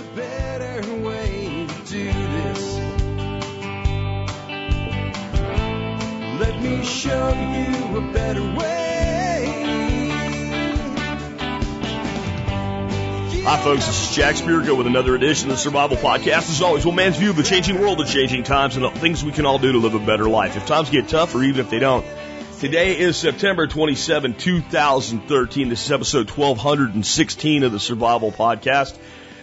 a better way to do this. Let me show you a better way. Hi, folks. This is Jack Spirko with another edition of the Survival Podcast. As always, one man's view of the changing world, the changing times, and the things we can all do to live a better life. If times get tough, or even if they don't. Today is September 27, 2013. This is episode 1216 of the Survival Podcast.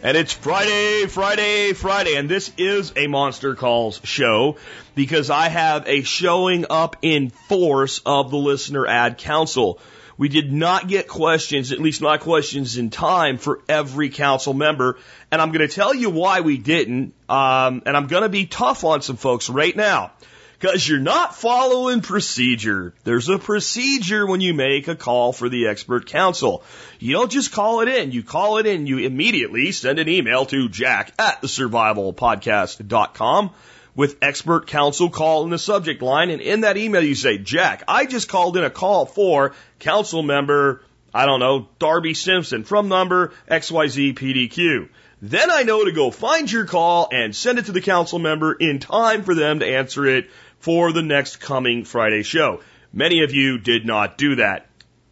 And it's Friday, Friday, Friday. And this is a Monster Calls show because I have a showing up in force of the Listener Ad Council. We did not get questions, at least not questions in time for every council member. And I'm going to tell you why we didn't. Um, and I'm going to be tough on some folks right now because you're not following procedure. There's a procedure when you make a call for the expert council. You don't just call it in. You call it in. You immediately send an email to jack at the survivalpodcast.com with expert council call in the subject line. And in that email, you say, Jack, I just called in a call for council member, I don't know, Darby Simpson from number XYZ PDQ. Then I know to go find your call and send it to the council member in time for them to answer it for the next coming Friday show. Many of you did not do that.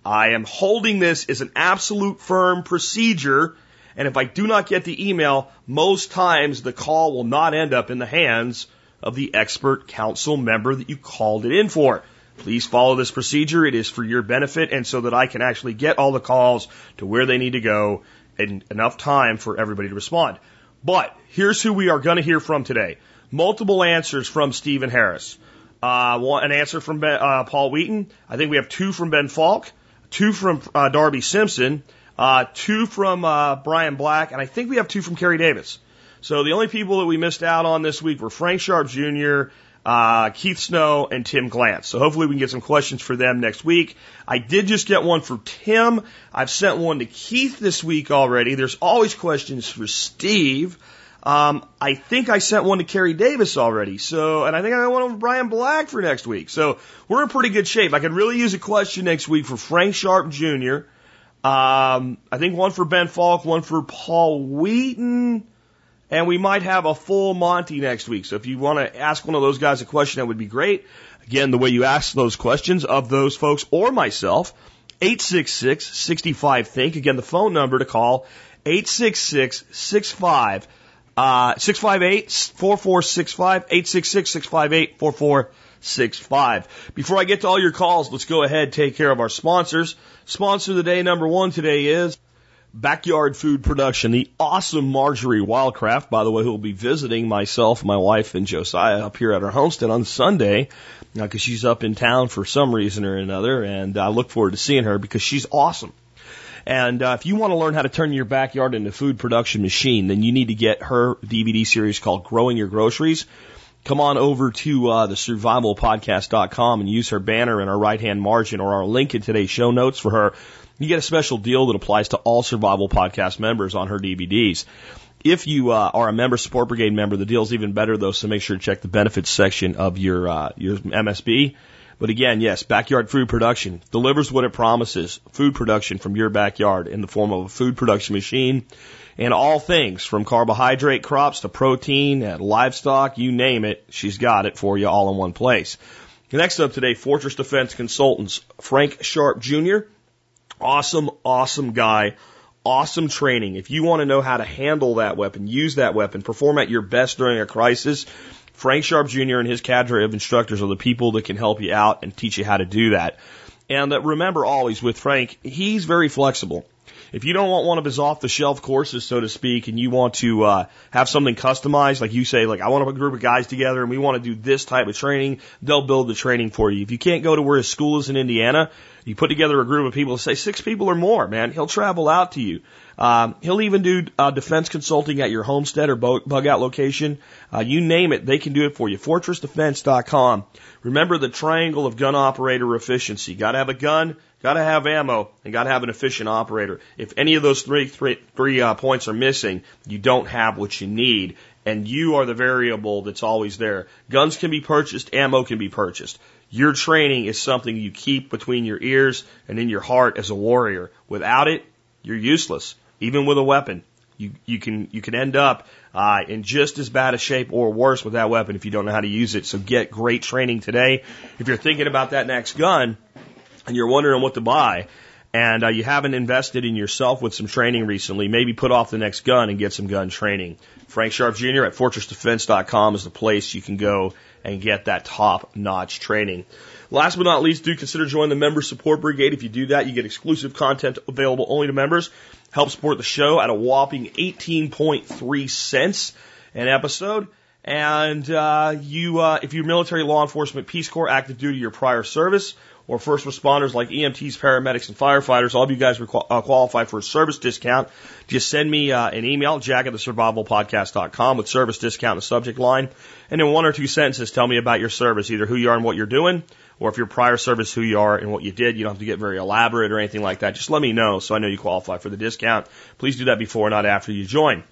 I am holding this as an absolute firm procedure. And if I do not get the email, most times the call will not end up in the hands of the expert council member that you called it in for. Please follow this procedure. It is for your benefit and so that I can actually get all the calls to where they need to go in enough time for everybody to respond. But here's who we are going to hear from today. Multiple answers from Stephen Harris. Uh, an answer from ben, uh, Paul Wheaton. I think we have two from Ben Falk, two from uh, Darby Simpson, uh, two from uh, Brian Black, and I think we have two from Kerry Davis. So the only people that we missed out on this week were Frank Sharp Jr., uh, Keith Snow, and Tim Glantz. So hopefully we can get some questions for them next week. I did just get one for Tim. I've sent one to Keith this week already. There's always questions for Steve. Um, I think I sent one to Kerry Davis already. So, and I think I got one from Brian Black for next week. So we're in pretty good shape. I could really use a question next week for Frank Sharp Jr. Um, I think one for Ben Falk, one for Paul Wheaton. And we might have a full Monty next week. So if you want to ask one of those guys a question, that would be great. Again, the way you ask those questions of those folks or myself, 866-65-THINK. Again, the phone number to call, 866-65, uh, 658-4465, 866-658-4465. Before I get to all your calls, let's go ahead take care of our sponsors. Sponsor of the day number one today is Backyard Food Production, the awesome Marjorie Wildcraft, by the way, who will be visiting myself, my wife, and Josiah up here at our homestead on Sunday, because she's up in town for some reason or another, and I look forward to seeing her because she's awesome. And uh, if you want to learn how to turn your backyard into a food production machine, then you need to get her DVD series called Growing Your Groceries. Come on over to uh, the survivalpodcast.com and use her banner in our right hand margin or our link in today's show notes for her you get a special deal that applies to all Survival Podcast members on her DVDs. If you uh, are a member support brigade member, the deal's even better though. So make sure to check the benefits section of your uh, your MSB. But again, yes, backyard food production delivers what it promises: food production from your backyard in the form of a food production machine, and all things from carbohydrate crops to protein and livestock, you name it, she's got it for you all in one place. Next up today, Fortress Defense Consultants, Frank Sharp Jr. Awesome, awesome guy. Awesome training. If you want to know how to handle that weapon, use that weapon, perform at your best during a crisis, Frank Sharp Jr. and his cadre of instructors are the people that can help you out and teach you how to do that. And uh, remember always with Frank, he's very flexible. If you don't want one of his off the shelf courses, so to speak, and you want to uh, have something customized, like you say, like I want to put a group of guys together and we want to do this type of training, they'll build the training for you. If you can't go to where his school is in Indiana, you put together a group of people, say six people or more, man, he'll travel out to you. Um, he'll even do uh, defense consulting at your homestead or bug out location. Uh, you name it, they can do it for you. FortressDefense.com. Remember the triangle of gun operator efficiency. Got to have a gun, got to have ammo, and got to have an efficient operator. If any of those three three, three uh, points are missing, you don't have what you need, and you are the variable that's always there. Guns can be purchased, ammo can be purchased. Your training is something you keep between your ears and in your heart as a warrior. Without it, you're useless even with a weapon. You, you can, you can end up, uh, in just as bad a shape or worse with that weapon if you don't know how to use it. So get great training today. If you're thinking about that next gun and you're wondering what to buy, and uh, you haven't invested in yourself with some training recently, maybe put off the next gun and get some gun training. Frank Sharp Jr. at FortressDefense.com is the place you can go and get that top notch training. Last but not least, do consider joining the Member Support Brigade. If you do that, you get exclusive content available only to members. Help support the show at a whopping 18.3 cents an episode. And uh, you, uh, if you're military, law enforcement, Peace Corps, active duty, or prior service, or first responders like EMTs, paramedics, and firefighters, all of you guys uh, qualify for a service discount. Just send me uh, an email, jack at the survivalpodcast.com with service discount in the subject line. And in one or two sentences, tell me about your service, either who you are and what you're doing, or if your prior service, who you are and what you did. You don't have to get very elaborate or anything like that. Just let me know so I know you qualify for the discount. Please do that before, not after you join.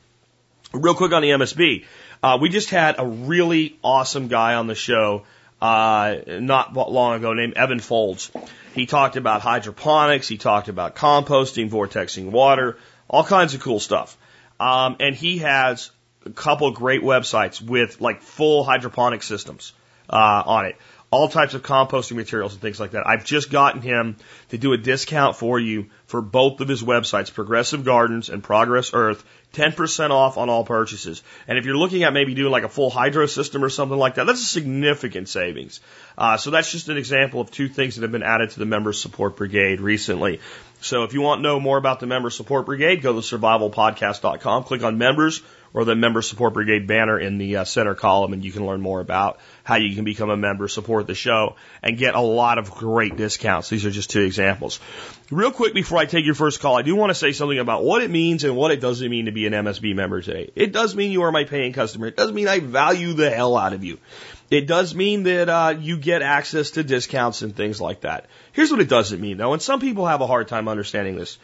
Real quick on the MSB. Uh, we just had a really awesome guy on the show uh, not long ago named Evan Folds. He talked about hydroponics, he talked about composting, vortexing water, all kinds of cool stuff. Um, and he has a couple great websites with like full hydroponic systems uh, on it all types of composting materials and things like that. I've just gotten him to do a discount for you for both of his websites, Progressive Gardens and Progress Earth, 10% off on all purchases. And if you're looking at maybe doing like a full hydro system or something like that, that's a significant savings. Uh, so that's just an example of two things that have been added to the Member Support Brigade recently. So if you want to know more about the Member Support Brigade, go to survivalpodcast.com, click on members or the Member Support Brigade banner in the uh, center column, and you can learn more about how you can become a member, support the show, and get a lot of great discounts. These are just two examples. Real quick before I take your first call, I do want to say something about what it means and what it doesn't mean to be an MSB member today. It does mean you are my paying customer. It does mean I value the hell out of you. It does mean that uh, you get access to discounts and things like that. Here's what it doesn't mean, though, and some people have a hard time understanding this.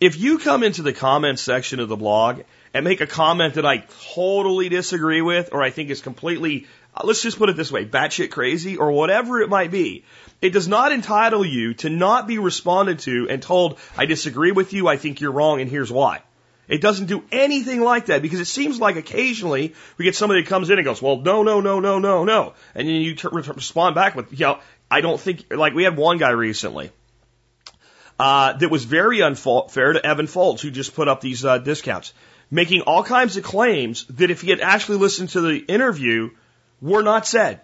If you come into the comments section of the blog and make a comment that I totally disagree with, or I think is completely, let's just put it this way, batshit crazy, or whatever it might be, it does not entitle you to not be responded to and told, I disagree with you, I think you're wrong, and here's why. It doesn't do anything like that because it seems like occasionally we get somebody that comes in and goes, well, no, no, no, no, no, no. And then you t- respond back with, you know, I don't think, like we had one guy recently uh, that was very unfair to Evan Folds, who just put up these uh, discounts making all kinds of claims that if he had actually listened to the interview were not said.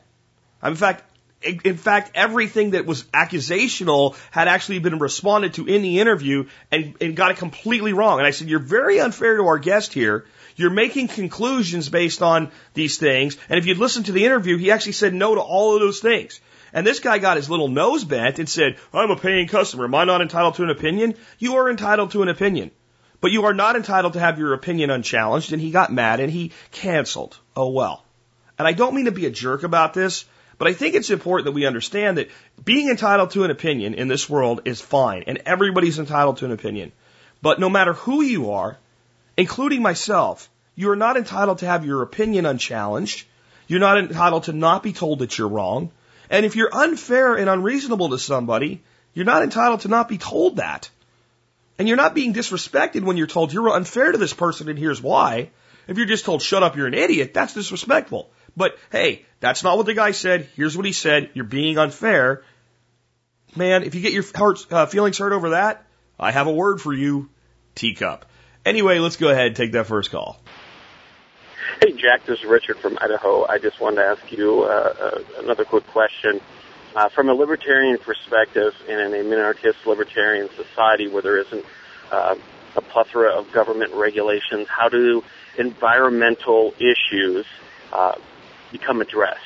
In fact, in fact, everything that was accusational had actually been responded to in the interview and, and got it completely wrong. And I said, you're very unfair to our guest here. You're making conclusions based on these things. And if you'd listened to the interview, he actually said no to all of those things. And this guy got his little nose bent and said, I'm a paying customer. Am I not entitled to an opinion? You are entitled to an opinion. But you are not entitled to have your opinion unchallenged, and he got mad and he canceled. Oh well. And I don't mean to be a jerk about this, but I think it's important that we understand that being entitled to an opinion in this world is fine, and everybody's entitled to an opinion. But no matter who you are, including myself, you are not entitled to have your opinion unchallenged. You're not entitled to not be told that you're wrong. And if you're unfair and unreasonable to somebody, you're not entitled to not be told that. And you're not being disrespected when you're told you're unfair to this person and here's why. If you're just told, shut up, you're an idiot, that's disrespectful. But hey, that's not what the guy said. Here's what he said. You're being unfair. Man, if you get your heart, uh, feelings hurt over that, I have a word for you. Teacup. Anyway, let's go ahead and take that first call. Hey, Jack, this is Richard from Idaho. I just wanted to ask you uh, uh, another quick question. Uh, from a libertarian perspective, and in a minarchist libertarian society where there isn't uh, a plethora of government regulations, how do environmental issues uh, become addressed?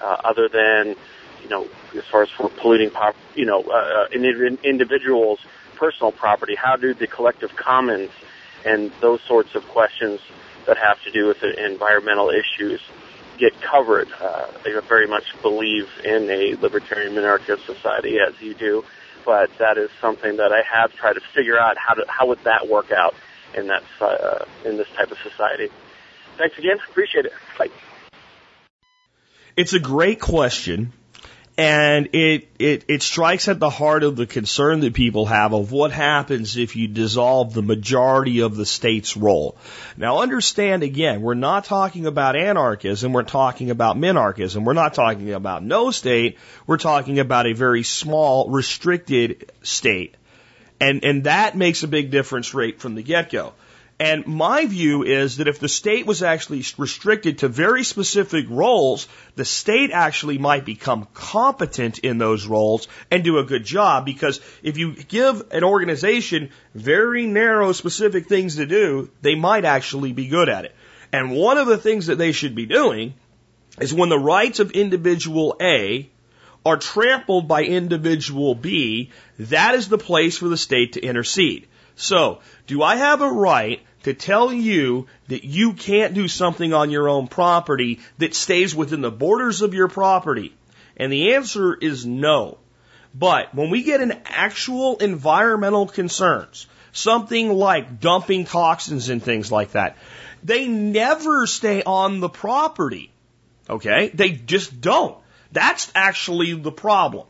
Uh, other than, you know, as far as for polluting, you know, uh, uh individuals' personal property, how do the collective commons and those sorts of questions that have to do with environmental issues get covered. Uh, I very much believe in a libertarian minarchist society, as you do, but that is something that I have tried to figure out how to how would that work out in that uh, in this type of society. Thanks again, appreciate it. Bye. It's a great question. And it, it, it strikes at the heart of the concern that people have of what happens if you dissolve the majority of the state's role. Now understand again, we're not talking about anarchism, we're talking about minarchism. We're not talking about no state, we're talking about a very small, restricted state. And, and that makes a big difference right from the get-go. And my view is that if the state was actually restricted to very specific roles, the state actually might become competent in those roles and do a good job because if you give an organization very narrow specific things to do, they might actually be good at it. And one of the things that they should be doing is when the rights of individual A are trampled by individual B, that is the place for the state to intercede. So, do I have a right to tell you that you can't do something on your own property that stays within the borders of your property? And the answer is no. But when we get in actual environmental concerns, something like dumping toxins and things like that, they never stay on the property. Okay? They just don't. That's actually the problem.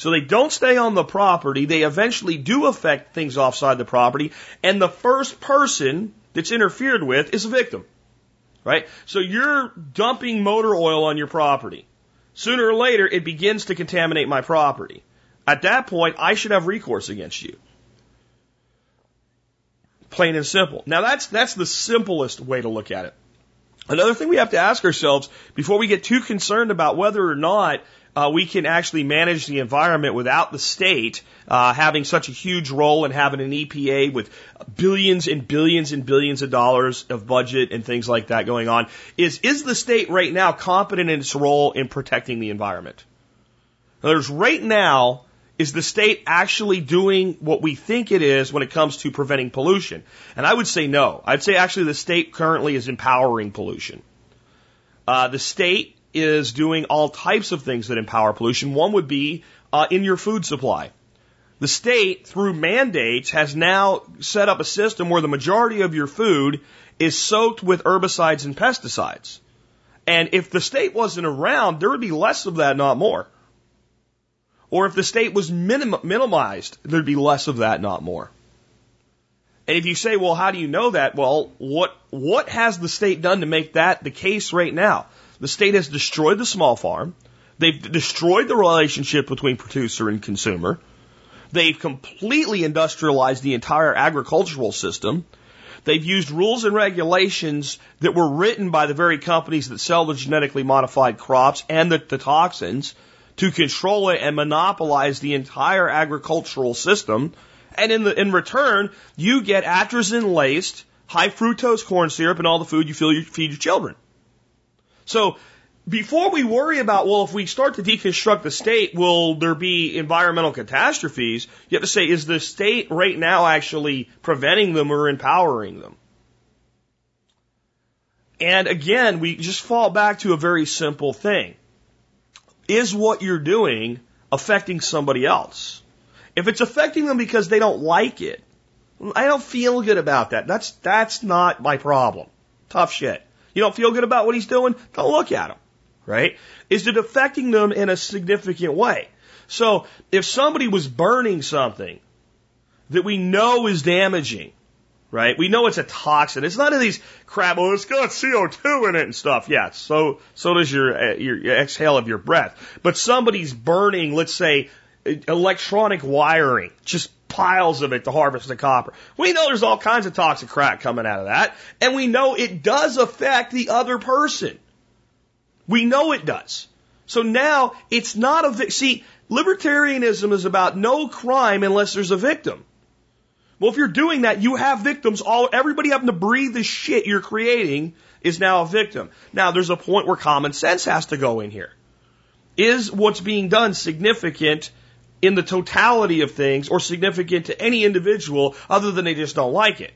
So they don't stay on the property. They eventually do affect things offside the property. And the first person that's interfered with is a victim. Right? So you're dumping motor oil on your property. Sooner or later, it begins to contaminate my property. At that point, I should have recourse against you. Plain and simple. Now that's, that's the simplest way to look at it. Another thing we have to ask ourselves before we get too concerned about whether or not uh, we can actually manage the environment without the state uh, having such a huge role and having an EPA with billions and billions and billions of dollars of budget and things like that going on. Is is the state right now competent in its role in protecting the environment? There's right now. Is the state actually doing what we think it is when it comes to preventing pollution? And I would say no. I'd say actually the state currently is empowering pollution. Uh, the state is doing all types of things that empower pollution. One would be uh, in your food supply. The state, through mandates, has now set up a system where the majority of your food is soaked with herbicides and pesticides. And if the state wasn't around, there would be less of that, not more. Or if the state was minim- minimized, there'd be less of that, not more. And if you say, well, how do you know that? Well, what, what has the state done to make that the case right now? The state has destroyed the small farm. They've destroyed the relationship between producer and consumer. They've completely industrialized the entire agricultural system. They've used rules and regulations that were written by the very companies that sell the genetically modified crops and the, the toxins to control it and monopolize the entire agricultural system. And in the, in return, you get atrazine laced, high fructose corn syrup and all the food you feed your children. So before we worry about, well, if we start to deconstruct the state, will there be environmental catastrophes? You have to say, is the state right now actually preventing them or empowering them? And again, we just fall back to a very simple thing. Is what you're doing affecting somebody else? If it's affecting them because they don't like it, I don't feel good about that. That's, that's not my problem. Tough shit. You don't feel good about what he's doing? Don't look at him. Right? Is it affecting them in a significant way? So if somebody was burning something that we know is damaging, right? We know it's a toxin. It's none of these crap. Oh, it's got CO2 in it and stuff. Yeah. So so does your, uh, your your exhale of your breath. But somebody's burning, let's say, electronic wiring, just piles of it to harvest the copper. We know there's all kinds of toxic crap coming out of that, and we know it does affect the other person. We know it does. So now it's not a see. Libertarianism is about no crime unless there's a victim. Well, if you're doing that, you have victims. All everybody having to breathe the shit you're creating is now a victim. Now there's a point where common sense has to go in here. Is what's being done significant in the totality of things or significant to any individual other than they just don't like it.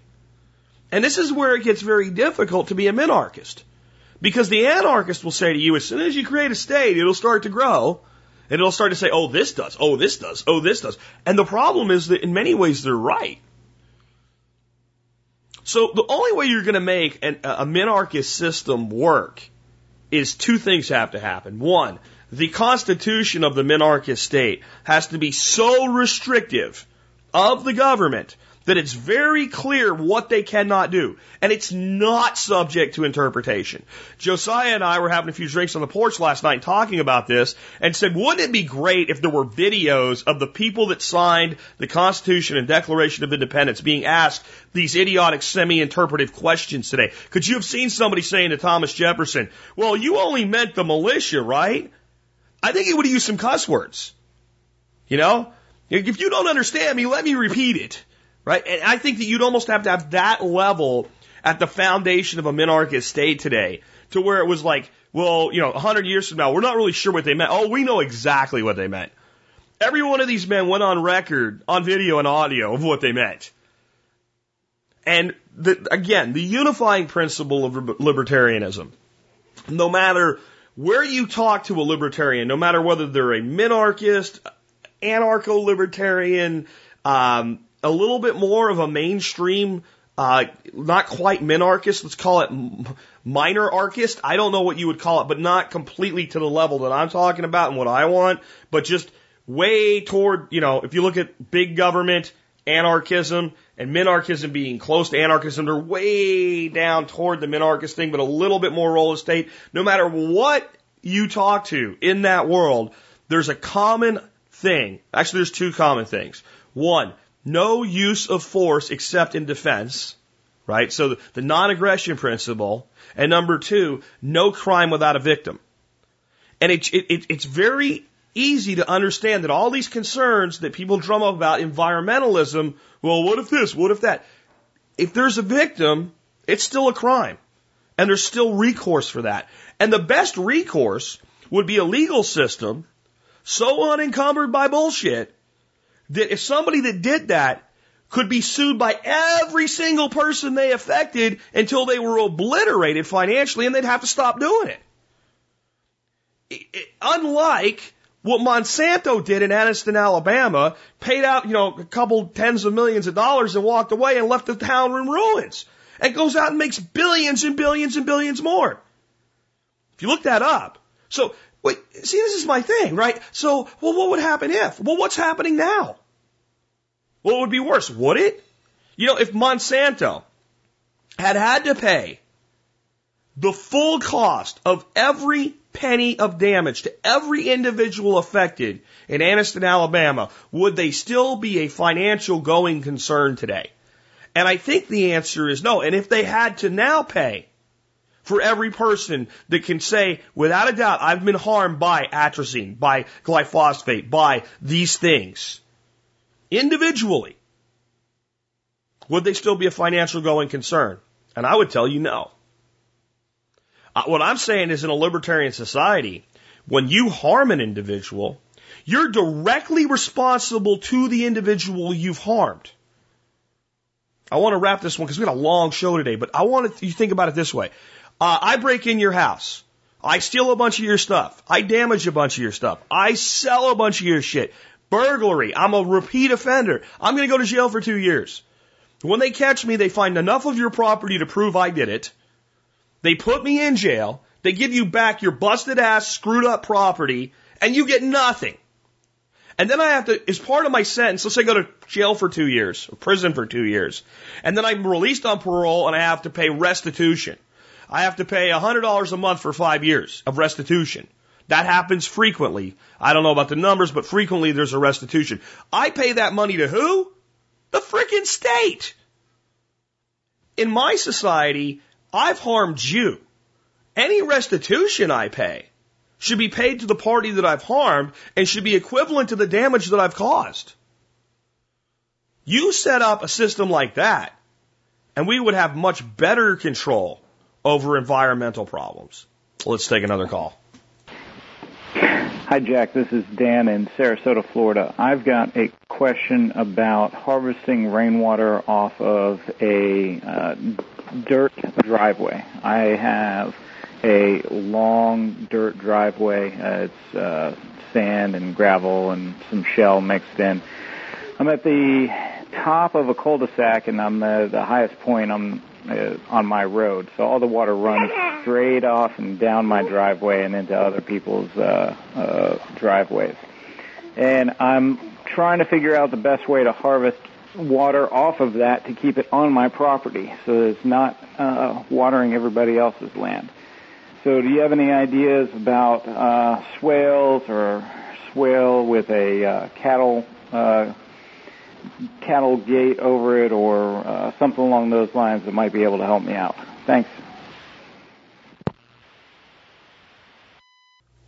And this is where it gets very difficult to be a minarchist. Because the anarchist will say to you, as soon as you create a state, it'll start to grow. And it'll start to say, oh, this does, oh, this does, oh, this does. And the problem is that in many ways they're right. So the only way you're going to make an, a minarchist system work is two things have to happen. One, the constitution of the minarchist state has to be so restrictive of the government that it's very clear what they cannot do. And it's not subject to interpretation. Josiah and I were having a few drinks on the porch last night talking about this and said, wouldn't it be great if there were videos of the people that signed the Constitution and Declaration of Independence being asked these idiotic semi-interpretive questions today? Could you have seen somebody saying to Thomas Jefferson, well, you only meant the militia, right? I think he would have used some cuss words. You know? If you don't understand me, let me repeat it. Right? And I think that you'd almost have to have that level at the foundation of a minarchist state today to where it was like, well, you know, a hundred years from now, we're not really sure what they meant. Oh, we know exactly what they meant. Every one of these men went on record, on video and audio of what they meant. And the, again, the unifying principle of libertarianism, no matter where you talk to a libertarian, no matter whether they're a minarchist, anarcho-libertarian, um, a little bit more of a mainstream, uh, not quite minarchist, let's call it minor archist. I don't know what you would call it, but not completely to the level that I'm talking about and what I want, but just way toward, you know, if you look at big government, anarchism, and minarchism being close to anarchism, they're way down toward the minarchist thing, but a little bit more role of state. No matter what you talk to in that world, there's a common thing. Actually, there's two common things. One, no use of force except in defense, right? So the, the non-aggression principle. And number two, no crime without a victim. And it, it, it's very easy to understand that all these concerns that people drum up about environmentalism, well, what if this? What if that? If there's a victim, it's still a crime. And there's still recourse for that. And the best recourse would be a legal system so unencumbered by bullshit that if somebody that did that could be sued by every single person they affected until they were obliterated financially and they'd have to stop doing it. it, it unlike what Monsanto did in Anniston, Alabama, paid out, you know, a couple tens of millions of dollars and walked away and left the town in ruins. And goes out and makes billions and billions and billions more. If you look that up. So Wait, see, this is my thing, right? So, well, what would happen if? Well, what's happening now? What would be worse? Would it? You know, if Monsanto had had to pay the full cost of every penny of damage to every individual affected in Anniston, Alabama, would they still be a financial going concern today? And I think the answer is no. And if they had to now pay for every person that can say, without a doubt, I've been harmed by atrazine, by glyphosate, by these things. Individually. Would they still be a financial going concern? And I would tell you no. What I'm saying is in a libertarian society, when you harm an individual, you're directly responsible to the individual you've harmed. I want to wrap this one because we got a long show today, but I want you to think about it this way. Uh, I break in your house. I steal a bunch of your stuff. I damage a bunch of your stuff. I sell a bunch of your shit. Burglary. I'm a repeat offender. I'm going to go to jail for two years. When they catch me, they find enough of your property to prove I did it. They put me in jail. They give you back your busted ass, screwed up property, and you get nothing. And then I have to, as part of my sentence, let's say I go to jail for two years, or prison for two years, and then I'm released on parole and I have to pay restitution. I have to pay $100 a month for five years of restitution. That happens frequently. I don't know about the numbers, but frequently there's a restitution. I pay that money to who? The frickin' state. In my society, I've harmed you. Any restitution I pay should be paid to the party that I've harmed and should be equivalent to the damage that I've caused. You set up a system like that, and we would have much better control over environmental problems. Let's take another call. Hi, Jack. This is Dan in Sarasota, Florida. I've got a question about harvesting rainwater off of a uh, dirt driveway. I have a long dirt driveway. Uh, it's uh, sand and gravel and some shell mixed in. I'm at the top of a cul-de-sac, and I'm the, the highest point. I'm uh, on my road. So all the water runs straight off and down my driveway and into other people's uh, uh, driveways. And I'm trying to figure out the best way to harvest water off of that to keep it on my property so that it's not uh, watering everybody else's land. So do you have any ideas about uh, swales or swale with a uh, cattle uh, cattle gate over it or uh, something along those lines that might be able to help me out? Thanks.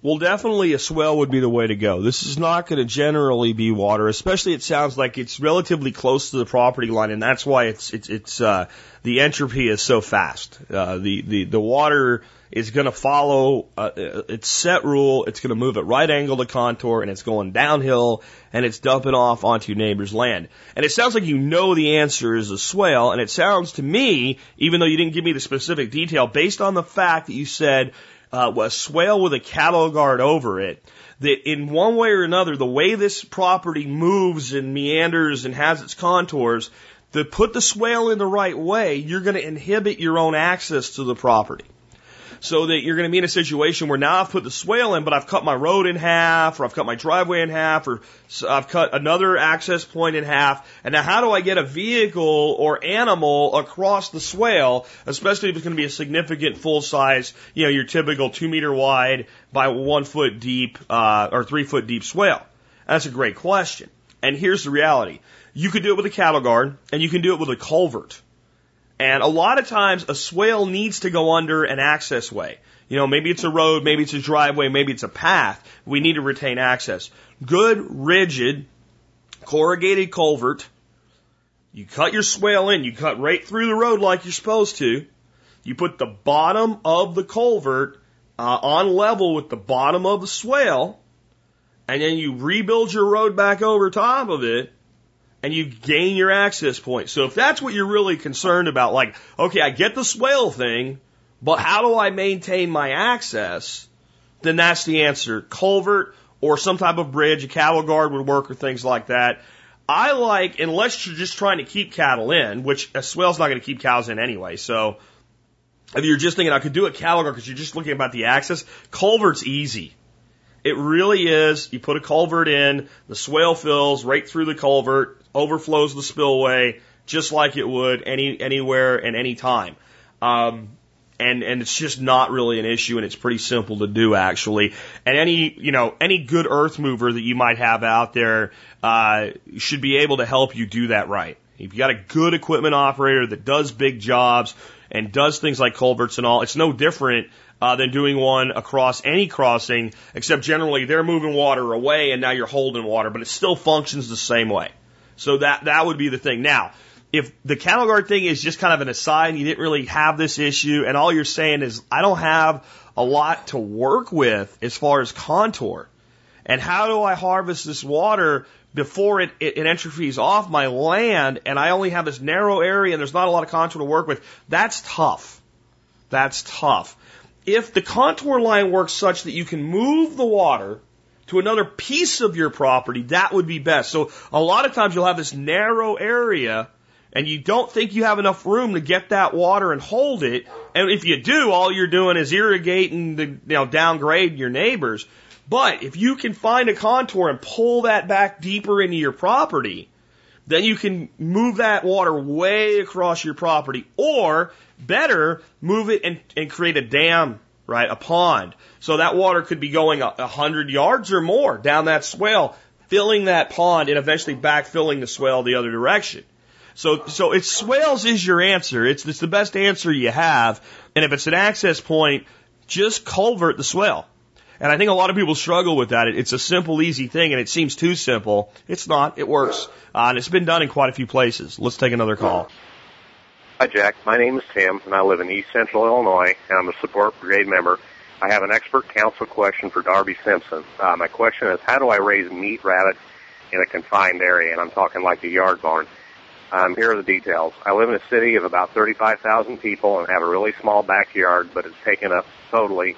Well, definitely a swale would be the way to go. This is not going to generally be water, especially it sounds like it's relatively close to the property line, and that's why it's it's it's uh, the entropy is so fast. Uh, the the the water is going to follow uh, its set rule. It's going to move at right angle to contour, and it's going downhill, and it's dumping off onto your neighbor's land. And it sounds like you know the answer is a swale, and it sounds to me, even though you didn't give me the specific detail, based on the fact that you said uh, a swale with a cattle guard over it, that in one way or another, the way this property moves and meanders and has its contours, to put the swale in the right way, you're going to inhibit your own access to the property so that you're going to be in a situation where now I've put the swale in, but I've cut my road in half, or I've cut my driveway in half, or I've cut another access point in half. And now how do I get a vehicle or animal across the swale, especially if it's going to be a significant full size, you know, your typical two meter wide by one foot deep, uh, or three foot deep swale? That's a great question. And here's the reality. You could do it with a cattle guard, and you can do it with a culvert. And a lot of times a swale needs to go under an access way. You know, maybe it's a road, maybe it's a driveway, maybe it's a path. We need to retain access. Good, rigid, corrugated culvert. You cut your swale in, you cut right through the road like you're supposed to. You put the bottom of the culvert uh, on level with the bottom of the swale, and then you rebuild your road back over top of it, and you gain your access point. So if that's what you're really concerned about, like, okay, I get the swale thing, but how do I maintain my access? Then that's the answer. Culvert or some type of bridge, a cattle guard would work or things like that. I like, unless you're just trying to keep cattle in, which a swale's not going to keep cows in anyway. So if you're just thinking I could do a cattle guard because you're just looking about the access, culvert's easy. It really is. You put a culvert in, the swale fills right through the culvert, overflows the spillway just like it would any anywhere and any time. Um, and and it's just not really an issue, and it's pretty simple to do actually. And any you know any good earth mover that you might have out there uh, should be able to help you do that right. If you got a good equipment operator that does big jobs and does things like culverts and all, it's no different uh, than doing one across any crossing, except generally they're moving water away and now you're holding water, but it still functions the same way. So that that would be the thing. Now, if the cattle guard thing is just kind of an aside, and you didn't really have this issue, and all you're saying is I don't have a lot to work with as far as contour, and how do I harvest this water before it, it, it entrophies off my land, and I only have this narrow area and there's not a lot of contour to work with? That's tough. That's tough. If the contour line works such that you can move the water to another piece of your property, that would be best. So a lot of times you'll have this narrow area and you don't think you have enough room to get that water and hold it. And if you do, all you're doing is irrigating the, you know, downgrade your neighbors. But if you can find a contour and pull that back deeper into your property, then you can move that water way across your property or better, move it and, and create a dam, right? A pond so that water could be going a hundred yards or more down that swale, filling that pond and eventually backfilling the swale the other direction. So, so it's swales is your answer. It's, it's the best answer you have. And if it's an access point, just culvert the swale. And I think a lot of people struggle with that. It's a simple, easy thing, and it seems too simple. It's not. It works. Uh, and it's been done in quite a few places. Let's take another call. Hi, Jack. My name is Tim, and I live in East Central Illinois, and I'm a support brigade member. I have an expert council question for Darby Simpson. Uh, my question is, how do I raise meat rabbits in a confined area? And I'm talking like a yard barn. Um, here are the details. I live in a city of about 35,000 people and have a really small backyard, but it's taken up totally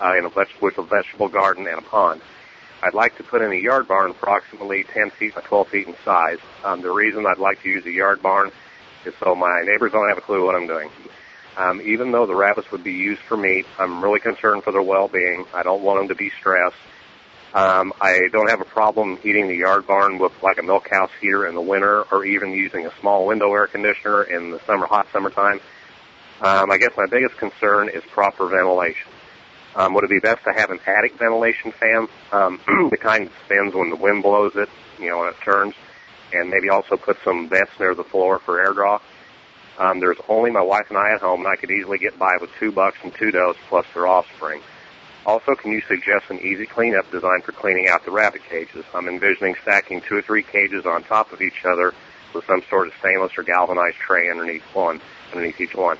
uh, in a veg- with a vegetable garden and a pond. I'd like to put in a yard barn approximately 10 feet by 12 feet in size. Um, the reason I'd like to use a yard barn so my neighbors don't have a clue what I'm doing. Um, even though the rabbits would be used for meat, I'm really concerned for their well-being. I don't want them to be stressed. Um, I don't have a problem heating the yard barn with like a milk house heater in the winter, or even using a small window air conditioner in the summer, hot summertime. Um, I guess my biggest concern is proper ventilation. Um, would it be best to have an attic ventilation fan, um, the kind that spins when the wind blows it, you know, when it turns, and maybe also put some vents near the floor for air draw? Um, there's only my wife and I at home, and I could easily get by with two bucks and two does plus their offspring. Also, can you suggest an easy cleanup design for cleaning out the rabbit cages? I'm envisioning stacking two or three cages on top of each other with some sort of stainless or galvanized tray underneath one, underneath each one.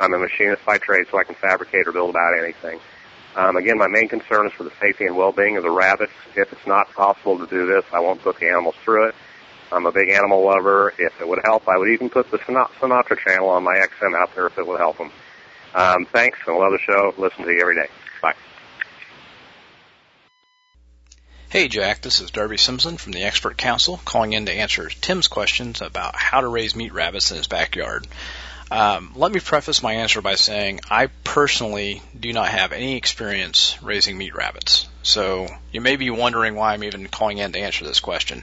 I'm a machinist by trade, so I can fabricate or build about anything. Um, again, my main concern is for the safety and well-being of the rabbits. If it's not possible to do this, I won't put the animals through it. I'm a big animal lover. If it would help, I would even put the Sinatra channel on my XM out there if it would help them. Um, thanks, and I love the show. Listen to you every day. Bye. Hey Jack, this is Darby Simpson from the Expert Council calling in to answer Tim's questions about how to raise meat rabbits in his backyard. Um, let me preface my answer by saying I personally do not have any experience raising meat rabbits. So you may be wondering why I'm even calling in to answer this question.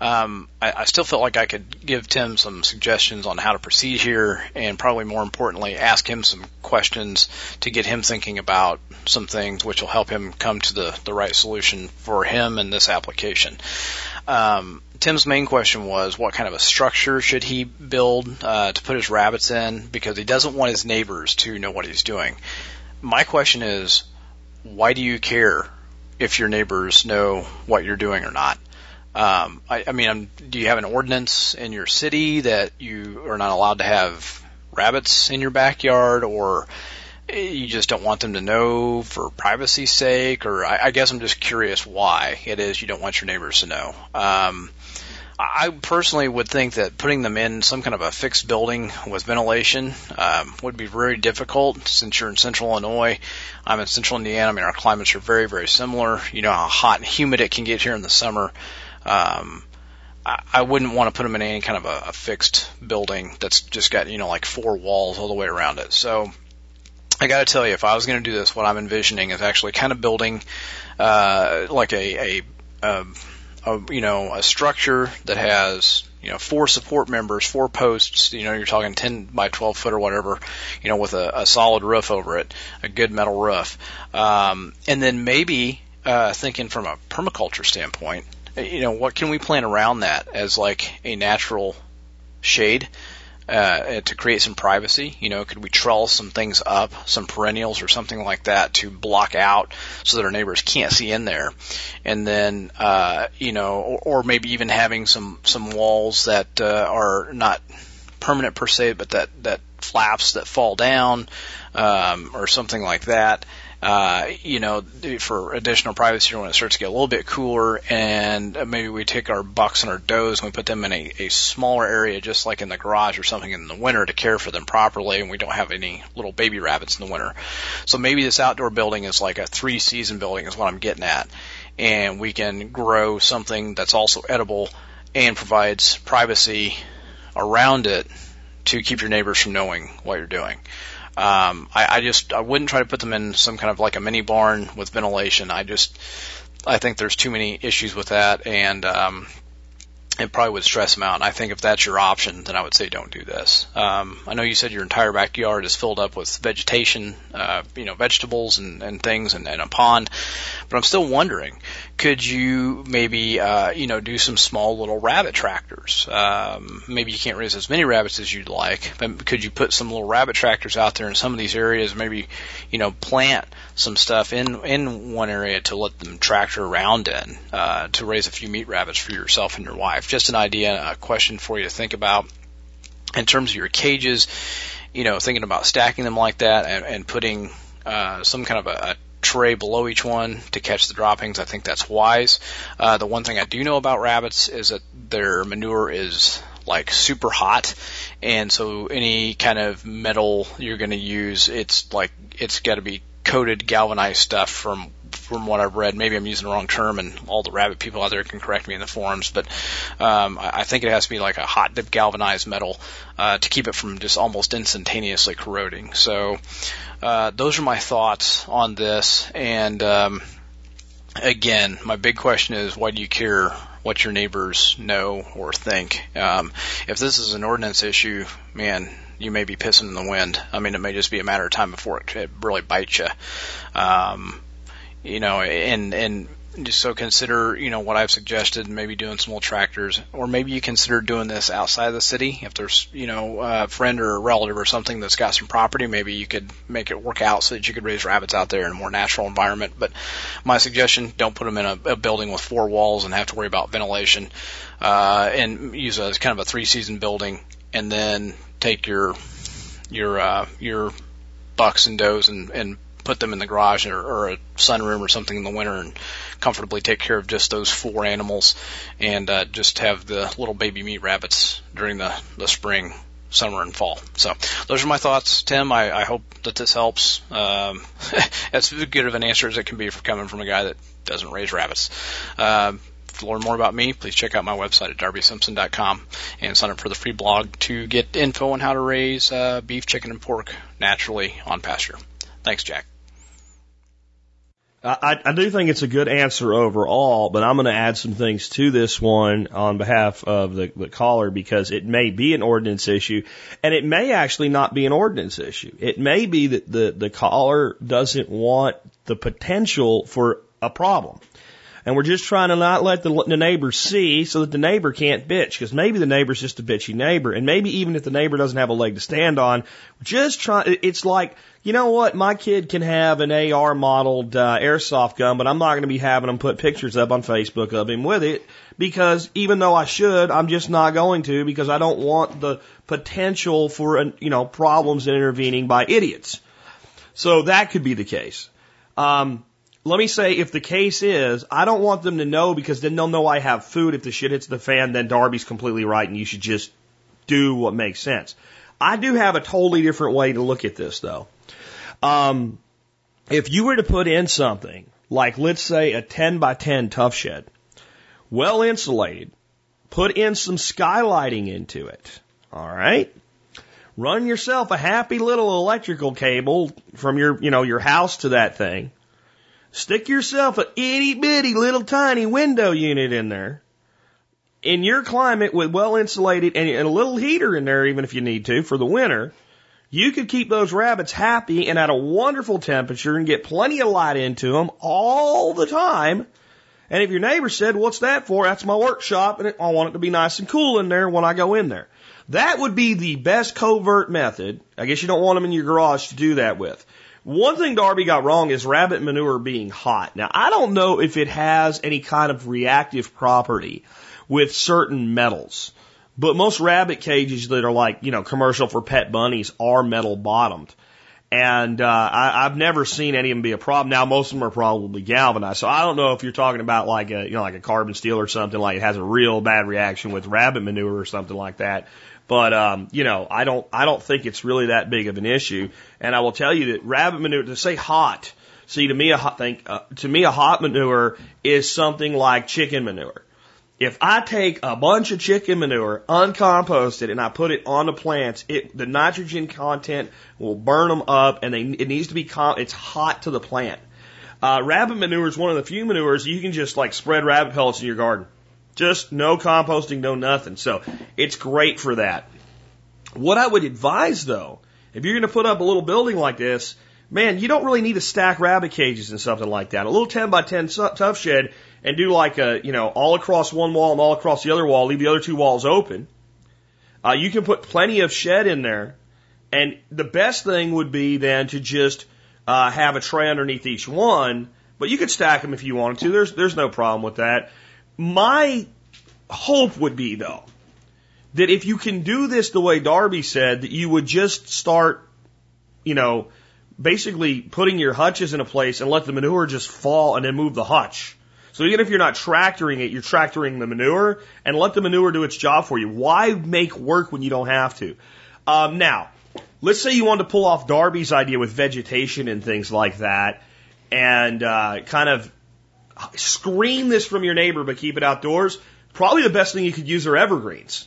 Um, I, I still felt like I could give Tim some suggestions on how to proceed here, and probably more importantly, ask him some questions to get him thinking about some things which will help him come to the, the right solution for him in this application. Um, Tim's main question was what kind of a structure should he build uh, to put his rabbits in because he doesn't want his neighbors to know what he's doing. My question is, why do you care if your neighbors know what you're doing or not? Um, I, I mean, I'm, do you have an ordinance in your city that you are not allowed to have rabbits in your backyard, or you just don't want them to know for privacy's sake? Or I, I guess I'm just curious why it is you don't want your neighbors to know. Um, I personally would think that putting them in some kind of a fixed building with ventilation um, would be very difficult since you're in central Illinois. I'm in central Indiana. I mean, our climates are very, very similar. You know how hot and humid it can get here in the summer. Um, I, I wouldn't want to put them in any kind of a, a fixed building that's just got, you know, like four walls all the way around it. So I got to tell you, if I was going to do this, what I'm envisioning is actually kind of building uh, like a, a, a a you know a structure that has you know four support members, four posts. You know you're talking 10 by 12 foot or whatever. You know with a, a solid roof over it, a good metal roof, um, and then maybe uh, thinking from a permaculture standpoint, you know what can we plant around that as like a natural shade uh, to create some privacy. You know, could we trellis some things up, some perennials or something like that to block out so that our neighbors can't see in there, and then uh, you know, or, or maybe even having some some walls that uh, are not permanent per se, but that that flaps that fall down um, or something like that uh, you know, for additional privacy when it starts to get a little bit cooler, and maybe we take our bucks and our does and we put them in a, a smaller area, just like in the garage or something in the winter to care for them properly, and we don't have any little baby rabbits in the winter. So maybe this outdoor building is like a three season building is what I'm getting at, and we can grow something that's also edible and provides privacy around it to keep your neighbors from knowing what you're doing. Um, I, I just I wouldn't try to put them in some kind of like a mini barn with ventilation. I just I think there's too many issues with that, and um, it probably would stress them out. And I think if that's your option, then I would say don't do this. Um, I know you said your entire backyard is filled up with vegetation, uh, you know, vegetables and, and things, and, and a pond. But I'm still wondering, could you maybe uh, you know do some small little rabbit tractors? Um, maybe you can't raise as many rabbits as you'd like, but could you put some little rabbit tractors out there in some of these areas? Maybe you know plant some stuff in in one area to let them tractor around in uh, to raise a few meat rabbits for yourself and your wife. Just an idea, a question for you to think about in terms of your cages. You know, thinking about stacking them like that and, and putting uh, some kind of a, a tray below each one to catch the droppings. I think that's wise. Uh, the one thing I do know about rabbits is that their manure is like super hot, and so any kind of metal you're going to use, it's like it's got to be coated galvanized stuff from from what I've read. Maybe I'm using the wrong term, and all the rabbit people out there can correct me in the forums. But um, I, think it has to be like a hot dip galvanized metal uh, to keep it from just almost instantaneously corroding. So uh, those are my thoughts on this. And um, again, my big question is, why do you care what your neighbors know or think? Um, if this is an ordinance issue, man, you may be pissing in the wind. I mean, it may just be a matter of time before it, it really bites you. Um, you know, and and just so consider, you know, what I've suggested, maybe doing some old tractors, or maybe you consider doing this outside of the city. If there's, you know, a friend or a relative or something that's got some property, maybe you could make it work out so that you could raise rabbits out there in a more natural environment. But my suggestion, don't put them in a, a building with four walls and have to worry about ventilation, uh, and use a kind of a three season building, and then take your, your, uh, your bucks and does and, and put them in the garage or, or a sunroom or something in the winter and comfortably take care of just those four animals and uh, just have the little baby meat rabbits during the, the spring, summer, and fall. So those are my thoughts, Tim. I, I hope that this helps. Um, as good of an answer as it can be for coming from a guy that doesn't raise rabbits. Uh, to learn more about me, please check out my website at darbysimpson.com and sign up for the free blog to get info on how to raise uh, beef, chicken, and pork naturally on pasture. Thanks, Jack. I, I do think it's a good answer overall, but I'm going to add some things to this one on behalf of the, the caller because it may be an ordinance issue and it may actually not be an ordinance issue. It may be that the, the caller doesn't want the potential for a problem. And we're just trying to not let the, the neighbor see so that the neighbor can't bitch because maybe the neighbor's just a bitchy neighbor. And maybe even if the neighbor doesn't have a leg to stand on, just try, it's like, you know what? My kid can have an AR modeled uh, airsoft gun, but I'm not going to be having him put pictures up on Facebook of him with it because even though I should, I'm just not going to because I don't want the potential for, uh, you know, problems intervening by idiots. So that could be the case. Um, let me say, if the case is, I don't want them to know because then they'll know I have food. If the shit hits the fan, then Darby's completely right and you should just do what makes sense. I do have a totally different way to look at this though. Um, if you were to put in something like, let's say a 10 by 10 Tuff Shed, well insulated, put in some skylighting into it. All right. Run yourself a happy little electrical cable from your, you know, your house to that thing Stick yourself a itty bitty little tiny window unit in there. In your climate with well insulated and a little heater in there, even if you need to, for the winter, you could keep those rabbits happy and at a wonderful temperature and get plenty of light into them all the time. And if your neighbor said, what's that for? That's my workshop and I want it to be nice and cool in there when I go in there. That would be the best covert method. I guess you don't want them in your garage to do that with. One thing Darby got wrong is rabbit manure being hot. Now, I don't know if it has any kind of reactive property with certain metals, but most rabbit cages that are like, you know, commercial for pet bunnies are metal bottomed. And uh, I, I've never seen any of them be a problem. Now most of them are probably galvanized, so I don't know if you're talking about like a you know like a carbon steel or something like it has a real bad reaction with rabbit manure or something like that. But um, you know, I don't I don't think it's really that big of an issue. And I will tell you that rabbit manure to say hot. See, to me a hot thing, uh, to me a hot manure is something like chicken manure. If I take a bunch of chicken manure, uncomposted, and I put it on the plants, it the nitrogen content will burn them up, and they, it needs to be com- it's hot to the plant. Uh, rabbit manure is one of the few manures you can just like spread rabbit pellets in your garden. Just no composting, no nothing. So it's great for that. What I would advise though, if you're going to put up a little building like this, man, you don't really need to stack rabbit cages and something like that. A little 10 by 10 Tuff Shed and do like a, you know, all across one wall and all across the other wall, leave the other two walls open. Uh, you can put plenty of shed in there. And the best thing would be then to just uh, have a tray underneath each one, but you could stack them if you wanted to. There's there's no problem with that. My hope would be, though, that if you can do this the way Darby said, that you would just start, you know, basically putting your hutches in a place and let the manure just fall and then move the hutch. So even if you're not tractoring it, you're tractoring the manure and let the manure do its job for you. Why make work when you don't have to? Um, now, let's say you want to pull off Darby's idea with vegetation and things like that and uh, kind of screen this from your neighbor, but keep it outdoors. Probably the best thing you could use are evergreens.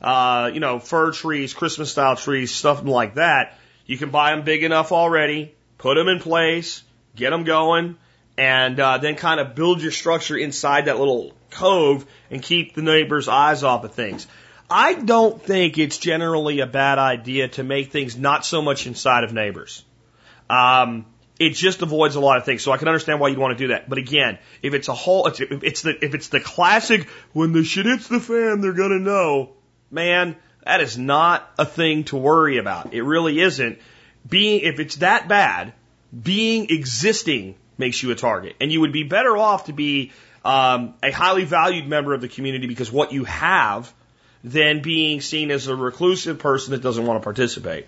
Uh, you know, fir trees, Christmas style trees, stuff like that. You can buy them big enough already, put them in place, get them going, and uh, then kind of build your structure inside that little cove and keep the neighbor's eyes off of things. I don't think it's generally a bad idea to make things not so much inside of neighbors. Um, it just avoids a lot of things. So I can understand why you'd want to do that. But again, if it's a whole, if it's the, if it's the classic, when the shit hits the fan, they're gonna know, man, that is not a thing to worry about. It really isn't. Being, if it's that bad, being existing makes you a target. And you would be better off to be um, a highly valued member of the community because what you have than being seen as a reclusive person that doesn't want to participate.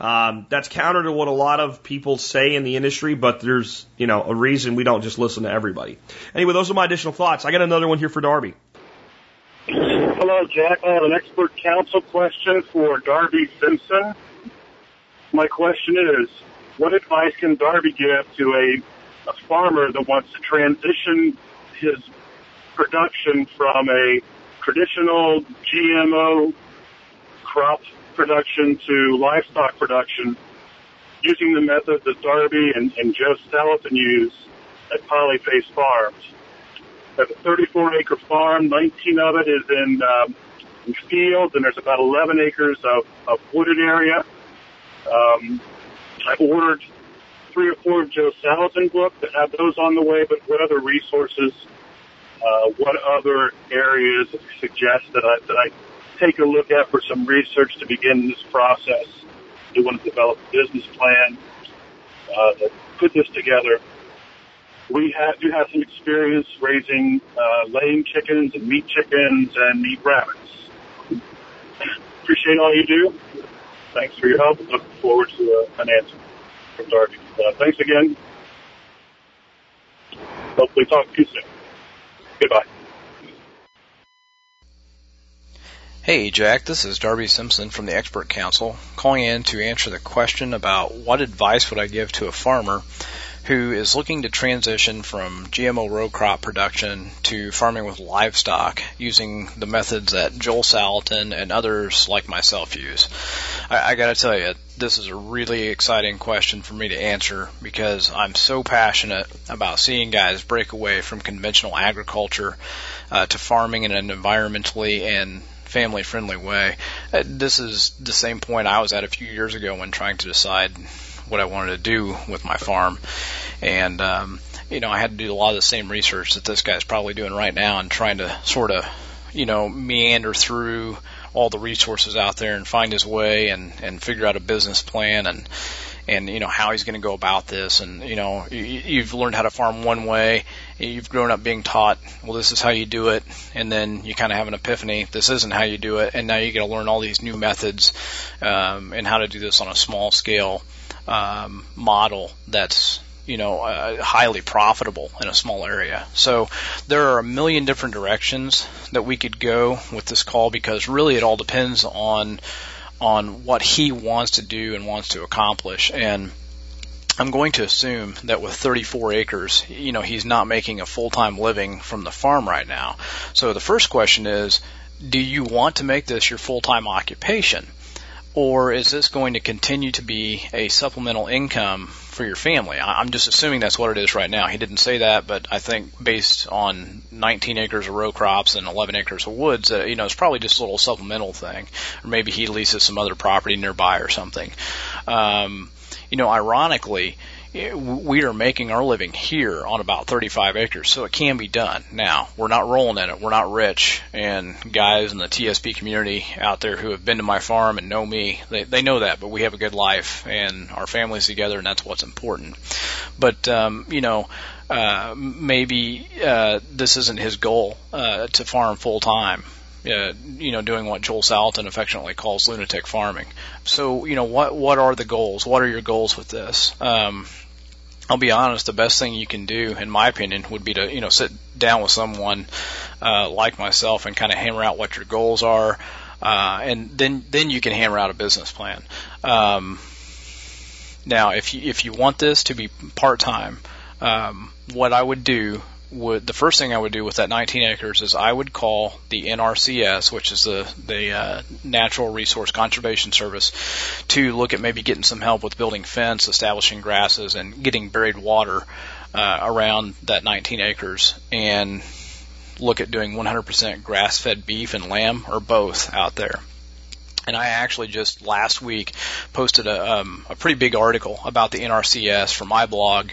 Um, that's counter to what a lot of people say in the industry, but there's, you know, a reason we don't just listen to everybody. Anyway, those are my additional thoughts. I got another one here for Darby. Hello, Jack. I have an expert council question for Darby Simpson. My question is, what advice can Darby give to a, a farmer that wants to transition his production from a traditional GMO crop production to livestock production using the method that Darby and, and Joel Salatin use at Polyface Farms. I a 34 acre farm, 19 of it is in, um, in fields, and there's about 11 acres of, of wooded area. Um, I've ordered three or four of Joel Salatin books that have those on the way, but what other resources, uh, what other areas suggest that I, that I take a look at for some research to begin this process. We want to develop a business plan uh, to put this together. We have, do have some experience raising uh, laying chickens and meat chickens and meat rabbits. Appreciate all you do. Thanks for your help. Looking forward to uh, an answer from Darby. Uh, thanks again. Hopefully talk to you soon. Goodbye. Hey, Jack, this is Darby Simpson from the Expert Council, calling in to answer the question about what advice would I give to a farmer who is looking to transition from GMO row crop production to farming with livestock using the methods that Joel Salatin and others like myself use. I, I gotta tell you, this is a really exciting question for me to answer because I'm so passionate about seeing guys break away from conventional agriculture uh, to farming in an environmentally and family friendly way. Uh, this is the same point I was at a few years ago when trying to decide what I wanted to do with my farm. And, um, you know, I had to do a lot of the same research that this guy's probably doing right now and trying to sort of, you know, meander through all the resources out there and find his way and, and figure out a business plan and, and you know how he's going to go about this. And you know you, you've learned how to farm one way. You've grown up being taught well this is how you do it. And then you kind of have an epiphany this isn't how you do it. And now you got to learn all these new methods um, and how to do this on a small scale um, model that's you know, uh, highly profitable in a small area. So there are a million different directions that we could go with this call because really it all depends on on what he wants to do and wants to accomplish. And I'm going to assume that with 34 acres, you know, he's not making a full-time living from the farm right now. So the first question is, do you want to make this your full-time occupation? Or is this going to continue to be a supplemental income for your family? I'm just assuming that's what it is right now. He didn't say that, but I think based on 19 acres of row crops and 11 acres of woods, uh, you know, it's probably just a little supplemental thing. Or maybe he leases some other property nearby or something. Um, you know, ironically, we are making our living here on about 35 acres, so it can be done. Now, we're not rolling in it. We're not rich. And guys in the TSP community out there who have been to my farm and know me, they, they know that, but we have a good life and our family's together and that's what's important. But, um, you know, uh, maybe, uh, this isn't his goal, uh, to farm full time. Uh, you know, doing what Joel Salatin affectionately calls lunatic farming. So, you know, what what are the goals? What are your goals with this? Um, I'll be honest, the best thing you can do, in my opinion, would be to, you know, sit down with someone, uh, like myself and kind of hammer out what your goals are. Uh, and then, then you can hammer out a business plan. Um, now, if you, if you want this to be part-time, um, what I would do would the first thing I would do with that 19 acres is I would call the NRCS, which is the the uh, Natural Resource Conservation Service, to look at maybe getting some help with building fence, establishing grasses, and getting buried water uh, around that 19 acres, and look at doing 100% grass-fed beef and lamb or both out there. And I actually just last week posted a, um, a pretty big article about the NRCS for my blog,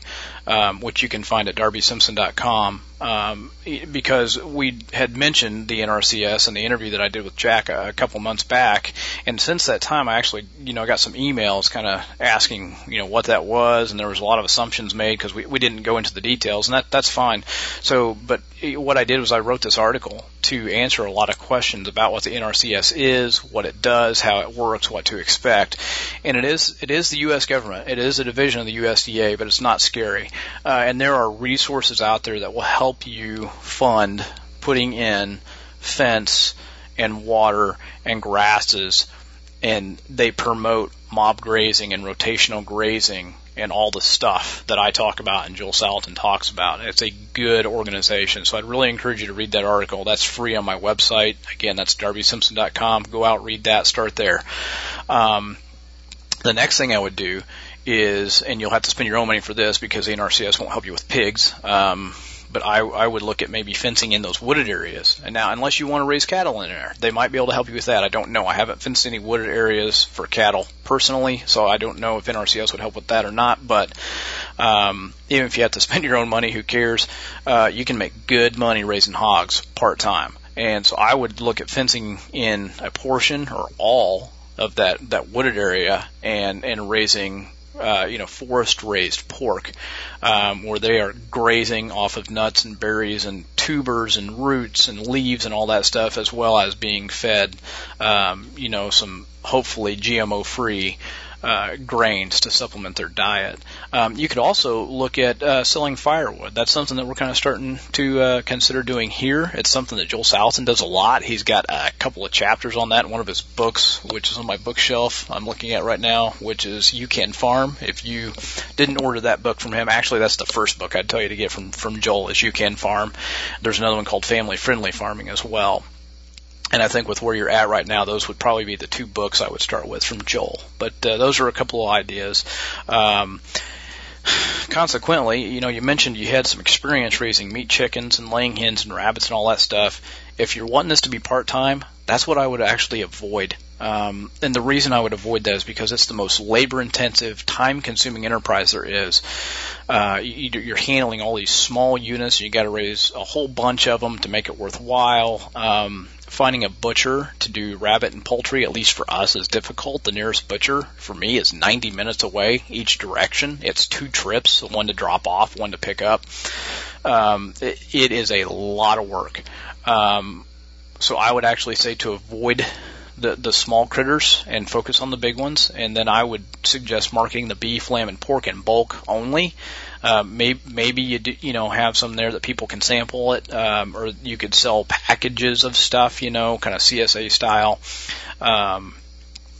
um, which you can find at darbysimpson.com um, because we had mentioned the NRCS in the interview that I did with Jack a, a couple months back, and since that time, I actually, you know, got some emails kind of asking, you know, what that was, and there was a lot of assumptions made because we we didn't go into the details, and that that's fine. So, but what I did was I wrote this article to answer a lot of questions about what the NRCS is, what it does, how it works, what to expect, and it is it is the U.S. government, it is a division of the USDA, but it's not scary, uh, and there are resources out there that will help you fund putting in fence and water and grasses and they promote mob grazing and rotational grazing and all the stuff that I talk about and Joel Salatin talks about. It's a good organization. So I'd really encourage you to read that article. That's free on my website. Again, that's darbysimpson.com. Go out, read that, start there. Um, the next thing I would do is, and you'll have to spend your own money for this because NRCS won't help you with pigs. Um, but I, I would look at maybe fencing in those wooded areas. And now, unless you want to raise cattle in there, they might be able to help you with that. I don't know. I haven't fenced any wooded areas for cattle personally, so I don't know if NRCS would help with that or not. But um, even if you have to spend your own money, who cares? Uh, you can make good money raising hogs part time. And so I would look at fencing in a portion or all of that that wooded area and and raising uh, you know, forest raised pork, um, where they are grazing off of nuts and berries and tubers and roots and leaves and all that stuff, as well as being fed, um, you know, some hopefully GMO free uh, grains to supplement their diet. Um, you could also look at uh, selling firewood. That's something that we're kind of starting to uh, consider doing here. It's something that Joel Salatin does a lot. He's got a couple of chapters on that in one of his books, which is on my bookshelf I'm looking at right now, which is You Can Farm. If you didn't order that book from him, actually that's the first book I'd tell you to get from from Joel is You Can Farm. There's another one called Family Friendly Farming as well. And I think with where you're at right now, those would probably be the two books I would start with from Joel. But uh, those are a couple of ideas. Um, consequently, you know, you mentioned you had some experience raising meat chickens and laying hens and rabbits and all that stuff. If you're wanting this to be part time, that's what I would actually avoid. Um, and the reason I would avoid that is because it's the most labor intensive, time consuming enterprise there is. Uh, you, are handling all these small units, you got to raise a whole bunch of them to make it worthwhile. Um, finding a butcher to do rabbit and poultry, at least for us, is difficult. The nearest butcher for me is 90 minutes away each direction. It's two trips, one to drop off, one to pick up. Um, it, it is a lot of work. Um, so I would actually say to avoid the the small critters and focus on the big ones. And then I would suggest marketing the beef, lamb, and pork in bulk only. Uh, maybe maybe you do, you know have some there that people can sample it, um, or you could sell packages of stuff, you know, kind of CSA style. Um,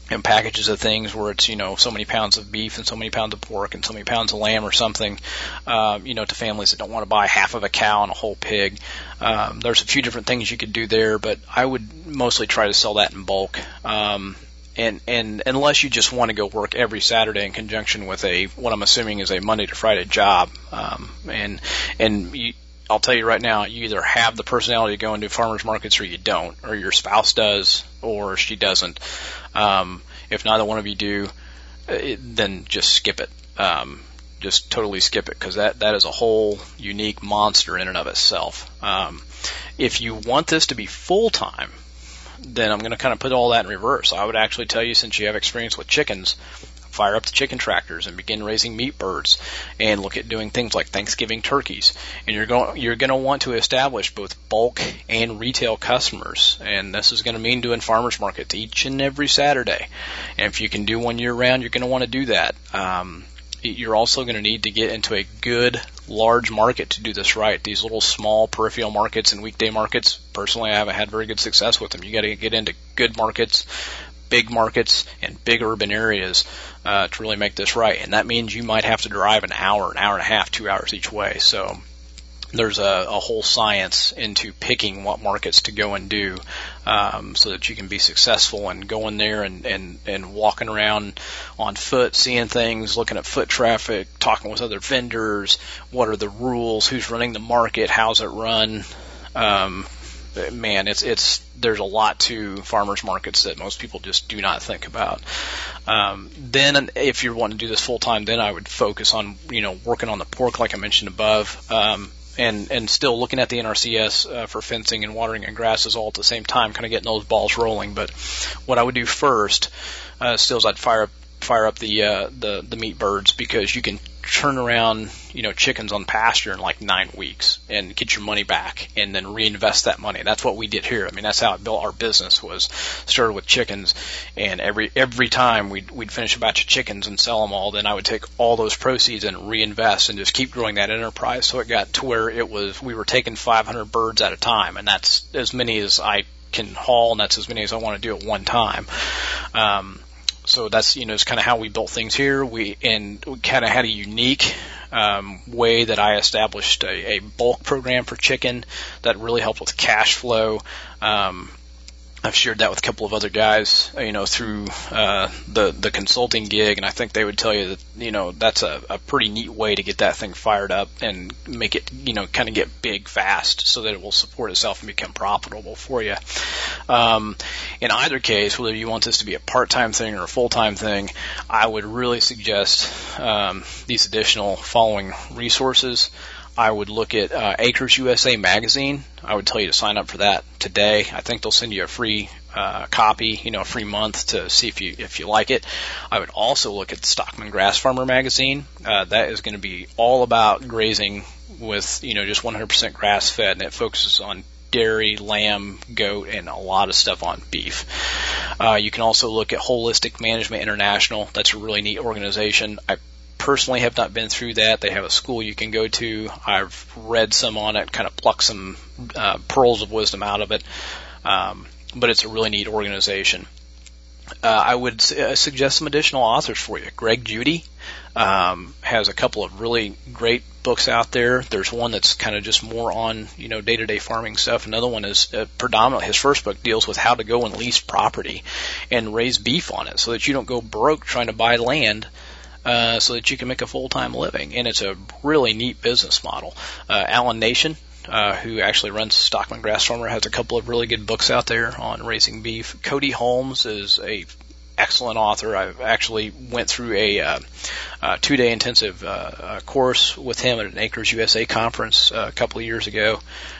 and packages of things where it's you know so many pounds of beef and so many pounds of pork and so many pounds of lamb or something, um, you know, to families that don't want to buy half of a cow and a whole pig. Um, there's a few different things you could do there, but I would mostly try to sell that in bulk. Um, and and unless you just want to go work every Saturday in conjunction with a what I'm assuming is a Monday to Friday job, um, and and you, I'll tell you right now, you either have the personality to go into farmers markets or you don't, or your spouse does or she doesn't. Um, if neither one of you do, it, uh, then just skip it. Um, just totally skip it because that that is a whole unique monster in and of itself. Um, if you want this to be full time, then I'm going to kind of put all that in reverse. I would actually tell you, since you have experience with chickens, fire up the chicken tractors and begin raising meat birds and look at doing things like Thanksgiving turkeys. And you're going you're going to want to establish both bulk and retail customers. And this is going to mean doing farmers markets each and every Saturday. And if you can do one year round, you're going to want to do that. Um, you're also going to need to get into a good large market to do this right. These little small peripheral markets and weekday markets, personally, I haven't had very good success with them. You got to get into good markets big markets and big urban areas uh, to really make this right. And that means you might have to drive an hour, an hour and a half, two hours each way. So there's a, a whole science into picking what markets to go and do um, so that you can be successful and going there and, and, and walking around on foot, seeing things, looking at foot traffic, talking with other vendors, what are the rules, who's running the market, how's it run. Um, man, it's it's there's a lot to farmers markets that most people just do not think about. Um, then, if you're wanting to do this full time, then I would focus on you know working on the pork, like I mentioned above. Um, and and still looking at the NRCS uh, for fencing and watering and grasses all at the same time, kind of getting those balls rolling. But what I would do first, uh, still, is I'd fire up fire up the uh, the the meat birds because you can turn around you know chickens on pasture in like nine weeks and get your money back and then reinvest that money. That's what we did here. I mean that's how it built our business was started with chickens and every every time we'd we'd finish a batch of chickens and sell them all, then I would take all those proceeds and reinvest and just keep growing that enterprise. So it got to where it was we were taking 500 birds at a time and that's as many as I can haul and that's as many as I want to do at one time. Um, so that's you know it's kind of how we built things here. We and we kind of had a unique um, way that I established a, a bulk program for chicken that really helped with cash flow. Um, I've shared that with a couple of other guys, you know, through uh, the the consulting gig, and I think they would tell you that you know that's a, a pretty neat way to get that thing fired up and make it you know kind of get big fast, so that it will support itself and become profitable for you. Um, in either case, whether you want this to be a part time thing or a full time thing, I would really suggest um, these additional following resources. I would look at uh, Acres USA magazine. I would tell you to sign up for that today. I think they'll send you a free uh, copy, you know, a free month to see if you if you like it. I would also look at Stockman Grass Farmer magazine. Uh, that is going to be all about grazing with you know just 100% grass fed, and it focuses on dairy, lamb, goat, and a lot of stuff on beef. Uh, you can also look at Holistic Management International. That's a really neat organization. I personally have not been through that. They have a school you can go to. I've read some on it, kind of plucked some uh, pearls of wisdom out of it. Um, but it's a really neat organization. Uh, I would uh, suggest some additional authors for you. Greg Judy um, has a couple of really great books out there. There's one that's kind of just more on you know day to day farming stuff. Another one is uh, predominantly his first book deals with how to go and lease property and raise beef on it, so that you don't go broke trying to buy land uh, so that you can make a full time living. And it's a really neat business model. Uh, Allan Nation, uh, who actually runs Stockman Grass Farmer, has a couple of really good books out there on raising beef. Cody Holmes is a excellent author. I actually went through a uh, uh, two-day intensive uh, uh, course with him at an Acres USA conference uh, a couple of years ago.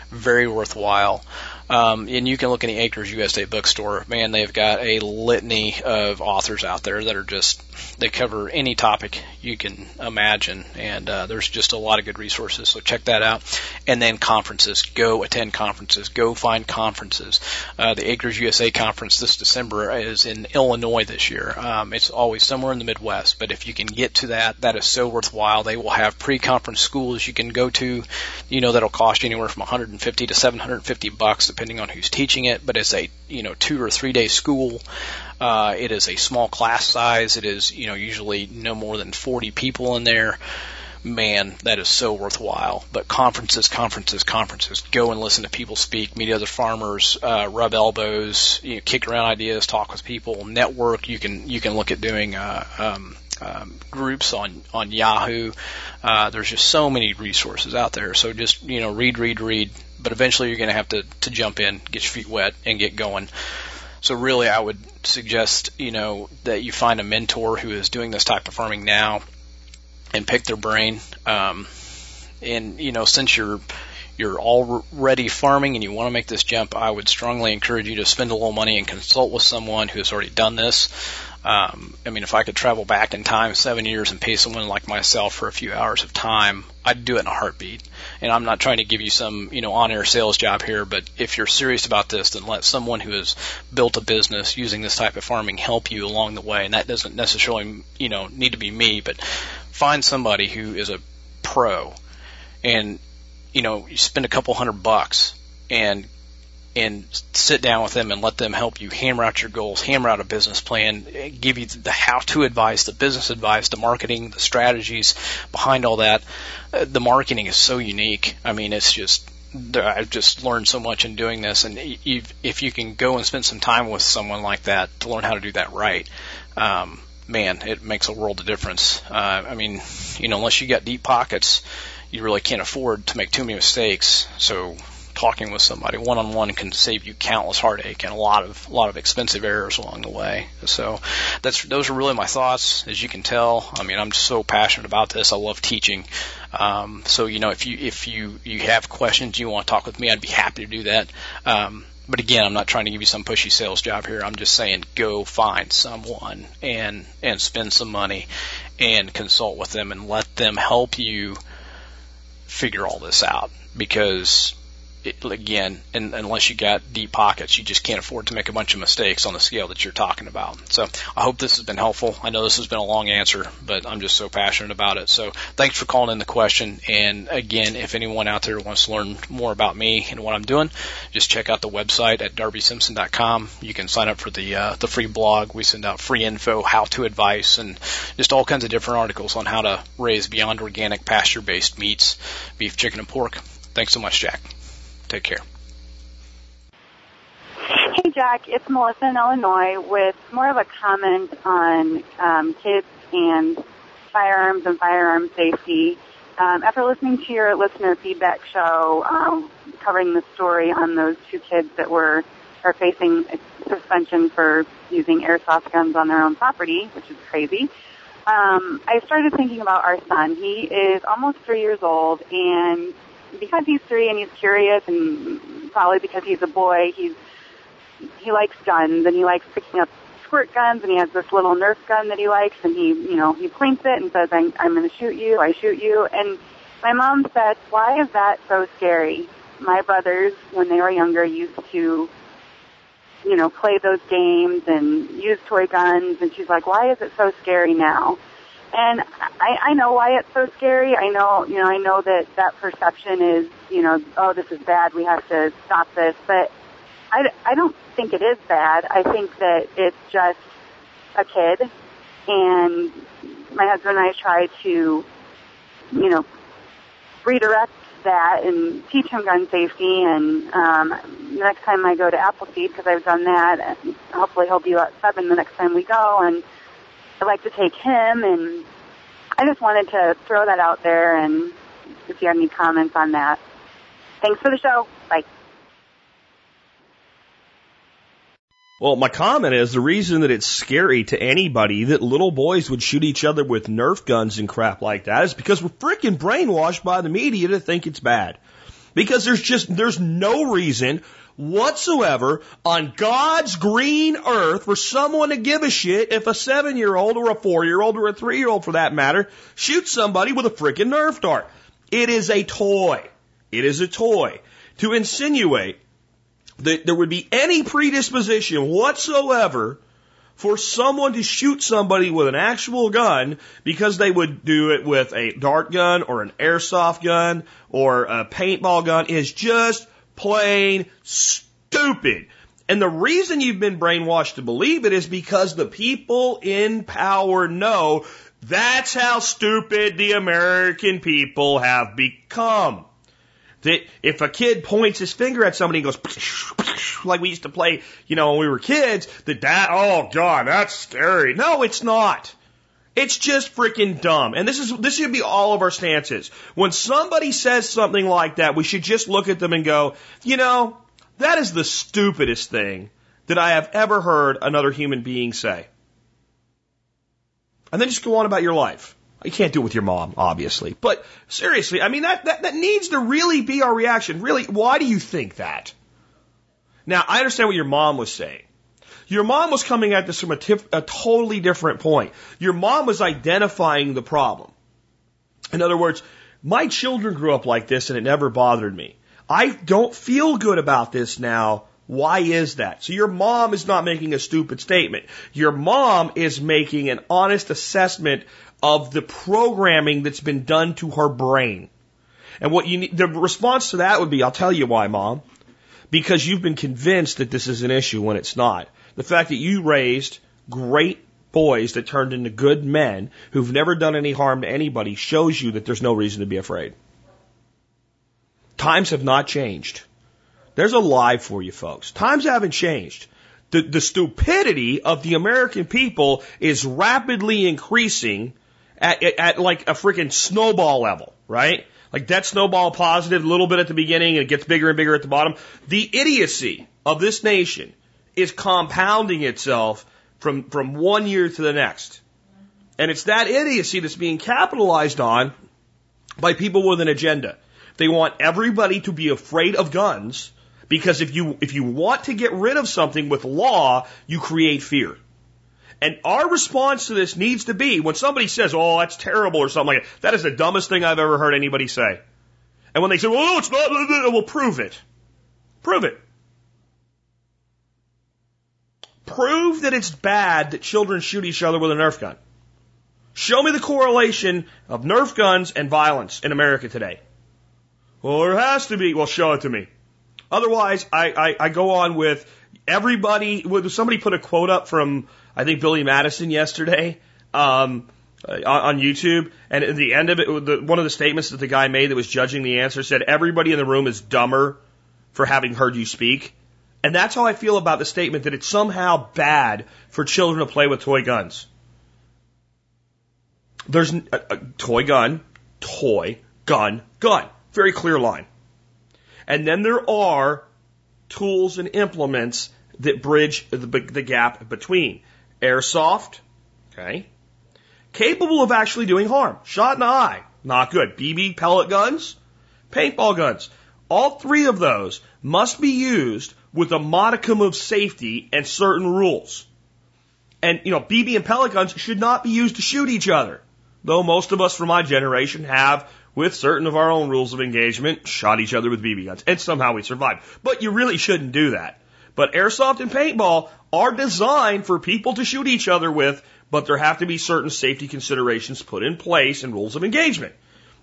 Very worthwhile. Um, and you can look in the Acres USA bookstore. Man, they've got a litany of authors out there that are just they cover any topic you can imagine, and uh, there's just a lot of good resources. So check that out. And then conferences. Go attend conferences. Go find conferences. Uh, the Acres USA conference this December is in Illinois this year. Um, it's always somewhere in the Midwest, but if you can get to that, that is so worthwhile. They will have pre-conference schools you can go to. You know that'll cost you anywhere from 150 to 750 bucks depending on who's teaching it, but it's a you know two or three day school. Uh, it is a small class size. It is you know usually no more than 40 people in there. Man, that is so worthwhile. But conferences, conferences, conferences. Go and listen to people speak, meet other farmers, uh, rub elbows, you know, kick around ideas, talk with people, network. You can you can look at doing uh, um, um, groups on on Yahoo. Uh, there's just so many resources out there. So just you know read, read, read but eventually you're going to have to to jump in, get your feet wet, and get going. So really, I would suggest you know that you find a mentor who is doing this type of farming now, and pick their brain. Um, and you know, since you're you're already farming and you want to make this jump, I would strongly encourage you to spend a little money and consult with someone who has already done this. Um, I mean, if I could travel back in time seven years and pay someone like myself for a few hours of time, I'd do it in a heartbeat. And I'm not trying to give you some, you know, on-air sales job here, but if you're serious about this, then let someone who has built a business using this type of farming help you along the way. And that doesn't necessarily, you know, need to be me, but find somebody who is a pro and, you know, you spend a couple hundred bucks and and sit down with them and let them help you hammer out your goals, hammer out a business plan, give you the how to advice, the business advice, the marketing, the strategies behind all that. Uh, the marketing is so unique. I mean, it's just I've just learned so much in doing this, and if you can go and spend some time with someone like that to learn how to do that right, um, man, it makes a world of difference. Uh, I mean, you know, unless you got deep pockets, you really can't afford to make too many mistakes. So talking with somebody one on one can save you countless heartache and a lot of a lot of expensive errors along the way. So that's those are really my thoughts. As you can tell, I mean I'm so passionate about this. I love teaching. Um, so you know if you if you you have questions you want to talk with me, I'd be happy to do that. Um, but again, I'm not trying to give you some pushy sales job here. I'm just saying go find someone and and spend some money and consult with them and let them help you figure all this out because again, unless you got deep pockets, you just can't afford to make a bunch of mistakes on the scale that you're talking about. So I hope this has been helpful. I know this has been a long answer, but I'm just so passionate about it. So thanks for calling in the question. And again, if anyone out there wants to learn more about me and what I'm doing, just check out the website at darbysimpson.com. You can sign up for the uh, the free blog. We send out free info, how to advice, and just all kinds of different articles on how to raise beyond organic pasture based meats, beef, chicken, and pork. Thanks so much, Jack. Take care. Hey, Jack. It's Melissa in Illinois with more of a comment on um, kids and firearms and firearm safety. Um, after listening to your listener feedback show um, covering the story on those two kids that were are facing suspension for using airsoft guns on their own property, which is crazy. Um, I started thinking about our son. He is almost three years old, and because he's three and he's curious and probably because he's a boy, he's he likes guns and he likes picking up squirt guns and he has this little Nerf gun that he likes and he you know he points it and says I'm I'm going to shoot you, I shoot you and my mom said, "Why is that so scary?" My brothers when they were younger used to you know play those games and use toy guns and she's like, "Why is it so scary now?" And I, I know why it's so scary. I know, you know, I know that that perception is, you know, oh, this is bad. We have to stop this. But I, I don't think it is bad. I think that it's just a kid. And my husband and I try to, you know, redirect that and teach him gun safety. And um, next time I go to Appleseed, because I've done that, hopefully he'll be about seven the next time we go. And I'd like to take him, and I just wanted to throw that out there and if you have any comments on that. Thanks for the show. Bye. Well, my comment is the reason that it's scary to anybody that little boys would shoot each other with Nerf guns and crap like that is because we're freaking brainwashed by the media to think it's bad. Because there's just, there's no reason whatsoever on God's green earth for someone to give a shit if a seven year old or a four year old or a three year old for that matter shoots somebody with a freaking Nerf dart. It is a toy. It is a toy. To insinuate that there would be any predisposition whatsoever for someone to shoot somebody with an actual gun because they would do it with a dart gun or an airsoft gun or a paintball gun is just plain stupid. And the reason you've been brainwashed to believe it is because the people in power know that's how stupid the American people have become. That if a kid points his finger at somebody and goes, like we used to play, you know, when we were kids, that that, oh God, that's scary. No, it's not. It's just freaking dumb. And this is, this should be all of our stances. When somebody says something like that, we should just look at them and go, you know, that is the stupidest thing that I have ever heard another human being say. And then just go on about your life. You can't do it with your mom, obviously. But seriously, I mean, that, that, that needs to really be our reaction. Really, why do you think that? Now, I understand what your mom was saying. Your mom was coming at this from a, tif- a totally different point. Your mom was identifying the problem. In other words, my children grew up like this and it never bothered me. I don't feel good about this now. Why is that? So your mom is not making a stupid statement. Your mom is making an honest assessment of the programming that's been done to her brain. And what you need, the response to that would be, I'll tell you why, mom. because you've been convinced that this is an issue when it's not. The fact that you raised great boys that turned into good men who've never done any harm to anybody shows you that there's no reason to be afraid. Times have not changed. There's a lie for you folks. Times haven't changed. The, the stupidity of the American people is rapidly increasing at, at, at like a freaking snowball level, right? Like that snowball positive, a little bit at the beginning and it gets bigger and bigger at the bottom. The idiocy of this nation is compounding itself from, from one year to the next. And it's that idiocy that's being capitalized on by people with an agenda. They want everybody to be afraid of guns because if you, if you want to get rid of something with law, you create fear. And our response to this needs to be when somebody says, oh, that's terrible or something like that, that is the dumbest thing I've ever heard anybody say. And when they say, well, no, it's not, we'll prove it. Prove it. Prove that it's bad that children shoot each other with a Nerf gun. Show me the correlation of Nerf guns and violence in America today. Well, there has to be. Well, show it to me. Otherwise, I, I, I go on with everybody. Somebody put a quote up from I think Billy Madison yesterday um, uh, on YouTube, and at the end of it, the, one of the statements that the guy made that was judging the answer said everybody in the room is dumber for having heard you speak. And that's how I feel about the statement that it's somehow bad for children to play with toy guns. There's a, a toy gun, toy, gun, gun. Very clear line. And then there are tools and implements that bridge the, the gap between. Airsoft, okay, capable of actually doing harm. Shot in the eye, not good. BB pellet guns, paintball guns. All three of those must be used with a modicum of safety and certain rules. And, you know, BB and pellet guns should not be used to shoot each other. Though most of us from my generation have, with certain of our own rules of engagement, shot each other with BB guns. And somehow we survived. But you really shouldn't do that. But airsoft and paintball are designed for people to shoot each other with, but there have to be certain safety considerations put in place and rules of engagement.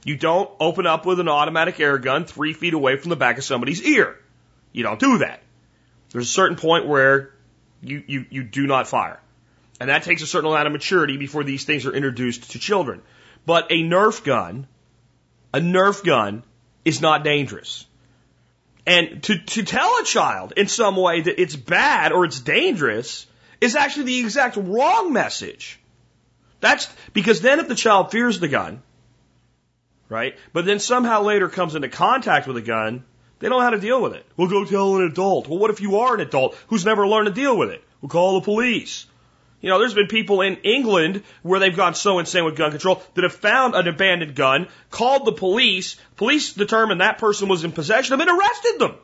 You don't open up with an automatic air gun three feet away from the back of somebody's ear. You don't do that. There's a certain point where you, you, you do not fire. And that takes a certain amount of maturity before these things are introduced to children. But a Nerf gun, a Nerf gun is not dangerous. And to, to tell a child in some way that it's bad or it's dangerous is actually the exact wrong message. That's because then if the child fears the gun, right, but then somehow later comes into contact with a gun, they don't know how to deal with it. We'll go tell an adult. Well, what if you are an adult who's never learned to deal with it? We'll call the police. You know, there's been people in England where they've gone so insane with gun control that have found an abandoned gun, called the police, police determined that person was in possession of it, and arrested them.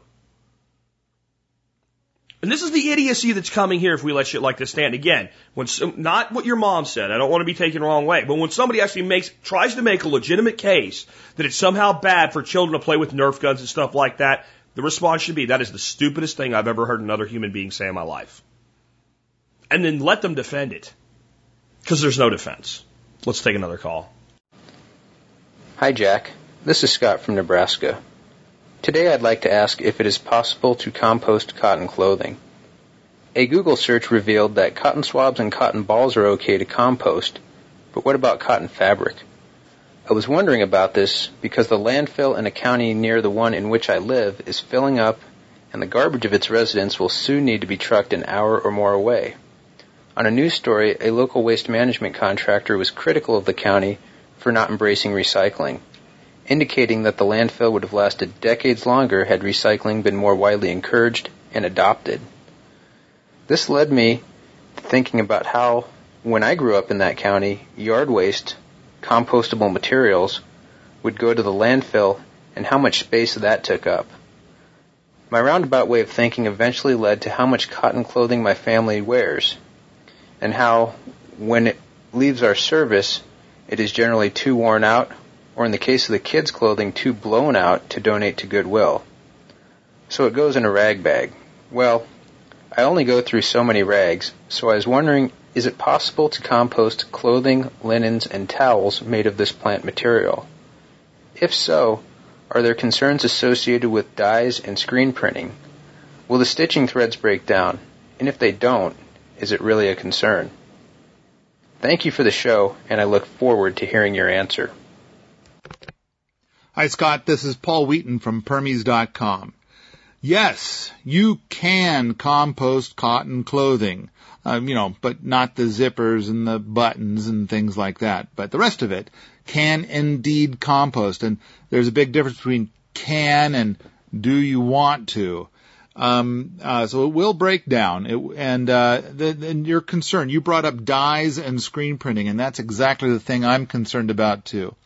And this is the idiocy that's coming here if we let shit like this stand. Again, when not what your mom said. I don't want to be taken the wrong way, but when somebody actually makes tries to make a legitimate case that it's somehow bad for children to play with Nerf guns and stuff like that, the response should be that is the stupidest thing I've ever heard another human being say in my life and then let them defend it. Because there's no defense. Let's take another call. Hi, Jack. This is Scott from Nebraska. Today I'd like to ask if it is possible to compost cotton clothing. A Google search revealed that cotton swabs and cotton balls are okay to compost, but what about cotton fabric? I was wondering about this because the landfill in a county near the one in which I live is filling up and the garbage of its residents will soon need to be trucked an hour or more away. On a news story, a local waste management contractor was critical of the county for not embracing recycling, indicating that the landfill would have lasted decades longer had recycling been more widely encouraged and adopted. This led me to thinking about how, when I grew up in that county, yard waste, compostable materials, would go to the landfill and how much space that took up. My roundabout way of thinking eventually led to how much cotton clothing my family wears, and how, when it leaves our service, it is generally too worn out, or in the case of the kids' clothing, too blown out to donate to Goodwill. So it goes in a rag bag. Well, I only go through so many rags, so I was wondering, is it possible to compost clothing, linens, and towels made of this plant material? If so, are there concerns associated with dyes and screen printing? Will the stitching threads break down? And if they don't, is it really a concern? Thank you for the show, and I look forward to hearing your answer. Hi, Scott. This is Paul Wheaton from Permies.com. Yes, you can compost cotton clothing, um, you know, but not the zippers and the buttons and things like that. But the rest of it can indeed compost. And there's a big difference between can and do you want to. Um, uh, so it will break down. It, and uh, the, your concern, you brought up dyes and screen printing, and that's exactly the thing I'm concerned about too.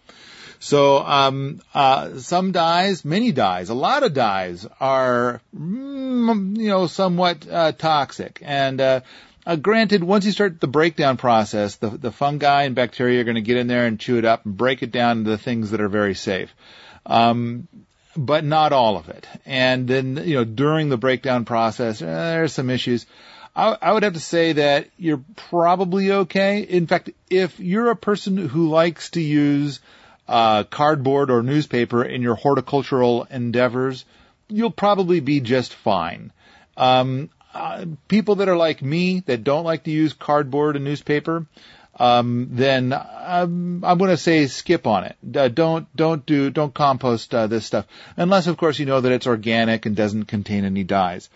So um, uh, some dyes, many dyes, a lot of dyes are, mm, you know, somewhat uh, toxic. And uh, uh, granted, once you start the breakdown process, the, the fungi and bacteria are going to get in there and chew it up and break it down into the things that are very safe. Um, but not all of it. And then, you know, during the breakdown process, uh, there's some issues. I, I would have to say that you're probably okay. In fact, if you're a person who likes to use uh, cardboard or newspaper in your horticultural endeavors, you'll probably be just fine. Um, uh, people that are like me that don't like to use cardboard and newspaper, um, then um, I'm going to say skip on it. Uh, don't don't do don't compost uh, this stuff unless, of course, you know that it's organic and doesn't contain any dyes.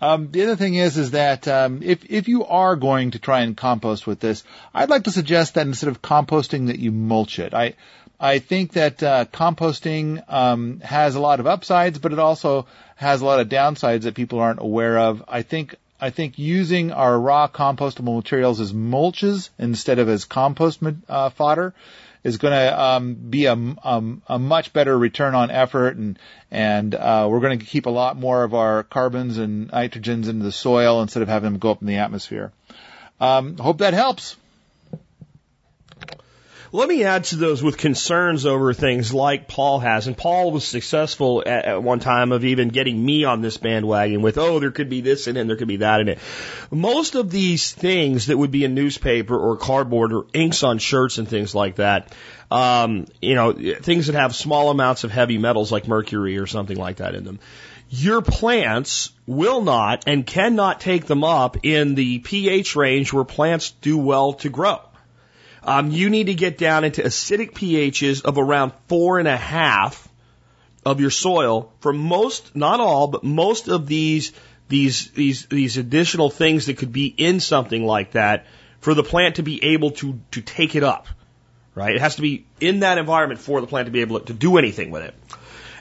Um, the other thing is, is that um, if if you are going to try and compost with this, I'd like to suggest that instead of composting, that you mulch it. I I think that uh, composting um, has a lot of upsides, but it also has a lot of downsides that people aren't aware of. I think I think using our raw compostable materials as mulches instead of as compost uh, fodder is going to um, be a, a, a, much better return on effort, and and uh, we're going to keep a lot more of our carbons and nitrogens into the soil instead of having them go up in the atmosphere. Um, hope that helps. Let me add to those with concerns over things like Paul has. And Paul was successful at, at, one time of even getting me on this bandwagon with, oh, there could be this in it and there could be that in it. Most of these things that would be in newspaper or cardboard or inks on shirts and things like that, um, you know, things that have small amounts of heavy metals like mercury or something like that in them your plants will not and cannot take them up in the pH range where plants do well to grow um, you need to get down into acidic pHs of around four and a half of your soil for most, not all, but most of these these these these additional things that could be in something like that for the plant to be able to to take it up. Right? It has to be in that environment for the plant to be able to do anything with it.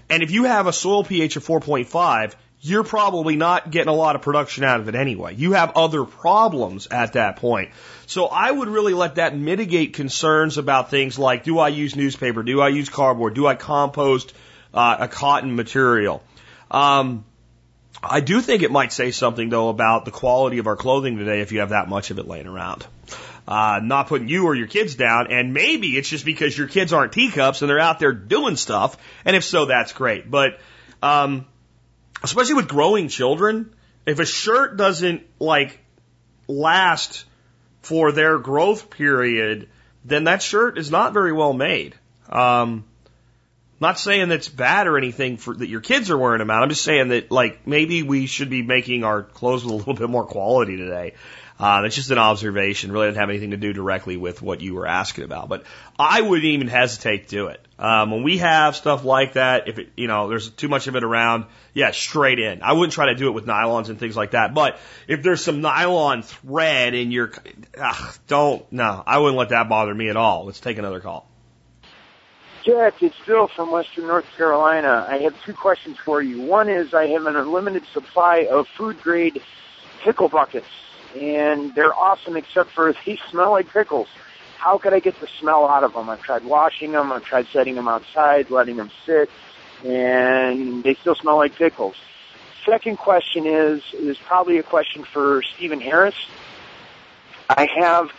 And if you have a soil pH of 4.5, you're probably not getting a lot of production out of it anyway. You have other problems at that point. So I would really let that mitigate concerns about things like do I use newspaper? Do I use cardboard? Do I compost uh, a cotton material? Um, I do think it might say something though about the quality of our clothing today if you have that much of it laying around. Uh, not putting you or your kids down, and maybe it's just because your kids aren't teacups and they're out there doing stuff, and if so, that's great. But um, especially with growing children, if a shirt doesn't like last for their growth period, then that shirt is not very well made. Um, not saying that's bad or anything for that your kids are wearing them out. I'm just saying that like maybe we should be making our clothes with a little bit more quality today. Uh, that's just an observation. Really doesn't have anything to do directly with what you were asking about. But I wouldn't even hesitate to do it. Um, when we have stuff like that, if it, you know, there's too much of it around, yeah, straight in. I wouldn't try to do it with nylons and things like that. But if there's some nylon thread in your, ugh, don't, no, I wouldn't let that bother me at all. Let's take another call. Jack, it's Bill from Western North Carolina. I have two questions for you. One is I have an unlimited supply of food grade pickle buckets and they're awesome except for they smell like pickles. How could I get the smell out of them? I've tried washing them, I've tried setting them outside, letting them sit, and they still smell like pickles. Second question is is probably a question for Stephen Harris. I have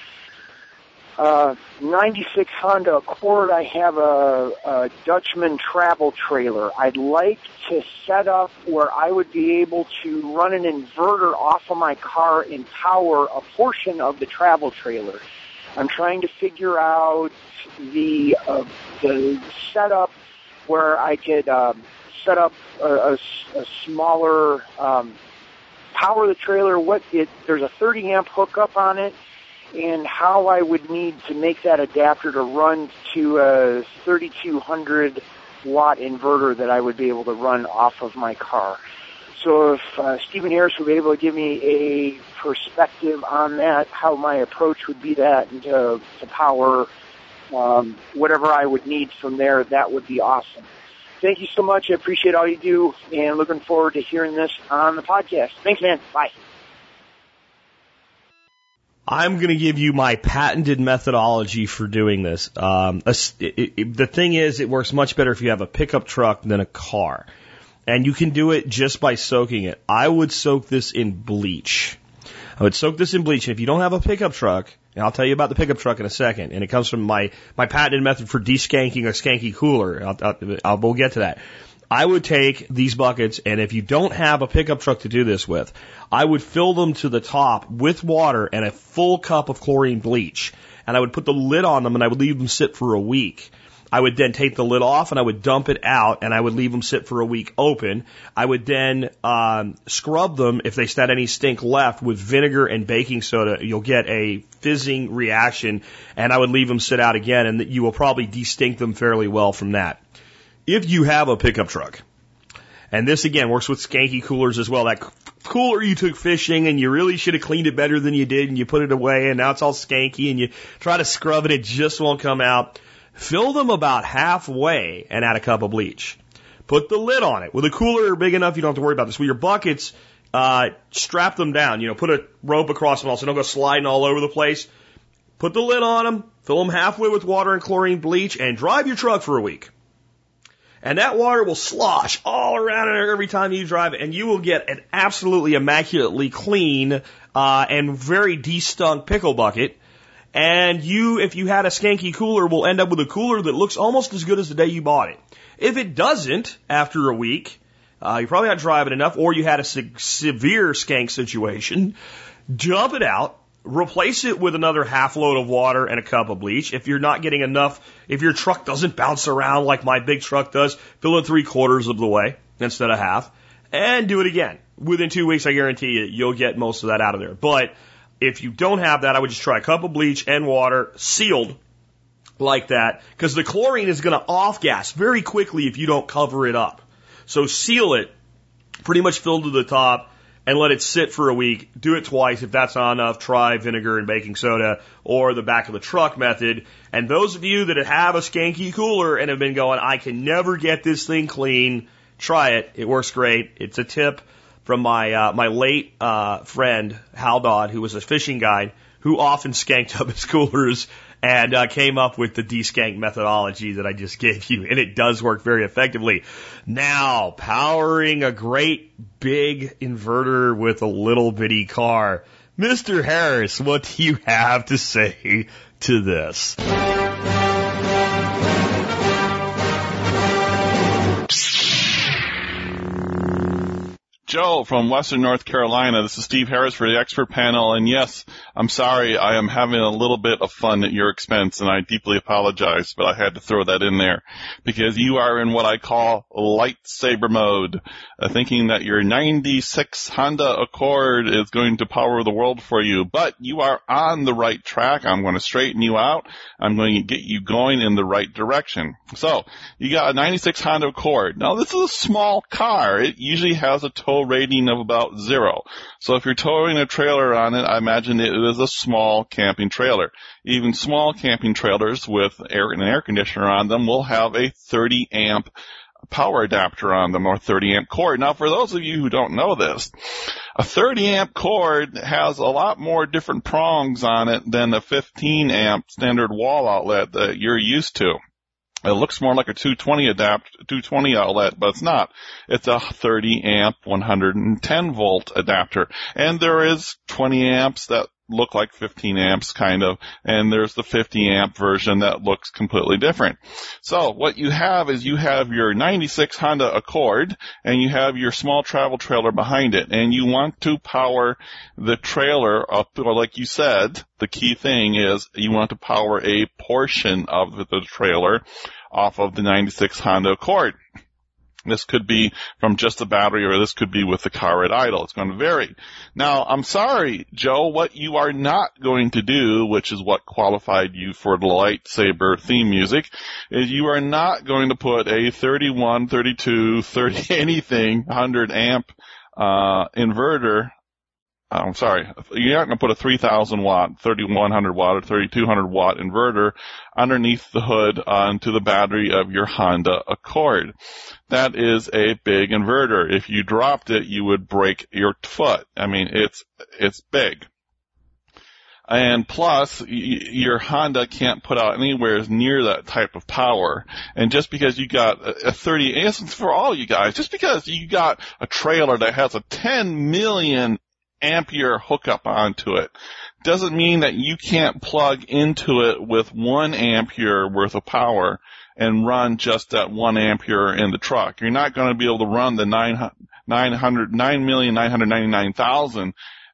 uh, 96 Honda Accord. I have a, a Dutchman travel trailer. I'd like to set up where I would be able to run an inverter off of my car and power a portion of the travel trailer. I'm trying to figure out the uh, the setup where I could um, set up a, a, a smaller um, power the trailer, what it, there's a 30 amp hookup on it, and how I would need to make that adapter to run to a 3200 watt inverter that I would be able to run off of my car. So if uh, Stephen Harris would be able to give me a perspective on that, how my approach would be that and to, to power um, whatever I would need from there, that would be awesome. Thank you so much. I appreciate all you do and looking forward to hearing this on the podcast. Thanks, man. Bye. I'm going to give you my patented methodology for doing this. Um, it, it, the thing is, it works much better if you have a pickup truck than a car. And you can do it just by soaking it. I would soak this in bleach. I would soak this in bleach. And if you don't have a pickup truck, and I'll tell you about the pickup truck in a second, and it comes from my, my patented method for deskanking a skanky cooler. I'll, I'll, I'll, we'll get to that. I would take these buckets, and if you don't have a pickup truck to do this with, I would fill them to the top with water and a full cup of chlorine bleach. And I would put the lid on them and I would leave them sit for a week. I would then take the lid off and I would dump it out and I would leave them sit for a week open. I would then um, scrub them if they had any stink left with vinegar and baking soda. You'll get a fizzing reaction and I would leave them sit out again and you will probably destink them fairly well from that. If you have a pickup truck, and this again works with skanky coolers as well. That cooler you took fishing and you really should have cleaned it better than you did and you put it away and now it's all skanky and you try to scrub it, it just won't come out. Fill them about halfway and add a cup of bleach. Put the lid on it. With a cooler big enough, you don't have to worry about this. With your buckets, uh, strap them down. You know, put a rope across them all so don't go sliding all over the place. Put the lid on them, fill them halfway with water and chlorine bleach, and drive your truck for a week. And that water will slosh all around it every time you drive it, and you will get an absolutely immaculately clean uh, and very de-stunk pickle bucket and you, if you had a skanky cooler, will end up with a cooler that looks almost as good as the day you bought it. If it doesn't, after a week, uh, you're probably not driving enough, or you had a se- severe skank situation, dump it out, replace it with another half load of water and a cup of bleach. If you're not getting enough, if your truck doesn't bounce around like my big truck does, fill it three quarters of the way instead of half, and do it again. Within two weeks, I guarantee you, you'll get most of that out of there. But if you don't have that, I would just try a cup of bleach and water sealed like that because the chlorine is going to off gas very quickly if you don't cover it up. So seal it pretty much filled to the top and let it sit for a week. Do it twice. If that's not enough, try vinegar and baking soda or the back of the truck method. And those of you that have a skanky cooler and have been going, I can never get this thing clean, try it. It works great. It's a tip from my uh, my late uh, friend Hal Dodd, who was a fishing guide, who often skanked up his coolers and uh, came up with the deskank methodology that I just gave you, and it does work very effectively. Now, powering a great big inverter with a little bitty car, Mr. Harris, what do you have to say to this? Joe from Western North Carolina. This is Steve Harris for the expert panel. And yes, I'm sorry I am having a little bit of fun at your expense and I deeply apologize, but I had to throw that in there because you are in what I call lightsaber mode, uh, thinking that your 96 Honda Accord is going to power the world for you, but you are on the right track. I'm going to straighten you out. I'm going to get you going in the right direction. So you got a 96 Honda Accord. Now this is a small car. It usually has a tow rating of about zero. So if you're towing a trailer on it, I imagine it is a small camping trailer. Even small camping trailers with air and an air conditioner on them will have a 30 amp power adapter on them or 30 amp cord. Now for those of you who don't know this, a 30 amp cord has a lot more different prongs on it than the 15 amp standard wall outlet that you're used to. It looks more like a 220 adapt 220 outlet, but it's not. It's a 30 amp 110 volt adapter. And there is 20 amps that look like 15 amps kind of, and there's the 50 amp version that looks completely different. So what you have is you have your 96 Honda Accord and you have your small travel trailer behind it and you want to power the trailer up, or like you said, the key thing is you want to power a portion of the trailer off of the 96 Honda Accord. This could be from just the battery or this could be with the car at idle. It's going to vary. Now, I'm sorry, Joe, what you are not going to do, which is what qualified you for the lightsaber theme music, is you are not going to put a 31, 32, 30 anything 100 amp uh, inverter Uh, I'm sorry, you're not going to put a 3000 watt, 3100 watt, or 3200 watt inverter underneath the hood onto the battery of your Honda Accord. That is a big inverter. If you dropped it, you would break your foot. I mean, it's, it's big. And plus, y- your Honda can't put out anywhere near that type of power. And just because you got a, a 30, and this is for all you guys, just because you got a trailer that has a 10 million ampere hookup onto it doesn't mean that you can't plug into it with one ampere worth of power and run just that one ampere in the truck. You're not going to be able to run the 900, 9,999,000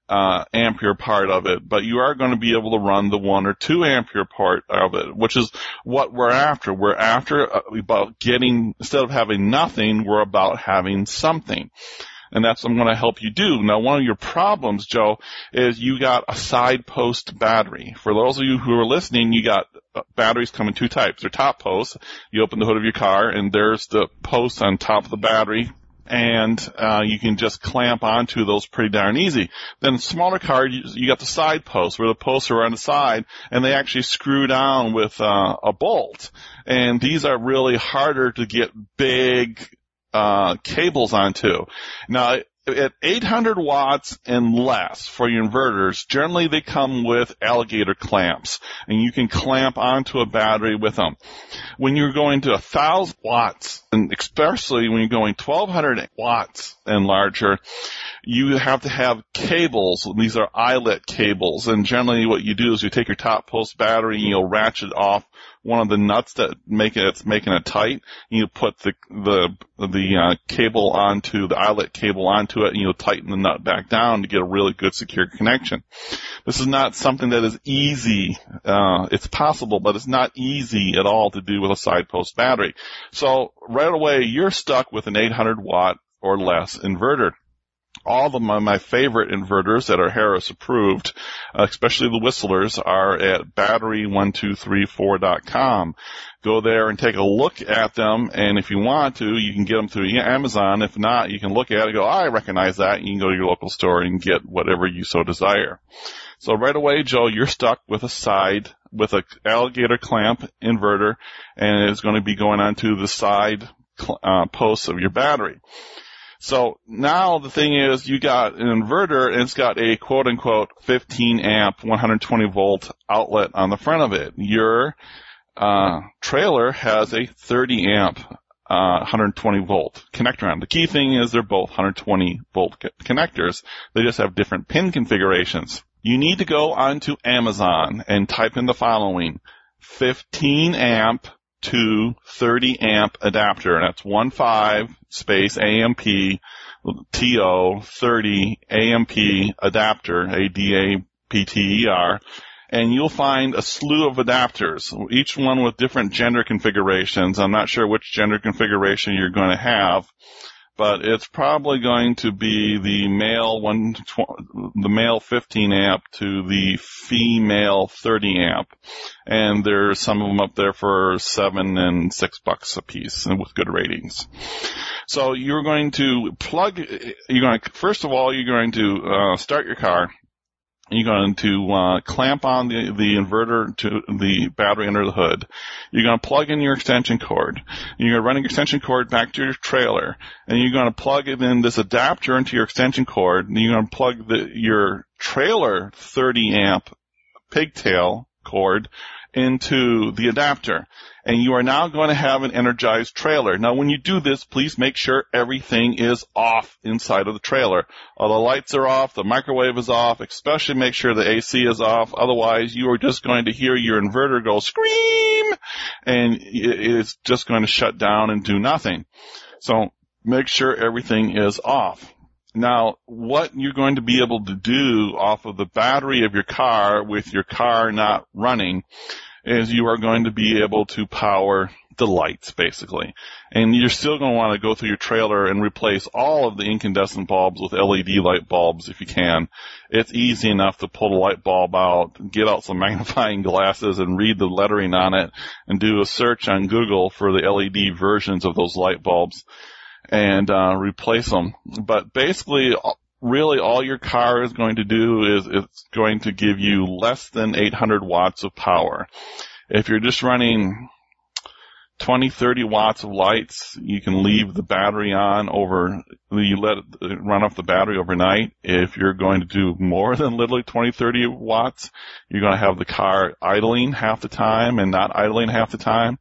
uh, ampere part of it, but you are going to be able to run the one or two ampere part of it, which is what we're after. We're after uh, about getting, instead of having nothing, we're about having something and that's what I'm going to help you do. Now, one of your problems, Joe, is you got a side post battery. For those of you who are listening, you got uh, batteries come in two types. They're top posts. You open the hood of your car, and there's the post on top of the battery and uh, you can just clamp onto those pretty darn easy. Then smaller car, you, you got the side posts where the posts are on the side, and they actually screw down with uh, a bolt. And these are really harder to get big uh, cables onto. Now, at 800 watts and less for your inverters, generally they come with alligator clamps, and you can clamp onto a battery with them. When you're going to 1000 watts, and especially when you're going 1200 watts and larger, you have to have cables. These are eyelet cables, and generally what you do is you take your top post battery and you'll ratchet off one of the nuts that make it, it's making it tight. and You put the, the, the, uh, cable onto, the eyelet cable onto it and you'll tighten the nut back down to get a really good secure connection. This is not something that is easy, uh, it's possible, but it's not easy at all to do with a side post battery. So right away, you're stuck with an 800 watt or less inverter all of my, my favorite inverters that are Harris approved, especially the whistlers, are at battery1234.com. Go there and take a look at them, and if you want to, you can get them through Amazon. If not, you can look at it and go, oh, I recognize that. and You can go to your local store and get whatever you so desire. So right away, Joe, you're stuck with a side, with a alligator clamp inverter, and it's going to be going onto the side uh, posts of your battery. So now the thing is you got an inverter and it's got a quote unquote 15 amp 120 volt outlet on the front of it. Your uh, trailer has a 30 amp uh, 120 volt connector on. The key thing is they're both 120 volt connectors. They just have different pin configurations. You need to go onto Amazon and type in the following 15 amp to 30 amp adapter. And that's 15 space AMP TO 30 AMP adapter, A-D-A-P-T-E-R. And you'll find a slew of adapters, each one with different gender configurations. I'm not sure which gender configuration you're going to have but it's probably going to be the male one, the male 15 amp to the female 30 amp, and there's some of them up there for seven and six bucks a piece, and with good ratings. So you're going to plug. You're going to first of all, you're going to uh, start your car you're going to uh, clamp on the, the inverter to the battery under the hood. You're going to plug in your extension cord. You're going to run your extension cord back to your trailer, and you're going to plug it in this adapter into your extension cord. And you're going to plug the, your trailer 30 amp pigtail cord into the adapter. And you are now going to have an energized trailer. Now when you do this, please make sure everything is off inside of the trailer. All the lights are off, the microwave is off, especially make sure the AC is off. Otherwise you are just going to hear your inverter go scream and it's just going to shut down and do nothing. So make sure everything is off. Now, what you're going to be able to do off of the battery of your car with your car not running is you are going to be able to power the lights basically. And you're still going to want to go through your trailer and replace all of the incandescent bulbs with LED light bulbs if you can. It's easy enough to pull the light bulb out, get out some magnifying glasses and read the lettering on it and do a search on Google for the LED versions of those light bulbs and uh, replace them. But basically, really all your car is going to do is it's going to give you less than 800 watts of power. If you're just running 20, 30 watts of lights, you can leave the battery on over, you let it run off the battery overnight. If you're going to do more than literally 20, 30 watts, you're going to have the car idling half the time and not idling half the time.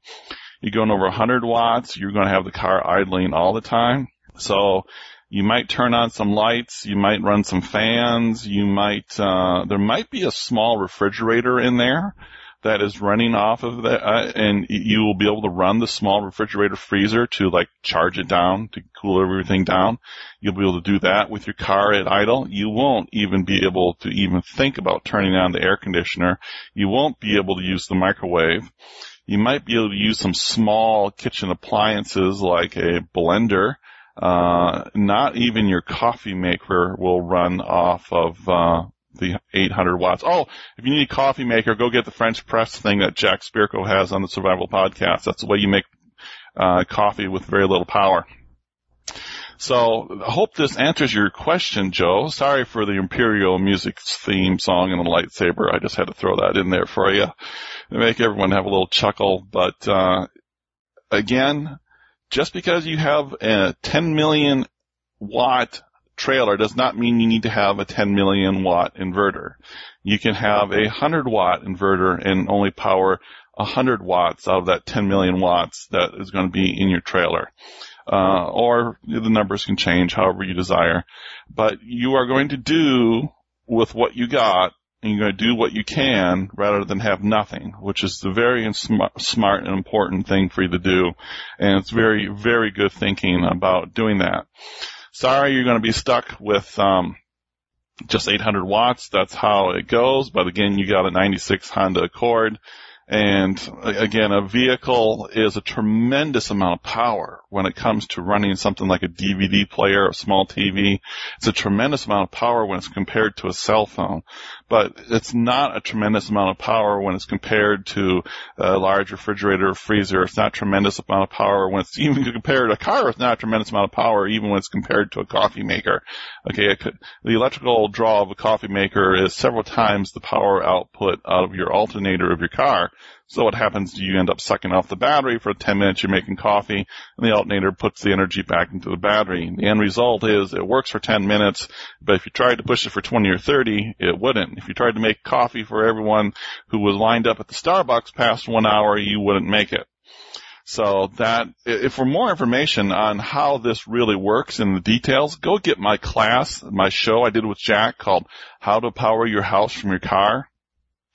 You're going over 100 watts, you're going to have the car idling all the time. So you might turn on some lights, you might run some fans, you might, uh, there might be a small refrigerator in there that is running off of that, uh, and you will be able to run the small refrigerator freezer to like charge it down to cool everything down. You'll be able to do that with your car at idle. You won't even be able to even think about turning on the air conditioner. You won't be able to use the microwave. You might be able to use some small kitchen appliances like a blender uh, not even your coffee maker will run off of, uh, the 800 watts. Oh, if you need a coffee maker, go get the French press thing that Jack Spirko has on the Survival Podcast. That's the way you make, uh, coffee with very little power. So I hope this answers your question, Joe. Sorry for the Imperial music theme song and the lightsaber. I just had to throw that in there for you to make everyone have a little chuckle. But, uh, again, just because you have a 10 million watt trailer does not mean you need to have a 10 million watt inverter. You can have a 100 watt inverter and only power 100 watts out of that 10 million watts that is going to be in your trailer. Uh, or the numbers can change however you desire. But you are going to do with what you got and you're going to do what you can rather than have nothing, which is the very smart and important thing for you to do. And it's very, very good thinking about doing that. Sorry, you're going to be stuck with, um, just 800 watts. That's how it goes. But again, you got a 96 Honda Accord and again, a vehicle is a tremendous amount of power when it comes to running something like a DVD player, a small TV. It's a tremendous amount of power when it's compared to a cell phone, but it's not a tremendous amount of power when it's compared to a large refrigerator or freezer. It's not a tremendous amount of power when it's even compared to a car. It's not a tremendous amount of power even when it's compared to a coffee maker. Okay, could, the electrical draw of a coffee maker is several times the power output out of your alternator of your car. So what happens? You end up sucking off the battery for 10 minutes. You're making coffee, and the alternator puts the energy back into the battery. The end result is it works for 10 minutes, but if you tried to push it for 20 or 30, it wouldn't. If you tried to make coffee for everyone who was lined up at the Starbucks past one hour, you wouldn't make it. So that, if for more information on how this really works in the details, go get my class, my show I did with Jack called How to Power Your House from Your Car.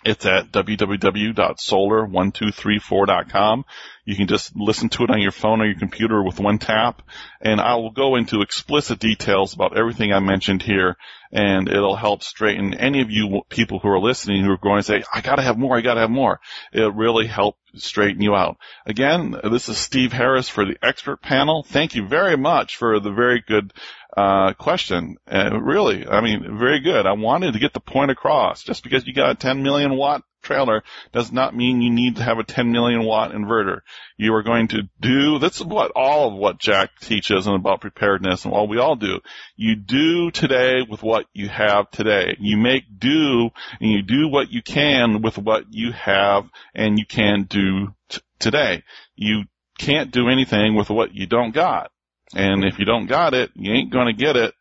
It's at www.solar1234.com. You can just listen to it on your phone or your computer with one tap. And I will go into explicit details about everything I mentioned here and it'll help straighten any of you people who are listening who are going to say, I gotta have more, I gotta have more. It'll really help straighten you out. Again, this is Steve Harris for the expert panel. Thank you very much for the very good uh, question. Uh, really, I mean, very good. I wanted to get the point across. Just because you got a 10 million watt trailer does not mean you need to have a 10 million watt inverter. You are going to do, that's what all of what Jack teaches and about preparedness and what we all do. You do today with what you have today. You make do and you do what you can with what you have and you can do t- today. You can't do anything with what you don't got. And if you don't got it, you ain't going to get it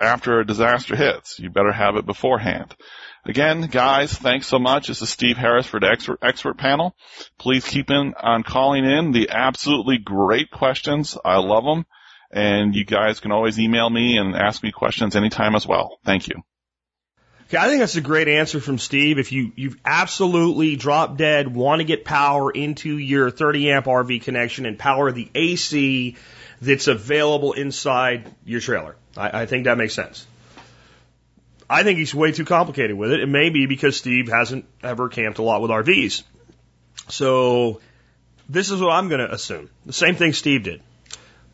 after a disaster hits. You better have it beforehand. Again, guys, thanks so much. This is Steve Harris for the expert, expert panel. Please keep in on calling in the absolutely great questions. I love them. And you guys can always email me and ask me questions anytime as well. Thank you. Okay, I think that's a great answer from Steve. If you, you've absolutely drop dead, want to get power into your 30 amp RV connection and power the AC that's available inside your trailer. I, I think that makes sense. I think he's way too complicated with it. It may be because Steve hasn't ever camped a lot with RVs. So this is what I'm going to assume. The same thing Steve did.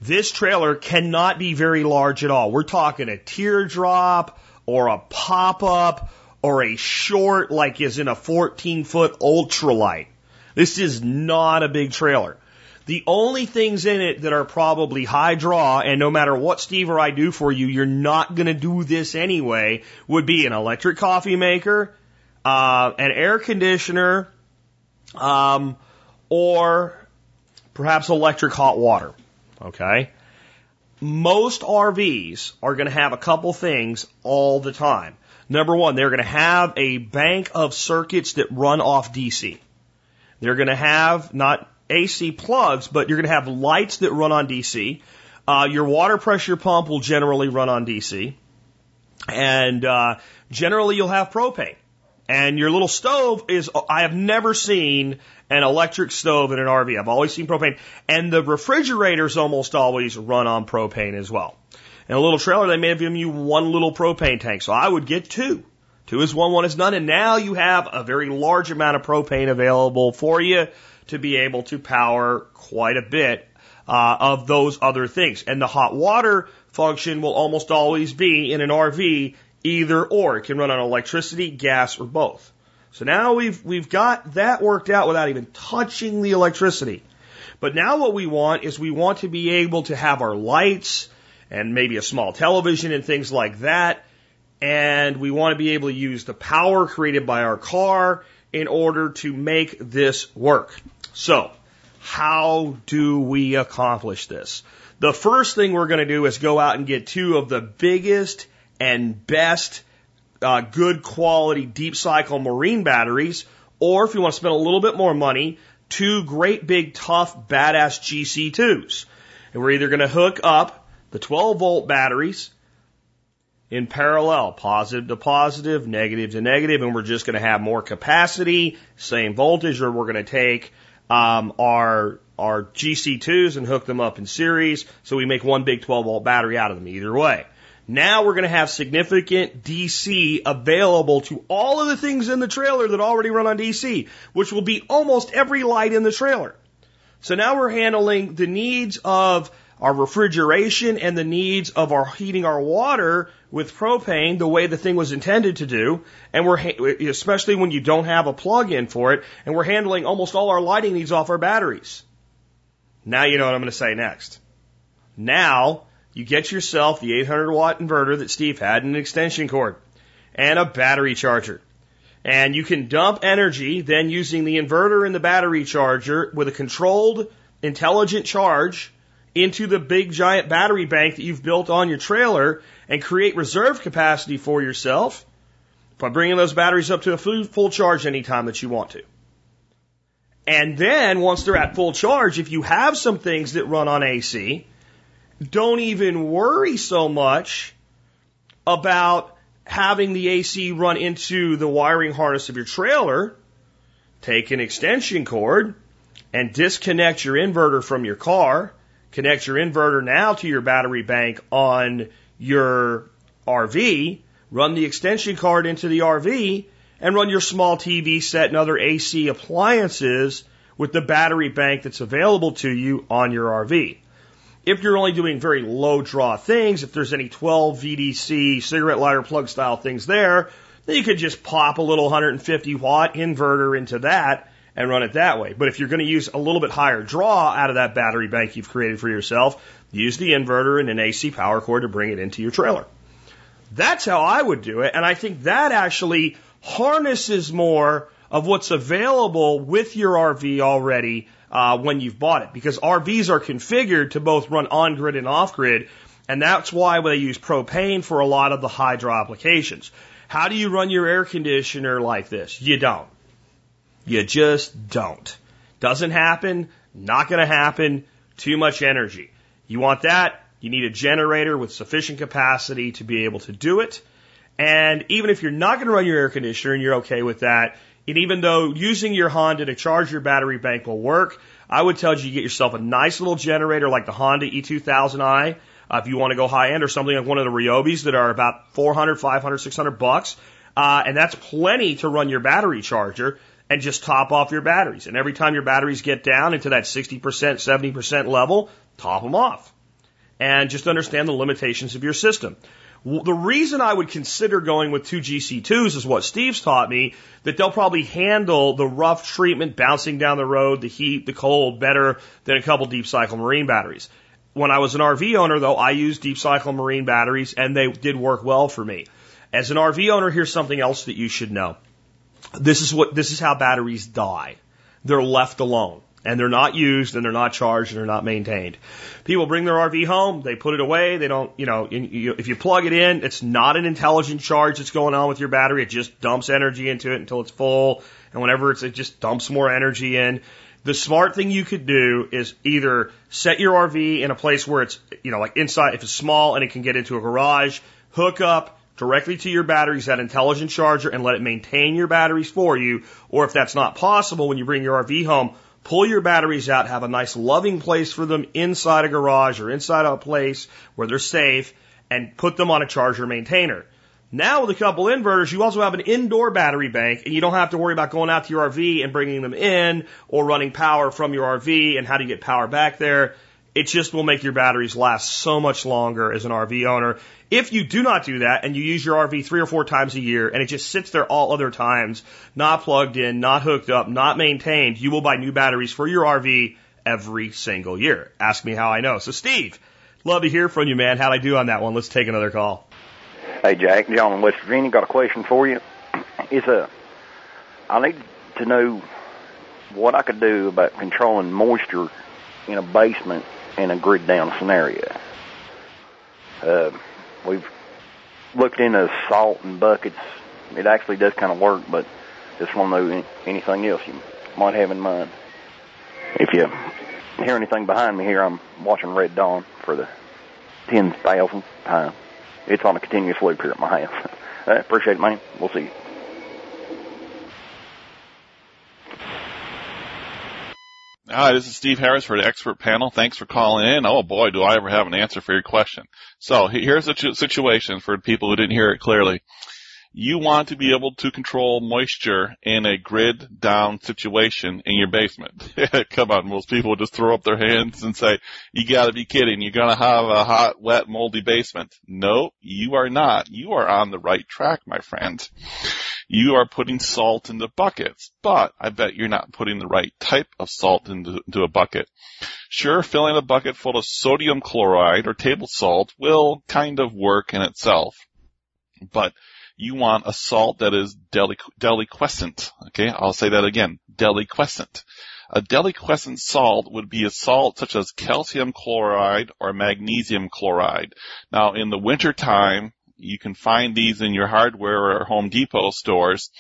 This trailer cannot be very large at all. We're talking a teardrop or a pop up or a short, like is in a 14 foot ultralight. This is not a big trailer. The only things in it that are probably high draw, and no matter what Steve or I do for you, you're not going to do this anyway, would be an electric coffee maker, uh, an air conditioner, um, or perhaps electric hot water. Okay? Most RVs are going to have a couple things all the time. Number one, they're going to have a bank of circuits that run off DC. They're going to have not AC plugs, but you're going to have lights that run on DC. Uh, your water pressure pump will generally run on DC. And uh, generally, you'll have propane. And your little stove is, I have never seen an electric stove in an RV. I've always seen propane. And the refrigerators almost always run on propane as well. In a little trailer, they may have given you one little propane tank. So I would get two. Two is one, one is none. And now you have a very large amount of propane available for you to be able to power quite a bit uh, of those other things. And the hot water function will almost always be in an RV either or. It can run on electricity, gas, or both. So now we've we've got that worked out without even touching the electricity. But now what we want is we want to be able to have our lights and maybe a small television and things like that. And we want to be able to use the power created by our car in order to make this work. So, how do we accomplish this? The first thing we're going to do is go out and get two of the biggest and best uh, good quality deep cycle marine batteries, or if you want to spend a little bit more money, two great big tough badass GC2s. And we're either going to hook up the 12 volt batteries in parallel, positive to positive, negative to negative, and we're just going to have more capacity, same voltage, or we're going to take um, our our GC2s and hook them up in series, so we make one big 12 volt battery out of them. Either way. Now we're going to have significant DC available to all of the things in the trailer that already run on DC, which will be almost every light in the trailer. So now we're handling the needs of our refrigeration and the needs of our heating our water with propane the way the thing was intended to do. And we're, especially when you don't have a plug in for it, and we're handling almost all our lighting needs off our batteries. Now you know what I'm going to say next. Now you get yourself the 800 watt inverter that Steve had and an extension cord and a battery charger. And you can dump energy then using the inverter and the battery charger with a controlled, intelligent charge into the big giant battery bank that you've built on your trailer and create reserve capacity for yourself by bringing those batteries up to a full, charge anytime that you want to. And then once they're at full charge, if you have some things that run on AC, don't even worry so much about having the AC run into the wiring harness of your trailer. Take an extension cord and disconnect your inverter from your car. Connect your inverter now to your battery bank on your RV. Run the extension cord into the RV and run your small TV set and other AC appliances with the battery bank that's available to you on your RV. If you're only doing very low draw things, if there's any 12 VDC cigarette lighter plug style things there, then you could just pop a little 150 watt inverter into that and run it that way. But if you're going to use a little bit higher draw out of that battery bank you've created for yourself, use the inverter and an AC power cord to bring it into your trailer. That's how I would do it. And I think that actually harnesses more of what's available with your RV already uh, when you've bought it because RVs are configured to both run on grid and off grid, and that's why they use propane for a lot of the hydro applications. How do you run your air conditioner like this? You don't. You just don't. Doesn't happen, not going to happen, too much energy. You want that? You need a generator with sufficient capacity to be able to do it. And even if you're not going to run your air conditioner and you're okay with that, and even though using your Honda to charge your battery bank will work, I would tell you to get yourself a nice little generator like the Honda E2000i. Uh, if you want to go high end or something like one of the Ryobis that are about 400, 500, 600 bucks. Uh, and that's plenty to run your battery charger. And just top off your batteries. And every time your batteries get down into that 60%, 70% level, top them off. And just understand the limitations of your system. The reason I would consider going with two GC2s is what Steve's taught me, that they'll probably handle the rough treatment bouncing down the road, the heat, the cold better than a couple deep cycle marine batteries. When I was an RV owner though, I used deep cycle marine batteries and they did work well for me. As an RV owner, here's something else that you should know. This is what, this is how batteries die. They're left alone and they're not used and they're not charged and they're not maintained. People bring their RV home, they put it away, they don't, you know, if you plug it in, it's not an intelligent charge that's going on with your battery. It just dumps energy into it until it's full. And whenever it's, it just dumps more energy in. The smart thing you could do is either set your RV in a place where it's, you know, like inside, if it's small and it can get into a garage, hook up directly to your batteries, that intelligent charger, and let it maintain your batteries for you. Or if that's not possible, when you bring your RV home, pull your batteries out, have a nice loving place for them inside a garage or inside a place where they're safe, and put them on a charger maintainer. Now with a couple inverters, you also have an indoor battery bank and you don't have to worry about going out to your RV and bringing them in or running power from your RV and how to get power back there. It just will make your batteries last so much longer as an RV owner. If you do not do that and you use your RV three or four times a year and it just sits there all other times, not plugged in, not hooked up, not maintained, you will buy new batteries for your RV every single year. Ask me how I know. So Steve, love to hear from you, man. How'd I do on that one? Let's take another call. Hey Jack, John in West Virginia, got a question for you. It's a, I need to know what I could do about controlling moisture in a basement in a grid down scenario. Uh, we've looked into salt and buckets. It actually does kind of work, but just want to know anything else you might have in mind. If you hear anything behind me here, I'm watching Red Dawn for the 10,000th time. It's on a continuous loop here at my house. I appreciate it, man. We'll see you. Hi, this is Steve Harris for the expert panel. Thanks for calling in. Oh boy, do I ever have an answer for your question. So here's the situation for people who didn't hear it clearly. You want to be able to control moisture in a grid down situation in your basement. Come on, most people just throw up their hands and say, you gotta be kidding. You're gonna have a hot, wet, moldy basement. No, you are not. You are on the right track, my friend you are putting salt into buckets, but I bet you're not putting the right type of salt into, into a bucket. Sure, filling a bucket full of sodium chloride or table salt will kind of work in itself, but you want a salt that is deliqu- deliquescent. Okay, I'll say that again, deliquescent. A deliquescent salt would be a salt such as calcium chloride or magnesium chloride. Now, in the wintertime, you can find these in your hardware or Home Depot stores.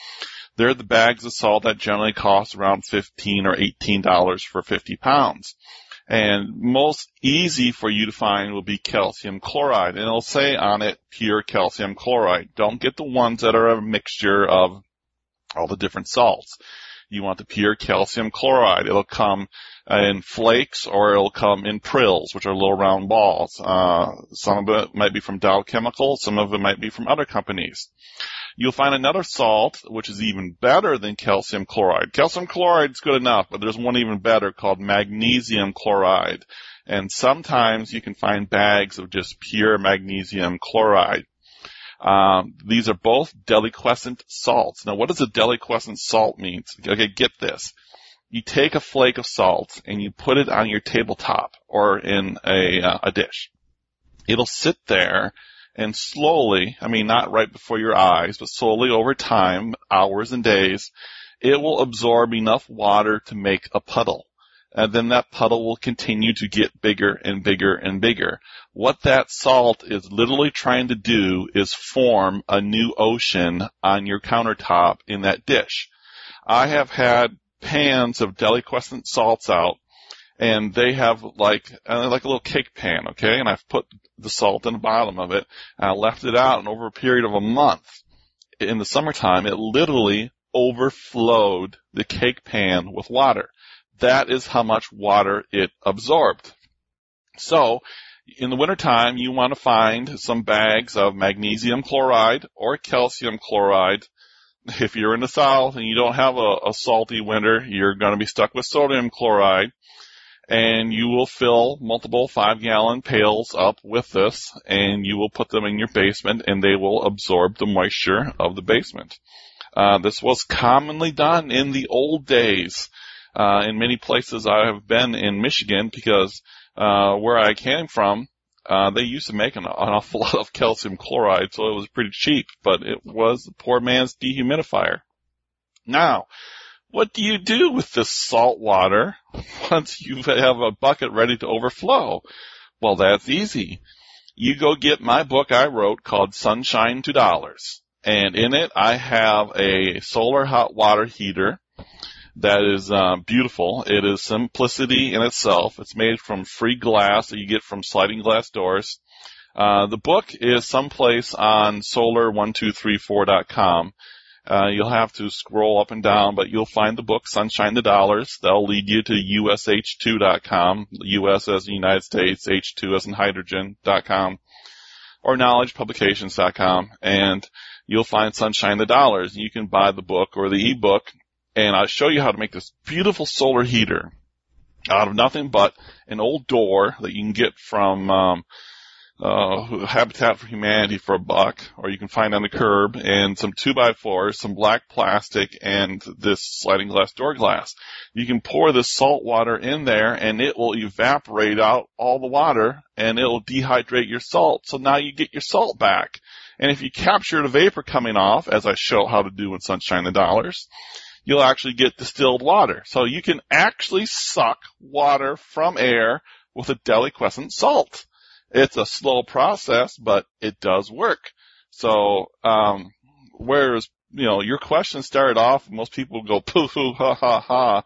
They're the bags of salt that generally cost around 15 or $18 for 50 pounds. And most easy for you to find will be calcium chloride. And it'll say on it pure calcium chloride. Don't get the ones that are a mixture of all the different salts. You want the pure calcium chloride. It'll come in flakes or it'll come in prills, which are little round balls. Uh, some of it might be from Dow Chemical, some of it might be from other companies. You'll find another salt, which is even better than calcium chloride. Calcium chloride is good enough, but there's one even better called magnesium chloride. And sometimes you can find bags of just pure magnesium chloride. Um, these are both deliquescent salts. Now, what does a deliquescent salt mean? Okay, get this you take a flake of salt and you put it on your tabletop or in a, uh, a dish. It'll sit there and slowly, I mean, not right before your eyes, but slowly over time, hours and days, it will absorb enough water to make a puddle. And then that puddle will continue to get bigger and bigger and bigger. What that salt is literally trying to do is form a new ocean on your countertop in that dish. I have had pans of deliquescent salts out and they have like uh, like a little cake pan, okay? And I've put the salt in the bottom of it, and I left it out, and over a period of a month, in the summertime, it literally overflowed the cake pan with water. That is how much water it absorbed. So, in the wintertime, you want to find some bags of magnesium chloride or calcium chloride if you're in the south and you don't have a, a salty winter, you're going to be stuck with sodium chloride and you will fill multiple five gallon pails up with this and you will put them in your basement and they will absorb the moisture of the basement. Uh, this was commonly done in the old days. Uh, in many places I have been in Michigan because, uh, where I came from, uh, they used to make an, an awful lot of calcium chloride, so it was pretty cheap, but it was the poor man's dehumidifier. Now, what do you do with this salt water once you have a bucket ready to overflow? Well, that's easy. You go get my book I wrote called Sunshine to Dollars. And in it, I have a solar hot water heater that is uh, beautiful. It is simplicity in itself. It's made from free glass that you get from sliding glass doors. Uh, the book is someplace on solar1234.com. Uh, you'll have to scroll up and down, but you'll find the book Sunshine to Dollars. That'll lead you to ush2.com, US as in United States, H2 as in hydrogen.com, or knowledgepublications.com, and you'll find Sunshine to Dollars. You can buy the book or the ebook, and I'll show you how to make this beautiful solar heater out of nothing but an old door that you can get from um, uh, Habitat for Humanity for a buck, or you can find on the curb, and some two by fours, some black plastic, and this sliding glass door glass. You can pour this salt water in there, and it will evaporate out all the water, and it will dehydrate your salt. So now you get your salt back. And if you capture the vapor coming off, as I show how to do in Sunshine to Dollars, you'll actually get distilled water. So you can actually suck water from air with a deliquescent salt. It's a slow process, but it does work. So, um, whereas, you know, your question started off, most people go poo poo ha ha ha.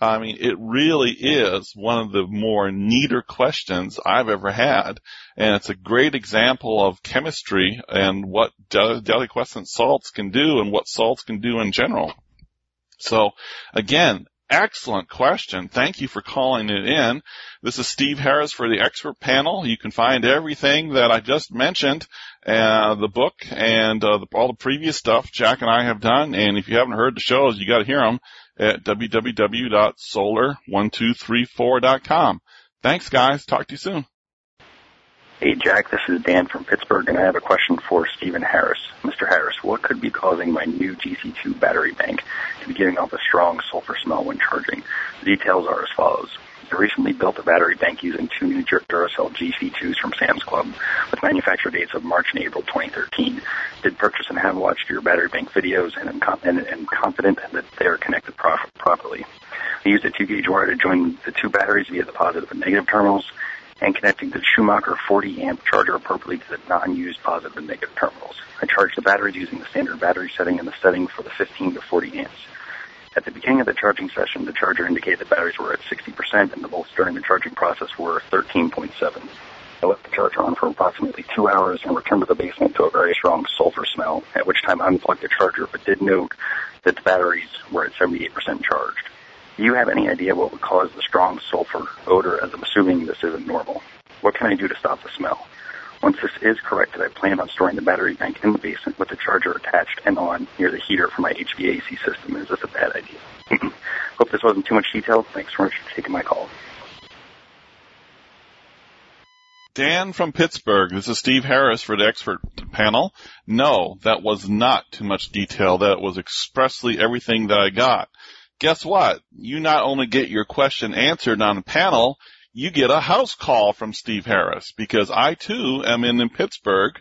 I mean, it really is one of the more neater questions I've ever had. And it's a great example of chemistry and what deliquescent salts can do and what salts can do in general. So again, excellent question. Thank you for calling it in. This is Steve Harris for the expert panel. You can find everything that I just mentioned, uh, the book and uh, the, all the previous stuff Jack and I have done. And if you haven't heard the shows, you got to hear them at www.solar1234.com. Thanks, guys. Talk to you soon. Hey, Jack, this is Dan from Pittsburgh, and I have a question for Stephen Harris. Mr. Harris, what could be causing my new GC2 battery bank to be giving off a strong sulfur smell when charging? The details are as follows. I recently built a battery bank using two new Duracell GC2s from Sam's Club with manufacture dates of March and April 2013. Did purchase and have watched your battery bank videos and am, com- and, and confident that they are connected pro- properly. I used a 2 gauge wire to join the two batteries via the positive and negative terminals and connecting the Schumacher 40 amp charger appropriately to the non-used positive and negative terminals. I charged the batteries using the standard battery setting and the setting for the 15 to 40 amps. At the beginning of the charging session, the charger indicated the batteries were at 60% and the volts during the charging process were 13.7. I left the charger on for approximately two hours and returned to the basement to a very strong sulfur smell, at which time I unplugged the charger but did note that the batteries were at 78% charged. Do you have any idea what would cause the strong sulfur odor as I'm assuming this isn't normal? What can I do to stop the smell? Once this is corrected, I plan on storing the battery bank in the basement with the charger attached and on near the heater for my HVAC system. Is this a bad idea? Hope this wasn't too much detail. Thanks so much for taking my call. Dan from Pittsburgh. This is Steve Harris for the expert panel. No, that was not too much detail. That was expressly everything that I got guess what? You not only get your question answered on the panel, you get a house call from Steve Harris because I too am in, in Pittsburgh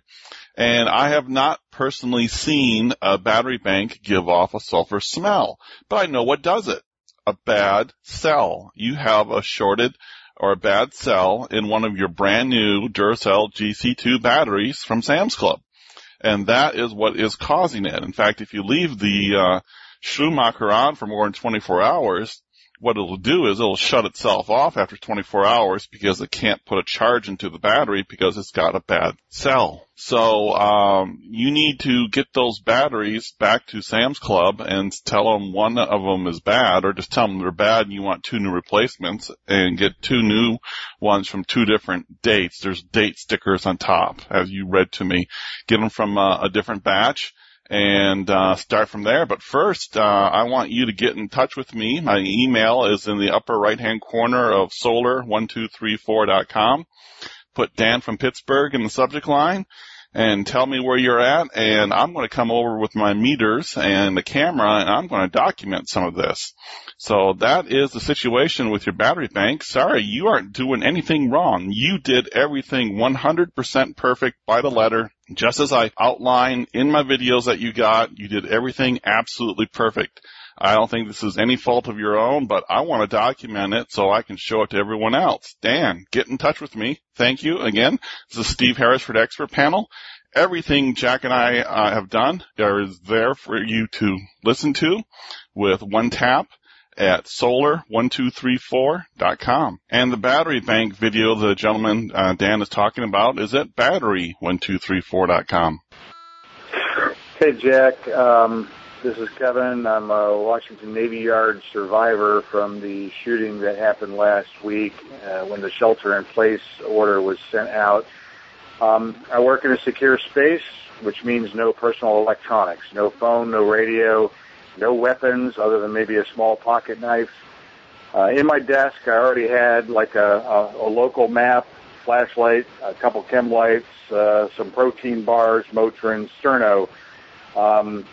and I have not personally seen a battery bank give off a sulfur smell, but I know what does it. A bad cell. You have a shorted or a bad cell in one of your brand new Duracell GC2 batteries from Sam's Club. And that is what is causing it. In fact, if you leave the, uh, Schumacher on for more than 24 hours, what it'll do is it'll shut itself off after 24 hours because it can't put a charge into the battery because it's got a bad cell. So um, you need to get those batteries back to Sam's Club and tell them one of them is bad, or just tell them they're bad and you want two new replacements, and get two new ones from two different dates. There's date stickers on top, as you read to me. Get them from a, a different batch and uh, start from there. But first, uh, I want you to get in touch with me. My email is in the upper right-hand corner of solar1234.com. Put Dan from Pittsburgh in the subject line and tell me where you're at and I'm going to come over with my meters and the camera and I'm going to document some of this. So that is the situation with your battery bank. Sorry, you aren't doing anything wrong. You did everything 100% perfect by the letter, just as I outlined in my videos that you got. You did everything absolutely perfect. I don't think this is any fault of your own, but I want to document it so I can show it to everyone else. Dan, get in touch with me. Thank you again. This is Steve Harris for the expert panel. Everything Jack and I uh, have done is there for you to listen to with one tap at solar1234.com. And the battery bank video the gentleman uh, Dan is talking about is at battery1234.com. Hey, Jack. Um, this is Kevin. I'm a Washington Navy Yard survivor from the shooting that happened last week uh, when the shelter in place order was sent out. Um, I work in a secure space, which means no personal electronics, no phone, no radio, no weapons other than maybe a small pocket knife. Uh, in my desk, I already had like a, a, a local map, flashlight, a couple chem lights, uh, some protein bars, Motrin, Sterno. Um,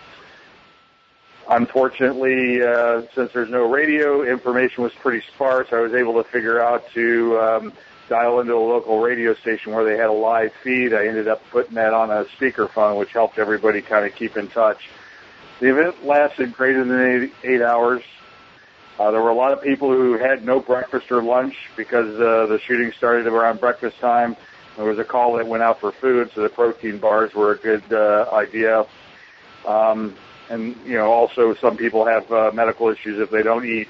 Unfortunately, uh, since there's no radio, information was pretty sparse. I was able to figure out to um, dial into a local radio station where they had a live feed. I ended up putting that on a speakerphone, which helped everybody kind of keep in touch. The event lasted greater than eight, eight hours. Uh, there were a lot of people who had no breakfast or lunch because uh, the shooting started around breakfast time. There was a call that went out for food, so the protein bars were a good uh, idea. Um, and you know also some people have uh, medical issues if they don't eat.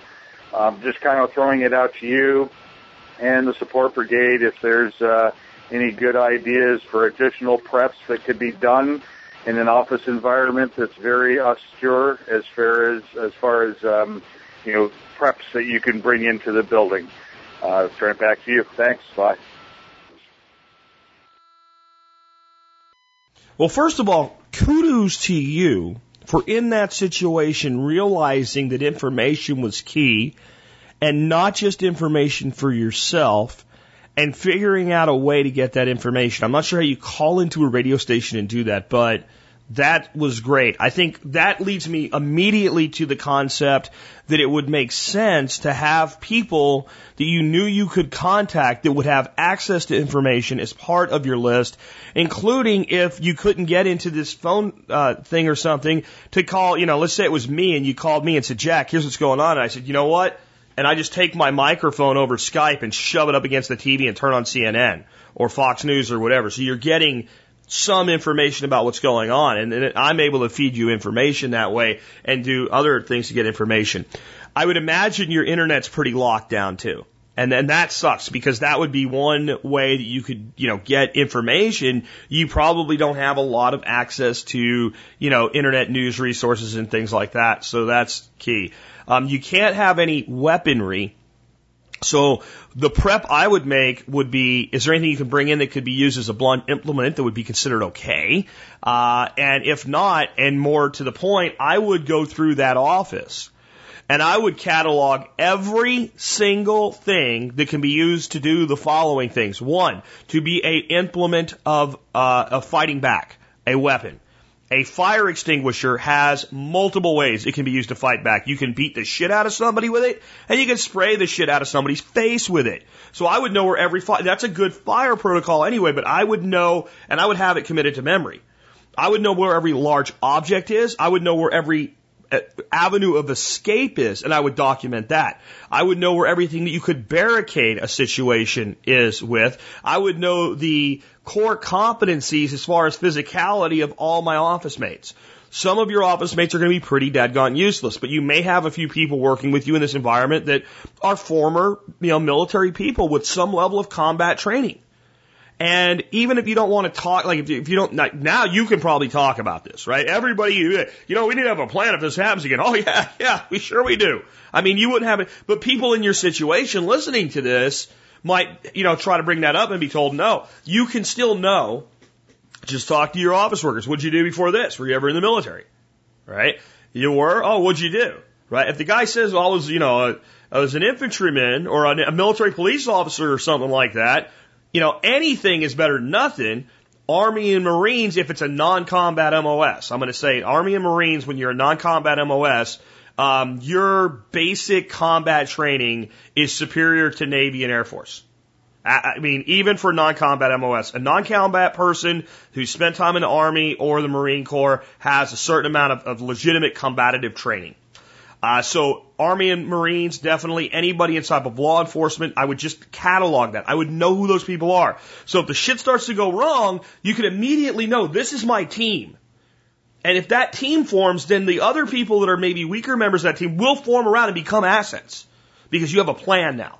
Um, just kind of throwing it out to you and the support brigade if there's uh, any good ideas for additional preps that could be done in an office environment that's very austere as far as as far as um, you know preps that you can bring into the building. Uh, turn it back to you. Thanks. Bye. Well, first of all, kudos to you for in that situation realizing that information was key and not just information for yourself and figuring out a way to get that information. I'm not sure how you call into a radio station and do that, but that was great. I think that leads me immediately to the concept that it would make sense to have people that you knew you could contact that would have access to information as part of your list, including if you couldn't get into this phone uh, thing or something to call, you know, let's say it was me and you called me and said, Jack, here's what's going on. And I said, you know what? And I just take my microphone over Skype and shove it up against the TV and turn on CNN or Fox News or whatever. So you're getting some information about what's going on. And, and I'm able to feed you information that way and do other things to get information. I would imagine your internet's pretty locked down too. And then that sucks because that would be one way that you could, you know, get information. You probably don't have a lot of access to, you know, internet news resources and things like that. So that's key. Um, you can't have any weaponry so the prep I would make would be: Is there anything you can bring in that could be used as a blunt implement that would be considered okay? Uh, and if not, and more to the point, I would go through that office and I would catalog every single thing that can be used to do the following things: one, to be a implement of uh, of fighting back, a weapon. A fire extinguisher has multiple ways it can be used to fight back. You can beat the shit out of somebody with it, and you can spray the shit out of somebody's face with it. So I would know where every fire, that's a good fire protocol anyway, but I would know, and I would have it committed to memory. I would know where every large object is. I would know where every uh, avenue of escape is, and I would document that. I would know where everything that you could barricade a situation is with. I would know the core competencies as far as physicality of all my office mates. Some of your office mates are going to be pretty dadgone useless, but you may have a few people working with you in this environment that are former, you know, military people with some level of combat training. And even if you don't want to talk, like if you, if you don't, now you can probably talk about this, right? Everybody, you know, we need to have a plan if this happens again. Oh yeah, yeah, we sure we do. I mean, you wouldn't have it, but people in your situation listening to this might, you know, try to bring that up and be told no. You can still know Just talk to your office workers. What'd you do before this? Were you ever in the military? Right? You were? Oh, what'd you do? Right? If the guy says, well, I was, you know, I was an infantryman or a military police officer or something like that, you know, anything is better than nothing. Army and Marines, if it's a non-combat MOS, I'm going to say Army and Marines, when you're a non-combat MOS, um, your basic combat training is superior to Navy and Air Force. I I mean, even for non-combat MOS, a non-combat person who spent time in the Army or the Marine Corps has a certain amount of, of legitimate combative training. Uh, so Army and Marines, definitely anybody inside of law enforcement, I would just catalog that. I would know who those people are. So if the shit starts to go wrong, you can immediately know this is my team. And if that team forms, then the other people that are maybe weaker members of that team will form around and become assets because you have a plan now.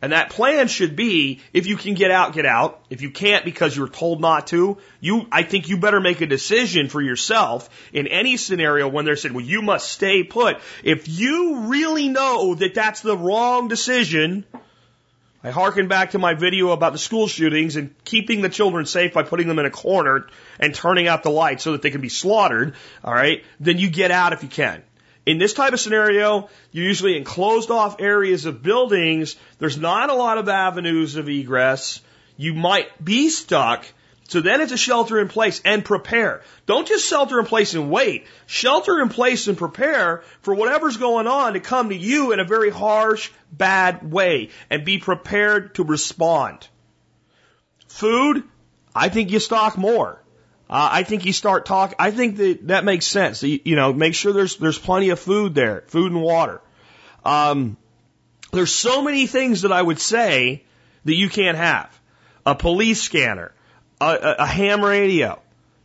And that plan should be if you can get out, get out. If you can't because you're told not to, you, I think you better make a decision for yourself in any scenario when they're saying, well, you must stay put. If you really know that that's the wrong decision, I harken back to my video about the school shootings and keeping the children safe by putting them in a corner and turning out the lights so that they can be slaughtered. All right. Then you get out if you can. In this type of scenario, you're usually in closed off areas of buildings. There's not a lot of avenues of egress. You might be stuck. So then it's a shelter in place and prepare. Don't just shelter in place and wait. Shelter in place and prepare for whatever's going on to come to you in a very harsh, bad way and be prepared to respond. Food, I think you stock more. Uh, I think you start talking. I think that that makes sense. You, you, know, make sure there's there's plenty of food there, food and water. Um, there's so many things that I would say that you can't have. A police scanner, a, a, ham radio,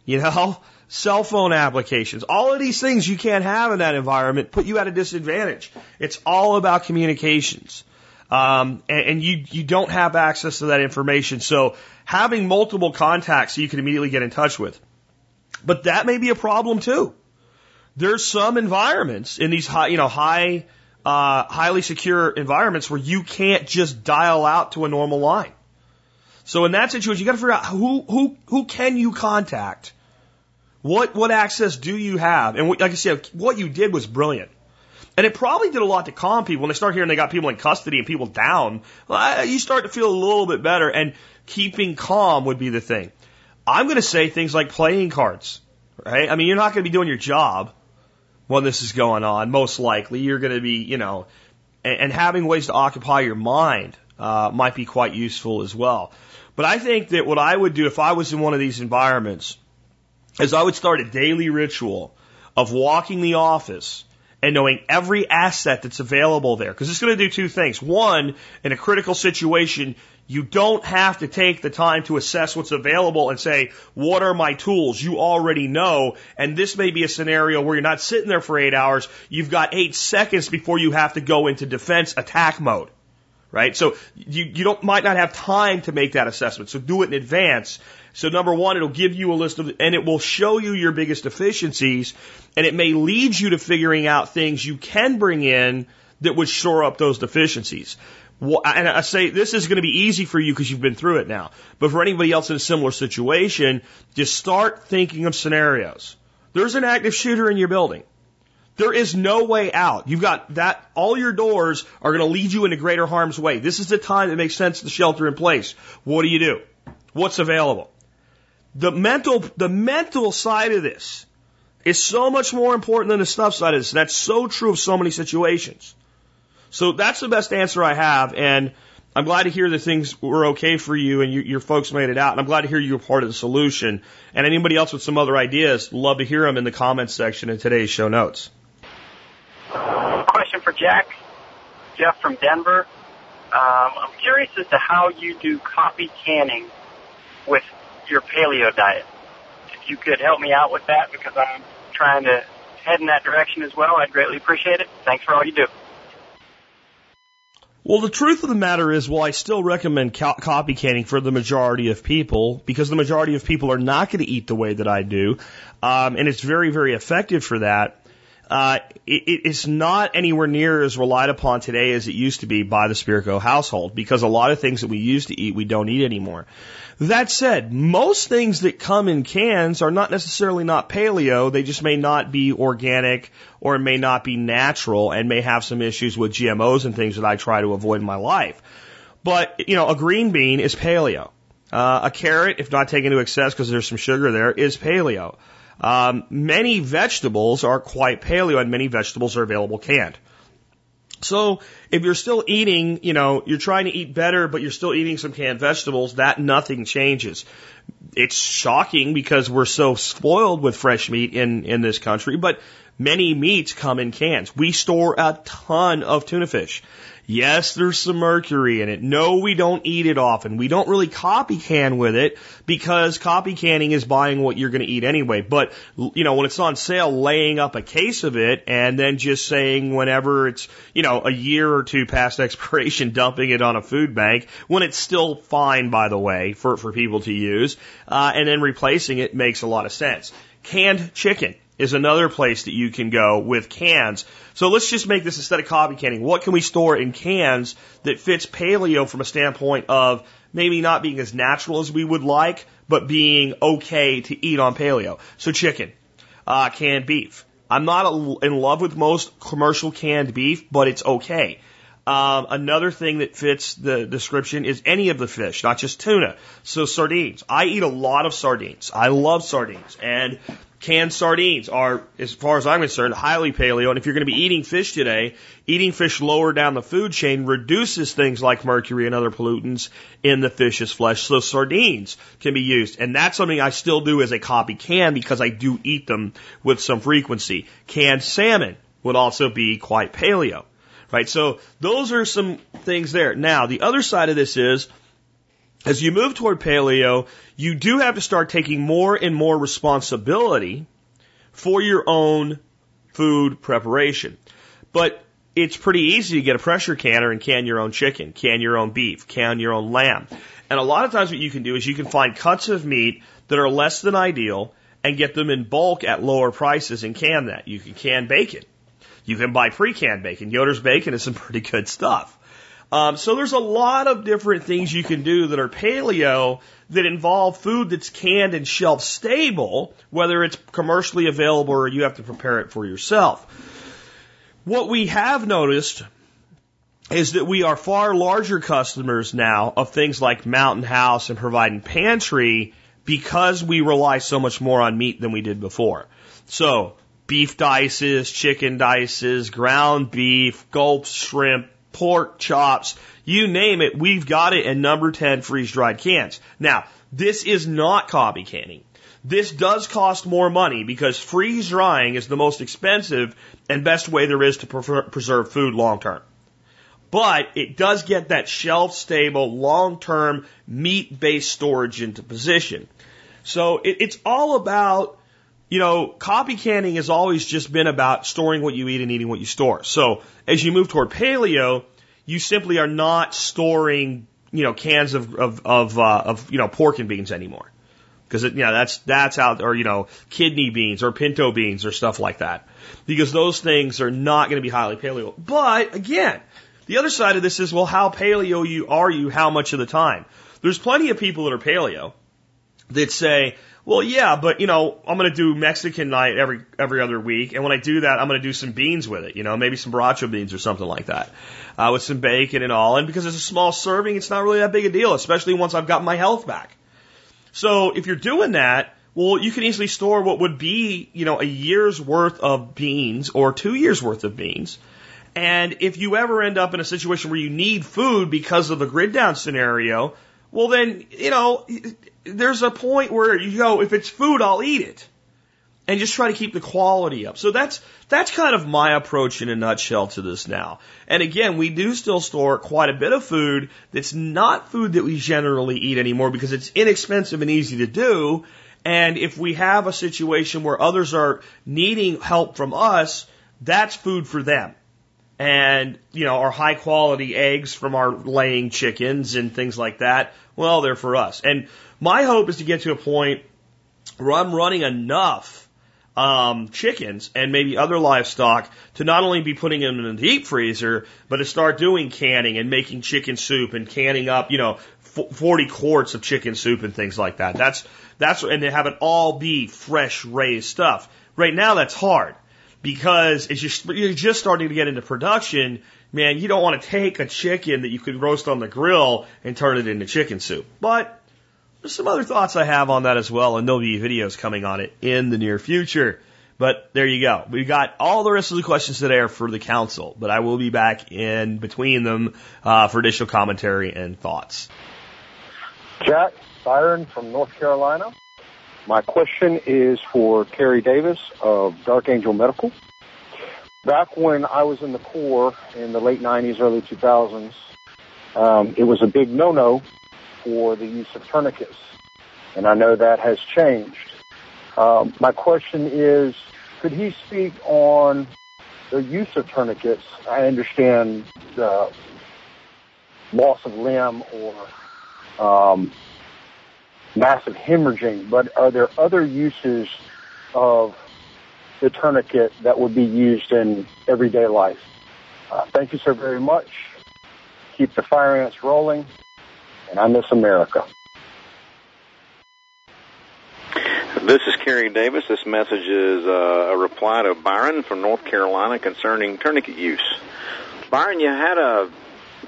you know, cell phone applications. All of these things you can't have in that environment put you at a disadvantage. It's all about communications. Um, and, and you, you don't have access to that information. So having multiple contacts you can immediately get in touch with. But that may be a problem too. There's some environments in these high, you know, high, uh, highly secure environments where you can't just dial out to a normal line. So in that situation, you got to figure out who who who can you contact. What what access do you have? And what, like I said, what you did was brilliant. And it probably did a lot to calm people. When they start hearing they got people in custody and people down, you start to feel a little bit better. And keeping calm would be the thing. I'm going to say things like playing cards, right? I mean, you're not going to be doing your job when this is going on. Most likely, you're going to be, you know, and, and having ways to occupy your mind uh, might be quite useful as well. But I think that what I would do if I was in one of these environments is I would start a daily ritual of walking the office and knowing every asset that's available there. Because it's going to do two things. One, in a critical situation, you don't have to take the time to assess what's available and say, what are my tools? You already know. And this may be a scenario where you're not sitting there for eight hours. You've got eight seconds before you have to go into defense attack mode. Right? So you, you don't, might not have time to make that assessment. So do it in advance so number one, it'll give you a list of, and it will show you your biggest deficiencies, and it may lead you to figuring out things you can bring in that would shore up those deficiencies. And I say this is going to be easy for you because you've been through it now. But for anybody else in a similar situation, just start thinking of scenarios. There's an active shooter in your building. There is no way out. You've got that, all your doors are going to lead you into greater harm's way. This is the time that makes sense to shelter in place. What do you do? What's available? the mental, the mental side of this is so much more important than the stuff side of this. That's so true of so many situations. So that's the best answer I have. And I'm glad to hear that things were okay for you and you, your folks made it out. And I'm glad to hear you were part of the solution. And anybody else with some other ideas, love to hear them in the comments section in today's show notes. Question for Jack. Jeff from Denver. Um, I'm curious as to how you do coffee canning with your paleo diet. If you could help me out with that because I'm trying to head in that direction as well, I'd greatly appreciate it. Thanks for all you do. Well, the truth of the matter is, well, I still recommend co- coffee canning for the majority of people because the majority of people are not going to eat the way that I do, um, and it's very, very effective for that. Uh, it, it's not anywhere near as relied upon today as it used to be by the Spirko household because a lot of things that we used to eat we don't eat anymore. That said, most things that come in cans are not necessarily not paleo. They just may not be organic or may not be natural and may have some issues with GMOs and things that I try to avoid in my life. But, you know, a green bean is paleo. Uh, a carrot, if not taken to excess because there's some sugar there, is paleo. Um, many vegetables are quite paleo and many vegetables are available canned. So if you're still eating, you know, you're trying to eat better, but you're still eating some canned vegetables, that nothing changes. It's shocking because we're so spoiled with fresh meat in, in this country, but many meats come in cans. We store a ton of tuna fish. Yes, there's some mercury in it. No, we don't eat it often. We don't really copy can with it because copy canning is buying what you're going to eat anyway. But, you know, when it's on sale, laying up a case of it and then just saying whenever it's, you know, a year or two past expiration, dumping it on a food bank when it's still fine, by the way, for, for people to use, uh, and then replacing it makes a lot of sense. Canned chicken is another place that you can go with cans. So let's just make this instead of copy canning. What can we store in cans that fits paleo from a standpoint of maybe not being as natural as we would like, but being okay to eat on paleo? So chicken, uh, canned beef. I'm not in love with most commercial canned beef, but it's okay. Um, another thing that fits the description is any of the fish, not just tuna. So sardines. I eat a lot of sardines. I love sardines. And Canned sardines are, as far as I'm concerned, highly paleo. And if you're going to be eating fish today, eating fish lower down the food chain reduces things like mercury and other pollutants in the fish's flesh. So sardines can be used. And that's something I still do as a copy can because I do eat them with some frequency. Canned salmon would also be quite paleo. Right? So those are some things there. Now, the other side of this is, as you move toward paleo, you do have to start taking more and more responsibility for your own food preparation. But it's pretty easy to get a pressure canner and can your own chicken, can your own beef, can your own lamb. And a lot of times what you can do is you can find cuts of meat that are less than ideal and get them in bulk at lower prices and can that. You can can bacon. You can buy pre-canned bacon. Yoder's bacon is some pretty good stuff. Um, so there's a lot of different things you can do that are paleo that involve food that's canned and shelf stable, whether it's commercially available or you have to prepare it for yourself. What we have noticed is that we are far larger customers now of things like Mountain House and Provident Pantry because we rely so much more on meat than we did before. So beef dices, chicken dices, ground beef, gulps, shrimp, pork chops, you name it, we've got it in number 10 freeze dried cans. Now, this is not copy canning. This does cost more money because freeze drying is the most expensive and best way there is to preserve food long term. But it does get that shelf stable, long term, meat based storage into position. So it, it's all about you know, copy canning has always just been about storing what you eat and eating what you store. So as you move toward paleo, you simply are not storing, you know, cans of of of, uh, of you know pork and beans anymore, because you know that's that's out or you know kidney beans or pinto beans or stuff like that, because those things are not going to be highly paleo. But again, the other side of this is well, how paleo you are you? How much of the time? There's plenty of people that are paleo that say, well, yeah, but you know, I'm to do Mexican night every every other week, and when I do that, I'm to do some beans with it. You know, maybe some borracho beans or something like that, uh, with some bacon and all. And because it's a small serving, it's not really that big a deal, especially once I've got my health back. So if you're doing that, well, you can easily store what would be, you know, a year's worth of beans or two years worth of beans. And if you ever end up in a situation where you need food because of a grid down scenario, well then, you know, there's a point where you go, if it's food, I'll eat it. And just try to keep the quality up. So that's, that's kind of my approach in a nutshell to this now. And again, we do still store quite a bit of food that's not food that we generally eat anymore because it's inexpensive and easy to do. And if we have a situation where others are needing help from us, that's food for them. And, you know, our high quality eggs from our laying chickens and things like that, well, they're for us. And my hope is to get to a point where I'm running enough um, chickens and maybe other livestock to not only be putting them in the deep freezer, but to start doing canning and making chicken soup and canning up, you know, 40 quarts of chicken soup and things like that. That's, that's, and to have it all be fresh raised stuff. Right now that's hard because it's just, you're just starting to get into production. Man, you don't want to take a chicken that you could roast on the grill and turn it into chicken soup. But there's some other thoughts I have on that as well, and there'll be videos coming on it in the near future. But there you go. We've got all the rest of the questions today are for the council, but I will be back in between them uh, for additional commentary and thoughts. Jack Byron from North Carolina. My question is for Kerry Davis of Dark Angel Medical. Back when I was in the Corps in the late 90s, early 2000s, um, it was a big no-no for the use of tourniquets. And I know that has changed. Um, my question is, could he speak on the use of tourniquets? I understand the loss of limb or um, massive hemorrhaging, but are there other uses of the tourniquet that would be used in everyday life? Uh, thank you so very much. Keep the fire ants rolling and I miss America. This is Kerry Davis. This message is uh, a reply to Byron from North Carolina concerning tourniquet use. Byron, you had a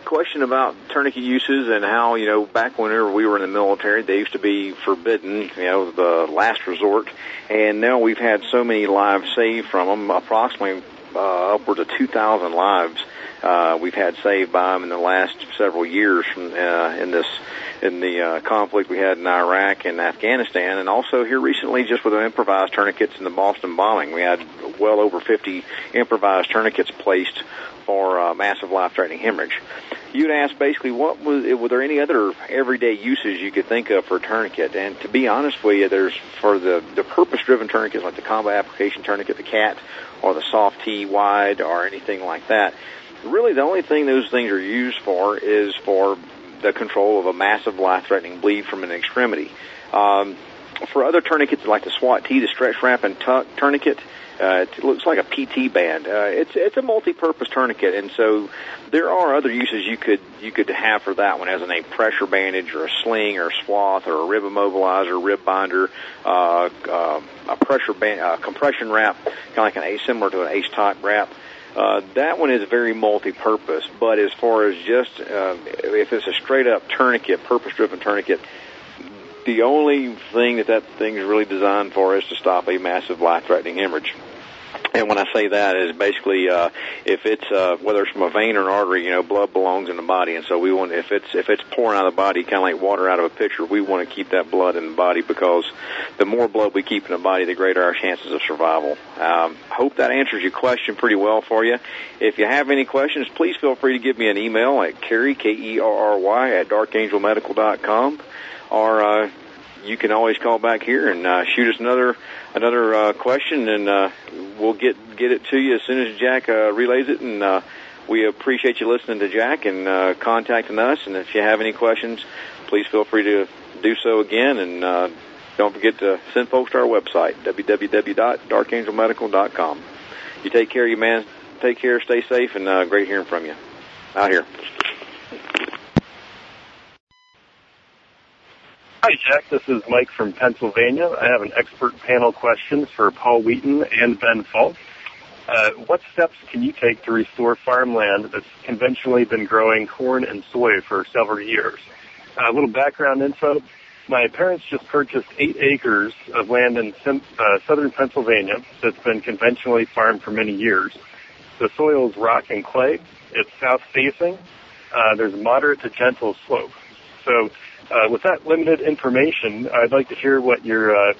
question about tourniquet uses and how, you know, back whenever we were in the military, they used to be forbidden, you know, the last resort. And now we've had so many lives saved from them, approximately uh, upwards of 2,000 lives uh, we've had saved by them in the last several years from, uh, in this in the uh, conflict we had in Iraq and Afghanistan, and also here recently just with the improvised tourniquets in the Boston bombing. We had well over 50 improvised tourniquets placed for uh, massive life-threatening hemorrhage. You'd ask basically what was were there any other everyday uses you could think of for a tourniquet? And to be honest with you, there's for the the purpose-driven tourniquets like the combat application tourniquet, the CAT, or the SOFT-T Wide, or anything like that really the only thing those things are used for is for the control of a massive life-threatening bleed from an extremity. Um, for other tourniquets like the SWAT T, the stretch wrap and tuck tourniquet, uh, it looks like a PT band. Uh, it's it's a multi-purpose tourniquet, and so there are other uses you could you could have for that one, as in a pressure bandage or a sling or a swath or a rib immobilizer, rib binder, uh, uh, a pressure band, uh, compression wrap, kind of like an ace similar to an ace type wrap. Uh, that one is very multi-purpose, but as far as just uh, if it's a straight up tourniquet, purpose-driven tourniquet, the only thing that that thing is really designed for is to stop a massive life-threatening hemorrhage. And when I say that is basically uh, if it's uh, whether it's from a vein or an artery, you know, blood belongs in the body, and so we want if it's if it's pouring out of the body, kind of like water out of a pitcher, we want to keep that blood in the body because the more blood we keep in the body, the greater our chances of survival. Um, hope that answers your question pretty well for you. If you have any questions, please feel free to give me an email at Kerry K E R R Y at darkangelmedical.com, or uh, you can always call back here and uh, shoot us another another uh, question, and uh, we'll get get it to you as soon as Jack uh, relays it. And uh, we appreciate you listening to Jack and uh, contacting us. And if you have any questions, please feel free to do so again. And uh, don't forget to send folks to our website www.darkangelmedical.com. You take care, you man. Take care, stay safe, and uh, great hearing from you. Out here. Hi, Jack. This is Mike from Pennsylvania. I have an expert panel question for Paul Wheaton and Ben Falk. Uh, what steps can you take to restore farmland that's conventionally been growing corn and soy for several years? Uh, a little background info. My parents just purchased eight acres of land in uh, southern Pennsylvania that's been conventionally farmed for many years. The soil is rock and clay. It's south facing. Uh, there's moderate to gentle slope. So uh, with that limited information, I'd like to hear what your uh,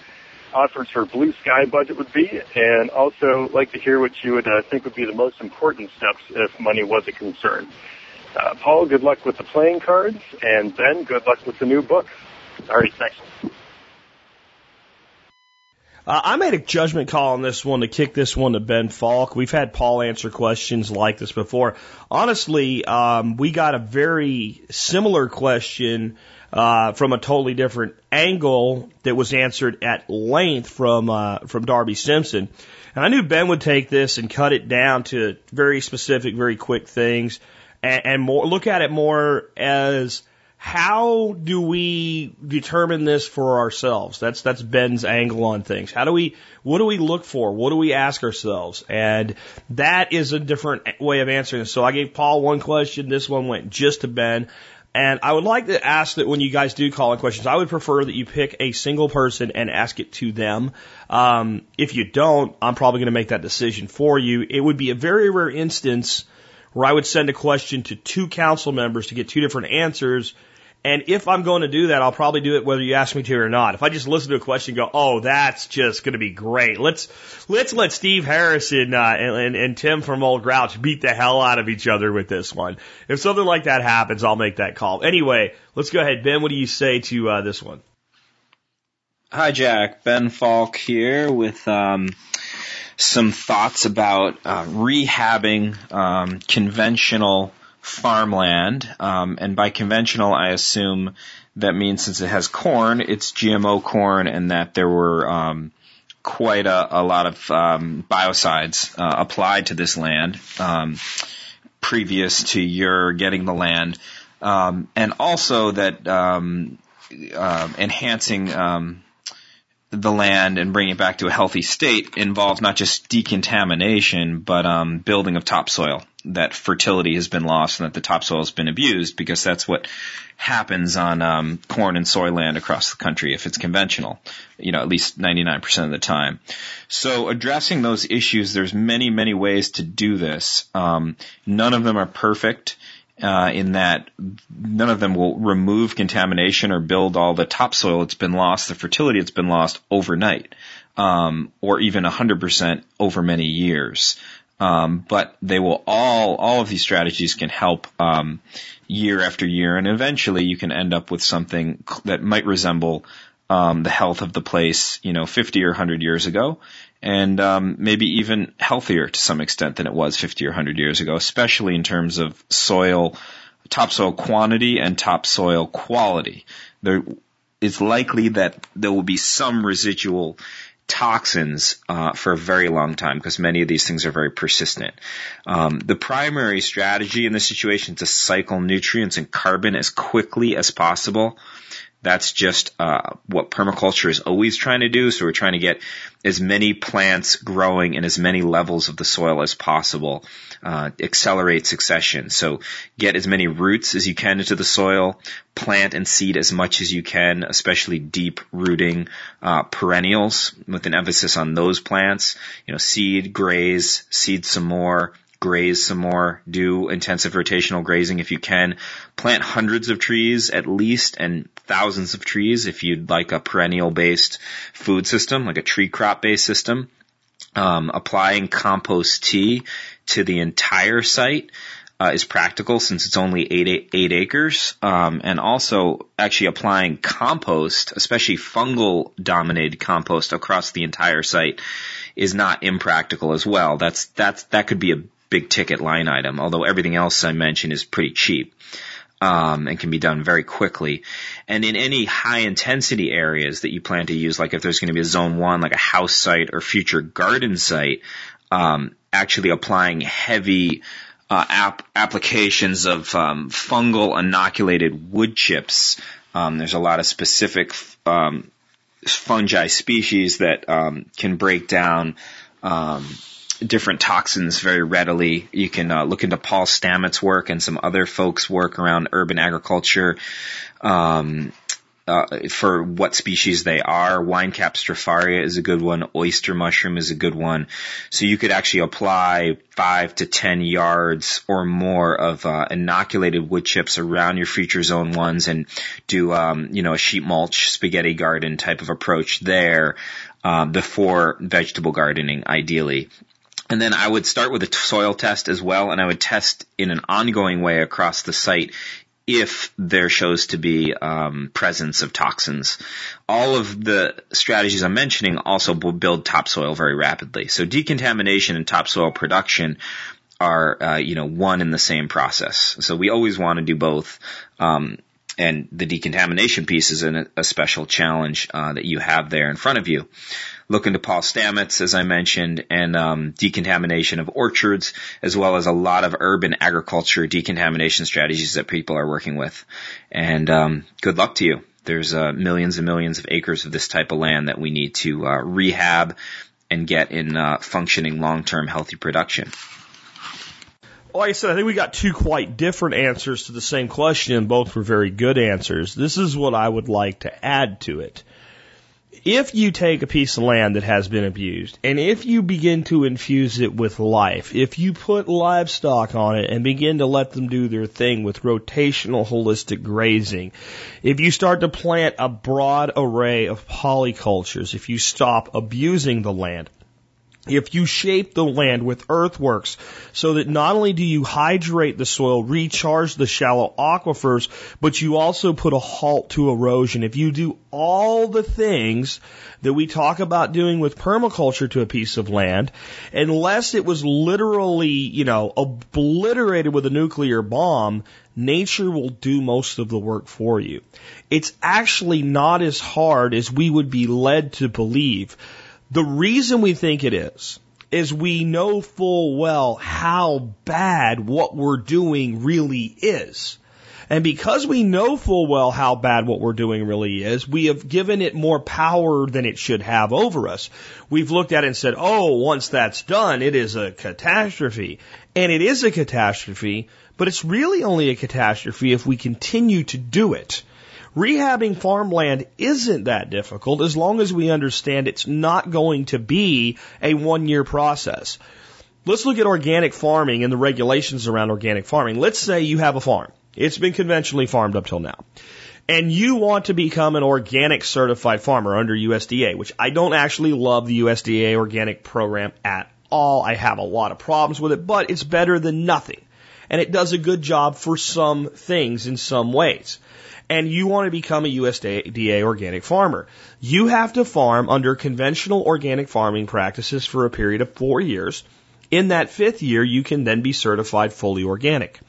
offers for blue sky budget would be, and also like to hear what you would uh, think would be the most important steps if money was a concern. Uh, Paul, good luck with the playing cards, and Ben, good luck with the new book. All right, thanks. Uh, I made a judgment call on this one to kick this one to Ben Falk. We've had Paul answer questions like this before. Honestly, um, we got a very similar question uh, from a totally different angle that was answered at length from uh, from Darby Simpson. And I knew Ben would take this and cut it down to very specific, very quick things, and, and more look at it more as how do we determine this for ourselves? That's that's Ben's angle on things. How do we what do we look for? What do we ask ourselves? And that is a different way of answering this. So I gave Paul one question, this one went just to Ben. And I would like to ask that when you guys do call in questions, I would prefer that you pick a single person and ask it to them. Um, if you don't, I'm probably going to make that decision for you. It would be a very rare instance where I would send a question to two council members to get two different answers and if I'm going to do that, I'll probably do it whether you ask me to or not. If I just listen to a question go, oh, that's just going to be great. Let's, let's let Steve Harrison, uh, and, and, and Tim from Old Grouch beat the hell out of each other with this one. If something like that happens, I'll make that call. Anyway, let's go ahead. Ben, what do you say to, uh, this one? Hi, Jack. Ben Falk here with, um, some thoughts about, uh, rehabbing, um, conventional farmland, um, and by conventional, I assume that means since it has corn, it's GMO corn, and that there were um, quite a, a, lot of um, biocides uh, applied to this land um, previous to your getting the land, um, and also that um, uh, enhancing the land and bringing it back to a healthy state involves not just decontamination, but um, building of topsoil. That fertility has been lost and that the topsoil has been abused because that's what happens on um, corn and soy land across the country if it's conventional. You know, at least 99% of the time. So addressing those issues, there's many, many ways to do this. Um, none of them are perfect uh, in that none of them will remove contamination or build all the topsoil that's been lost, the fertility that's been lost overnight, um, or even 100% over many years. Um, but they will all, all of these strategies can help, um, year after year, and eventually you can end up with something that might resemble, um, the health of the place, you know, 50 or 100 years ago, and um, maybe even healthier to some extent than it was 50 or 100 years ago, especially in terms of soil, topsoil quantity and topsoil quality. There is likely that there will be some residual toxins uh, for a very long time because many of these things are very persistent. Um, the primary strategy in this situation is to cycle nutrients and carbon as quickly as possible that's just uh, what permaculture is always trying to do. So we're trying to get as many plants growing in as many levels of the soil as possible. Uh, accelerate succession. So get as many roots as you can into the soil. Plant and seed as much as you can, especially deep rooting uh, perennials with an emphasis on those plants. You know, seed, graze, seed some more graze some more, do intensive rotational grazing if you can, plant hundreds of trees at least and thousands of trees if you'd like a perennial based food system, like a tree crop based system. Um, applying compost tea to the entire site uh, is practical since it's only eight acres, um, and also actually applying compost, especially fungal dominated compost across the entire site, is not impractical as well. That's that's that could be a big ticket line item, although everything else I mentioned is pretty cheap. Um, and can be done very quickly. And in any high intensity areas that you plan to use, like if there's going to be a zone one, like a house site or future garden site, um, actually applying heavy uh, ap- applications of um, fungal inoculated wood chips. Um, there's a lot of specific um, fungi species that um, can break down um, different toxins very readily. You can uh, look into Paul Stamets' work and some other folks' work around urban agriculture. Um, uh, for what species they are. Winecap stropharia is a good one. Oyster mushroom is a good one. So you could actually apply five to ten yards or more of uh, inoculated wood chips around your future zone ones and do, um, you know, a sheet mulch spaghetti garden type of approach there. Uh, before vegetable gardening, ideally. And then I would start with a soil test as well, and I would test in an ongoing way across the site if there shows to be um, presence of toxins. All of the strategies I'm mentioning also build topsoil very rapidly. So decontamination and topsoil production are, uh, you know, one in the same process. So we always want to do both. Um, and the decontamination piece is an, a special challenge uh, that you have there in front of you. Look into Paul Stamets, as I mentioned, and um, decontamination of orchards, as well as a lot of urban agriculture decontamination strategies that people are working with. And um, good luck to you. There's uh, millions and millions of acres of this type of land that we need to uh, rehab and get in uh, functioning long-term healthy production. Like I said, I think we got two quite different answers to the same question, and both were very good answers. This is what I would like to add to it. If you take a piece of land that has been abused, and if you begin to infuse it with life, if you put livestock on it and begin to let them do their thing with rotational holistic grazing, if you start to plant a broad array of polycultures, if you stop abusing the land, if you shape the land with earthworks so that not only do you hydrate the soil, recharge the shallow aquifers, but you also put a halt to erosion. If you do all the things that we talk about doing with permaculture to a piece of land, unless it was literally, you know, obliterated with a nuclear bomb, nature will do most of the work for you. It's actually not as hard as we would be led to believe. The reason we think it is, is we know full well how bad what we're doing really is. And because we know full well how bad what we're doing really is, we have given it more power than it should have over us. We've looked at it and said, oh, once that's done, it is a catastrophe. And it is a catastrophe, but it's really only a catastrophe if we continue to do it. Rehabbing farmland isn't that difficult as long as we understand it's not going to be a one year process. Let's look at organic farming and the regulations around organic farming. Let's say you have a farm. It's been conventionally farmed up till now. And you want to become an organic certified farmer under USDA, which I don't actually love the USDA organic program at all. I have a lot of problems with it, but it's better than nothing. And it does a good job for some things in some ways and you want to become a USDA organic farmer. You have to farm under conventional organic farming practices for a period of four years. In that fifth year, you can then be certified fully organic.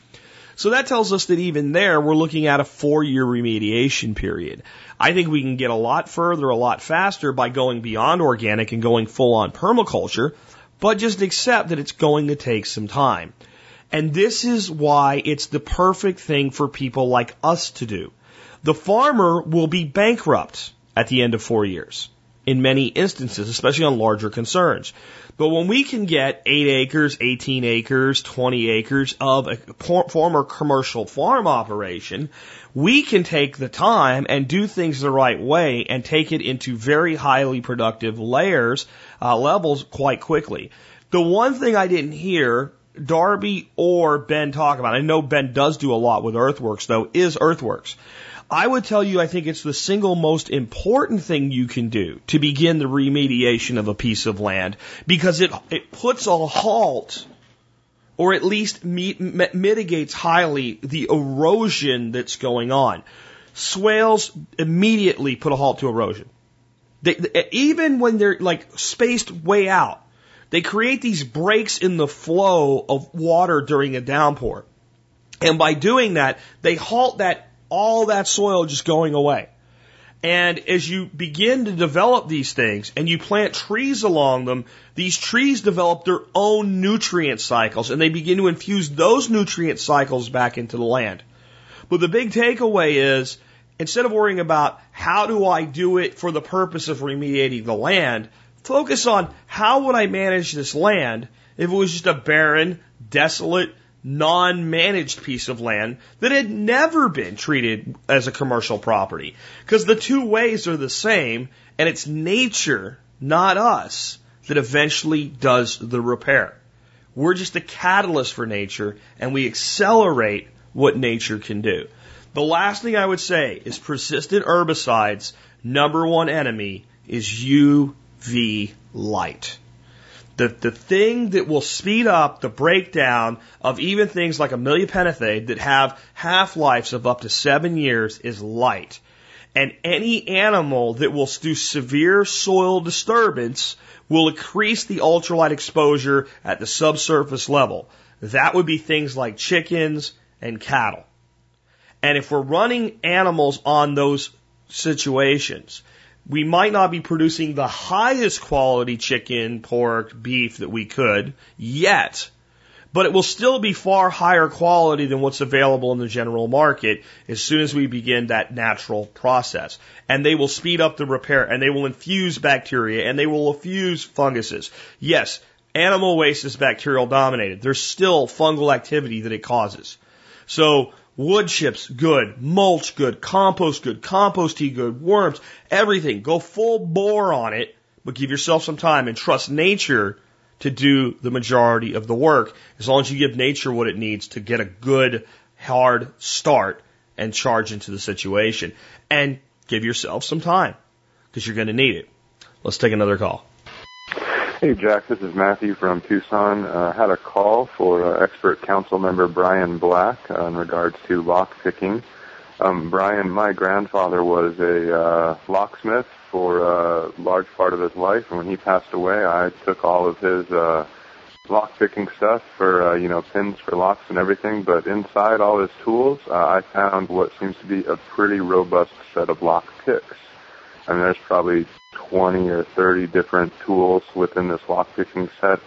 So that tells us that even there, we're looking at a four year remediation period. I think we can get a lot further, a lot faster by going beyond organic and going full on permaculture, but just accept that it's going to take some time. And this is why it's the perfect thing for people like us to do. The farmer will be bankrupt at the end of four years in many instances, especially on larger concerns. But when we can get 8 acres, 18 acres, 20 acres of a former commercial farm operation, we can take the time and do things the right way and take it into very highly productive layers, uh, levels quite quickly. The one thing I didn't hear Darby or Ben talk about, I know Ben does do a lot with Earthworks though, is Earthworks. I would tell you I think it's the single most important thing you can do to begin the remediation of a piece of land because it, it puts a halt or at least mitigates highly the erosion that's going on. Swales immediately put a halt to erosion. They, they, even when they're like spaced way out, they create these breaks in the flow of water during a downpour. And by doing that, they halt that all that soil just going away. And as you begin to develop these things and you plant trees along them, these trees develop their own nutrient cycles and they begin to infuse those nutrient cycles back into the land. But the big takeaway is instead of worrying about how do I do it for the purpose of remediating the land, focus on how would I manage this land if it was just a barren, desolate, non-managed piece of land that had never been treated as a commercial property. Because the two ways are the same, and it's nature, not us, that eventually does the repair. We're just a catalyst for nature, and we accelerate what nature can do. The last thing I would say is persistent herbicides, number one enemy is UV light. The, the thing that will speed up the breakdown of even things like amylophenethate that have half-lives of up to seven years is light. And any animal that will do severe soil disturbance will increase the ultralight exposure at the subsurface level. That would be things like chickens and cattle. And if we're running animals on those situations, we might not be producing the highest quality chicken, pork, beef that we could yet, but it will still be far higher quality than what's available in the general market as soon as we begin that natural process. And they will speed up the repair and they will infuse bacteria and they will infuse funguses. Yes, animal waste is bacterial dominated. There's still fungal activity that it causes. So wood chips, good. Mulch, good. Compost, good. Compost tea, good. Worms, everything. Go full bore on it, but give yourself some time and trust nature to do the majority of the work as long as you give nature what it needs to get a good, hard start and charge into the situation. And give yourself some time because you're going to need it. Let's take another call. Hey, Jack, this is Matthew from Tucson. Uh, had a call for uh, expert council member Brian Black uh, in regards to lock picking. Um, Brian, my grandfather was a uh, locksmith for a large part of his life, and when he passed away, I took all of his uh, lock picking stuff for uh, you know pins for locks and everything. But inside all his tools, uh, I found what seems to be a pretty robust set of lock picks. I mean, there's probably 20 or 30 different tools within this lock picking set.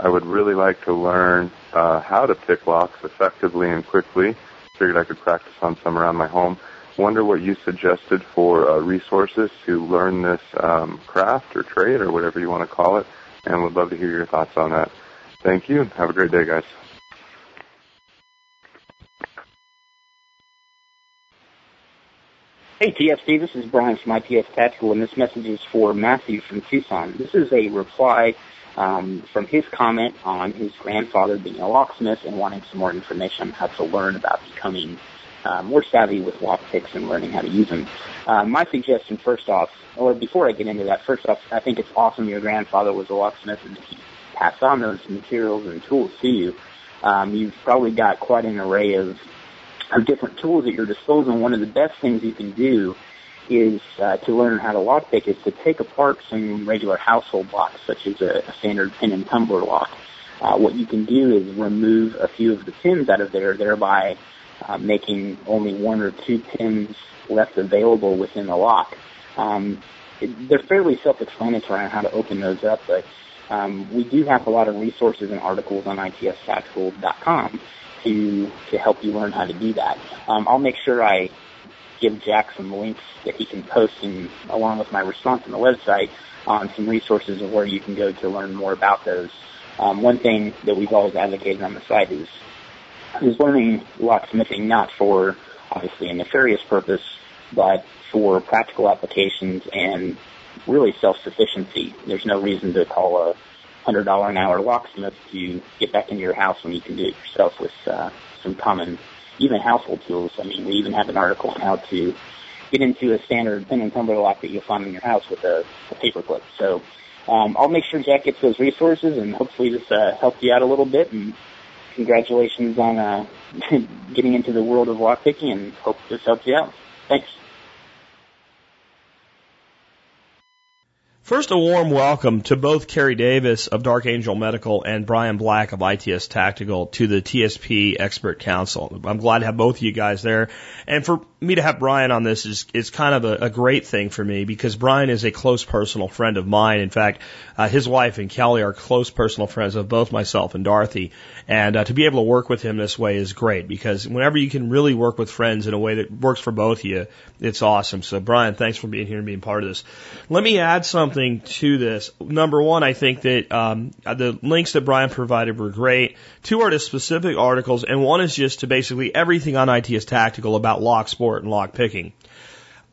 I would really like to learn uh, how to pick locks effectively and quickly. Figured I could practice on some around my home. Wonder what you suggested for uh, resources to learn this um, craft or trade or whatever you want to call it, and would love to hear your thoughts on that. Thank you. Have a great day, guys. Hey TSP, this is Brian from ITS Tactical, and this message is for Matthew from Tucson. This is a reply um, from his comment on his grandfather being a locksmith and wanting some more information on how to learn about becoming uh, more savvy with lock picks and learning how to use them. Uh, my suggestion, first off, or before I get into that, first off, I think it's awesome your grandfather was a locksmith and he passed on those materials and tools to you. Um, you've probably got quite an array of, of different tools at your disposal. One of the best things you can do is uh, to learn how to lockpick is to take apart some regular household locks, such as a, a standard pin and tumbler lock. Uh, what you can do is remove a few of the pins out of there, thereby uh, making only one or two pins left available within the lock. Um, it, they're fairly self-explanatory on how to open those up, but um, we do have a lot of resources and articles on itstactical.com to to help you learn how to do that. Um, I'll make sure I give Jack some links that he can post in, along with my response on the website on some resources of where you can go to learn more about those. Um, one thing that we've always advocated on the site is is learning locksmithing not for obviously a nefarious purpose, but for practical applications and really self-sufficiency. There's no reason to call a hundred dollar an hour locksmith to get back into your house when you can do it yourself with uh, some common, even household tools. I mean, we even have an article on how to get into a standard pin and tumbler lock that you'll find in your house with a, a paper clip. So um, I'll make sure Jack gets those resources, and hopefully this uh, helped you out a little bit. And congratulations on uh, getting into the world of lockpicking, and hope this helps you out. Thanks. First, a warm welcome to both Kerry Davis of Dark Angel Medical and Brian Black of ITS Tactical to the TSP Expert Council. I'm glad to have both of you guys there. And for me to have Brian on this is, is kind of a, a great thing for me because Brian is a close personal friend of mine. In fact, uh, his wife and Kelly are close personal friends of both myself and Dorothy. And uh, to be able to work with him this way is great because whenever you can really work with friends in a way that works for both of you, it's awesome. So Brian, thanks for being here and being part of this. Let me add something to this. Number one, I think that um, the links that Brian provided were great. Two are to specific articles, and one is just to basically everything on ITS Tactical about lock and lock picking.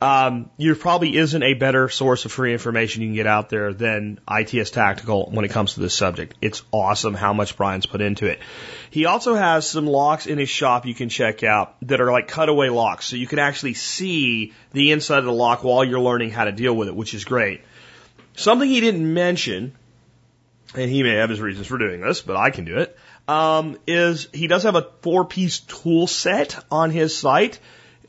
Um, there probably isn't a better source of free information you can get out there than ITS Tactical when it comes to this subject. It's awesome how much Brian's put into it. He also has some locks in his shop you can check out that are like cutaway locks, so you can actually see the inside of the lock while you're learning how to deal with it, which is great. Something he didn't mention, and he may have his reasons for doing this, but I can do it, um, is he does have a four piece tool set on his site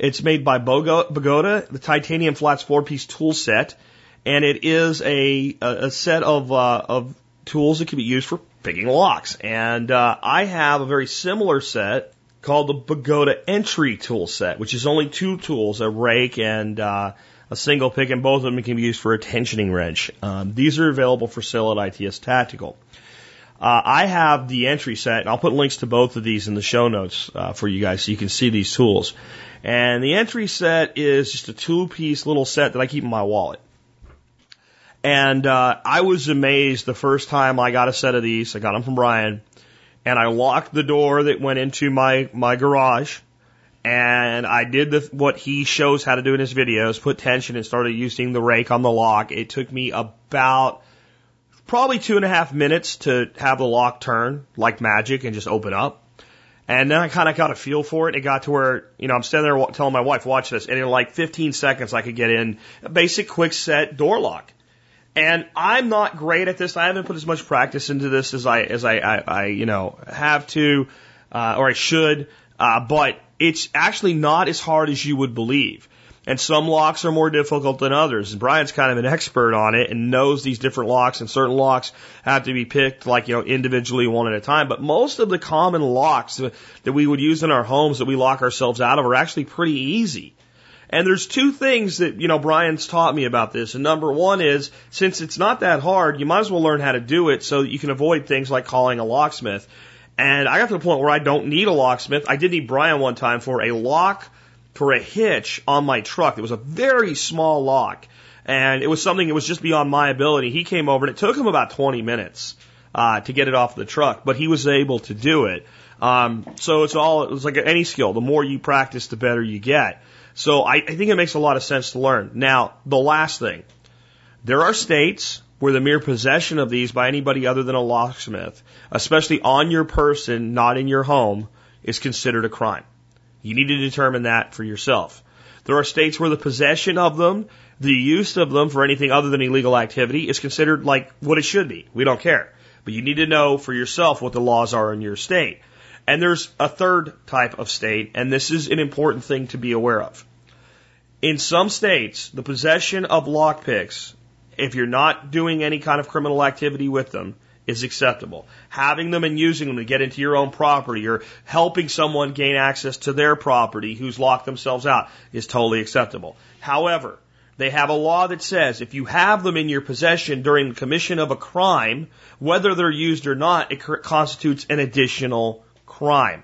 it's made by Bogota, the titanium flats four piece tool set, and it is a a set of uh, of tools that can be used for picking locks. And uh, I have a very similar set called the Bogota Entry Tool Set, which is only two tools, a rake and uh, a single pick, and both of them can be used for a tensioning wrench. Um, these are available for sale at ITS Tactical. Uh, I have the entry set, and I'll put links to both of these in the show notes uh, for you guys so you can see these tools. And the entry set is just a two piece little set that I keep in my wallet. And uh, I was amazed the first time I got a set of these. I got them from Brian, and I locked the door that went into my my garage. And I did the, what he shows how to do in his videos, put tension and started using the rake on the lock. It took me about probably two and a half minutes to have the lock turn like magic and just open up. And then I kind of got a feel for it. It got to where, you know, I'm standing there telling my wife, watch this. And in like 15 seconds, I could get in a basic Kwikset door lock. And I'm not great at this. I haven't put as much practice into this as I, as I, I, I you know, have to, uh, or I should. Uh, but it's actually not as hard as you would believe. And some locks are more difficult than others. And Brian's kind of an expert on it and knows these different locks and certain locks have to be picked like, you know, individually one at a time. But most of the common locks that we would use in our homes that we lock ourselves out of are actually pretty easy. And there's two things that, you know, Brian's taught me about this. And number one is, since it's not that hard, you might as well learn how to do it so that you can avoid things like calling a locksmith. And I got to the point where I don't need a locksmith. I did need Brian one time for a lock for a hitch on my truck. It was a very small lock, and it was something that was just beyond my ability. He came over, and it took him about 20 minutes uh, to get it off the truck, but he was able to do it. Um, so it's all it's like any skill. The more you practice, the better you get. So I, I think it makes a lot of sense to learn. Now, the last thing, there are states where the mere possession of these by anybody other than a locksmith, especially on your person, not in your home, is considered a crime. You need to determine that for yourself. There are states where the possession of them, the use of them for anything other than illegal activity is considered like what it should be. We don't care. But you need to know for yourself what the laws are in your state. And there's a third type of state, and this is an important thing to be aware of. In some states, the possession of lockpicks, if you're not doing any kind of criminal activity with them, is acceptable. Having them and using them to get into your own property or helping someone gain access to their property who's locked themselves out is totally acceptable. However, they have a law that says if you have them in your possession during the commission of a crime, whether they're used or not, it constitutes an additional crime.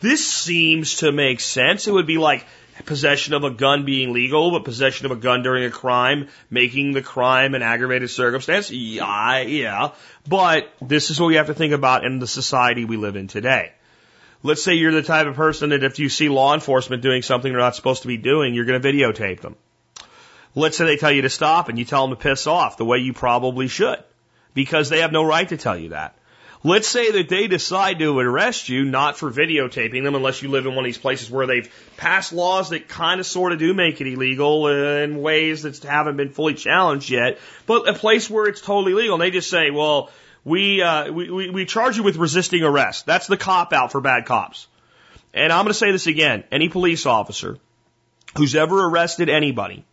This seems to make sense. It would be like possession of a gun being legal, but possession of a gun during a crime making the crime an aggravated circumstance. Yeah, yeah. But this is what we have to think about in the society we live in today. Let's say you're the type of person that if you see law enforcement doing something they're not supposed to be doing, you're going to videotape them. Let's say they tell you to stop and you tell them to piss off the way you probably should because they have no right to tell you that. Let's say that they decide to arrest you, not for videotaping them, unless you live in one of these places where they've passed laws that kind of sort of do make it illegal in ways that haven't been fully challenged yet, but a place where it's totally legal. And they just say, well, we, uh, we, we, we charge you with resisting arrest. That's the cop out for bad cops. And I'm going to say this again. Any police officer who's ever arrested anybody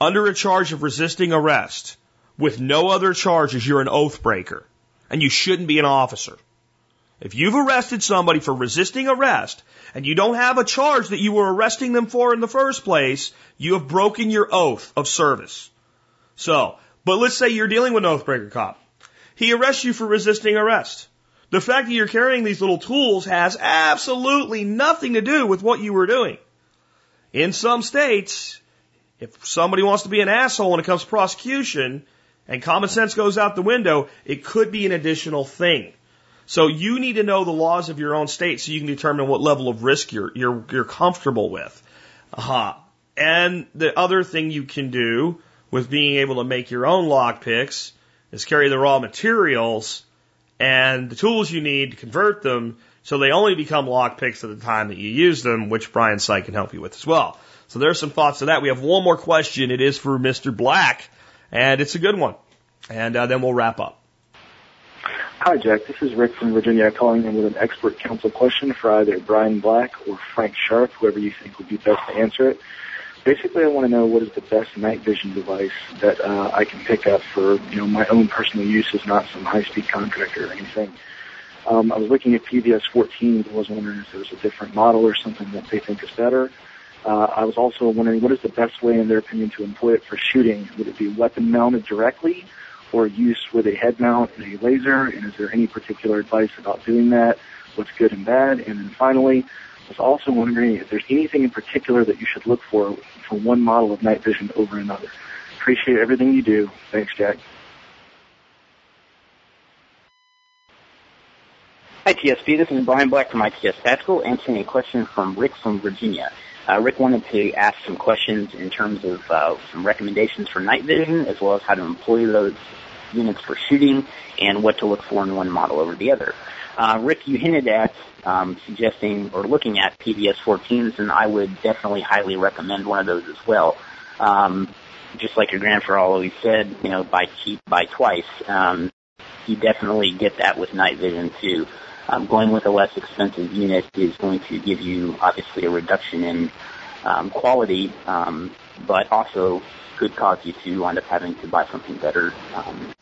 under a charge of resisting arrest with no other charges, you're an oath breaker and you shouldn't be an officer. If you've arrested somebody for resisting arrest and you don't have a charge that you were arresting them for in the first place, you have broken your oath of service. So, but let's say you're dealing with an oathbreaker cop. He arrests you for resisting arrest. The fact that you're carrying these little tools has absolutely nothing to do with what you were doing. In some states, if somebody wants to be an asshole when it comes to prosecution, and common sense goes out the window, it could be an additional thing. So you need to know the laws of your own state so you can determine what level of risk you're you're you're comfortable with. Uh-huh. And the other thing you can do with being able to make your own lock picks is carry the raw materials and the tools you need to convert them so they only become lock picks at the time that you use them, which Brian Site can help you with as well. So there's some thoughts to that. We have one more question. It is for Mr. Black and it's a good one. And uh, then we'll wrap up. Hi, Jack. This is Rick from Virginia calling in with an expert council question for either Brian Black or Frank Sharp, whoever you think would be best to answer it. Basically, I want to know what is the best night vision device that uh, I can pick up for you know my own personal use, is not some high-speed contractor or anything. Um, I was looking at PVS 14 and was wondering if there was a different model or something that they think is better. Uh, I was also wondering what is the best way, in their opinion, to employ it for shooting? Would it be weapon mounted directly, or use with a head mount and a laser? And is there any particular advice about doing that? What's good and bad? And then finally, I was also wondering if there's anything in particular that you should look for for one model of night vision over another. Appreciate everything you do. Thanks, Jack. Hi, TSP. This is Brian Black from ITS Tactical answering a question from Rick from Virginia. Uh, Rick wanted to ask some questions in terms of uh, some recommendations for night vision, as well as how to employ those units for shooting, and what to look for in one model over the other. Uh, Rick, you hinted at um, suggesting or looking at PVS 14s, and I would definitely highly recommend one of those as well. Um, just like your grandfather always said, you know, buy cheap, buy twice. Um, you definitely get that with night vision too. Um, going with a less expensive unit is going to give you obviously a reduction in um, quality, um, but also could cause you to wind up having to buy something better um,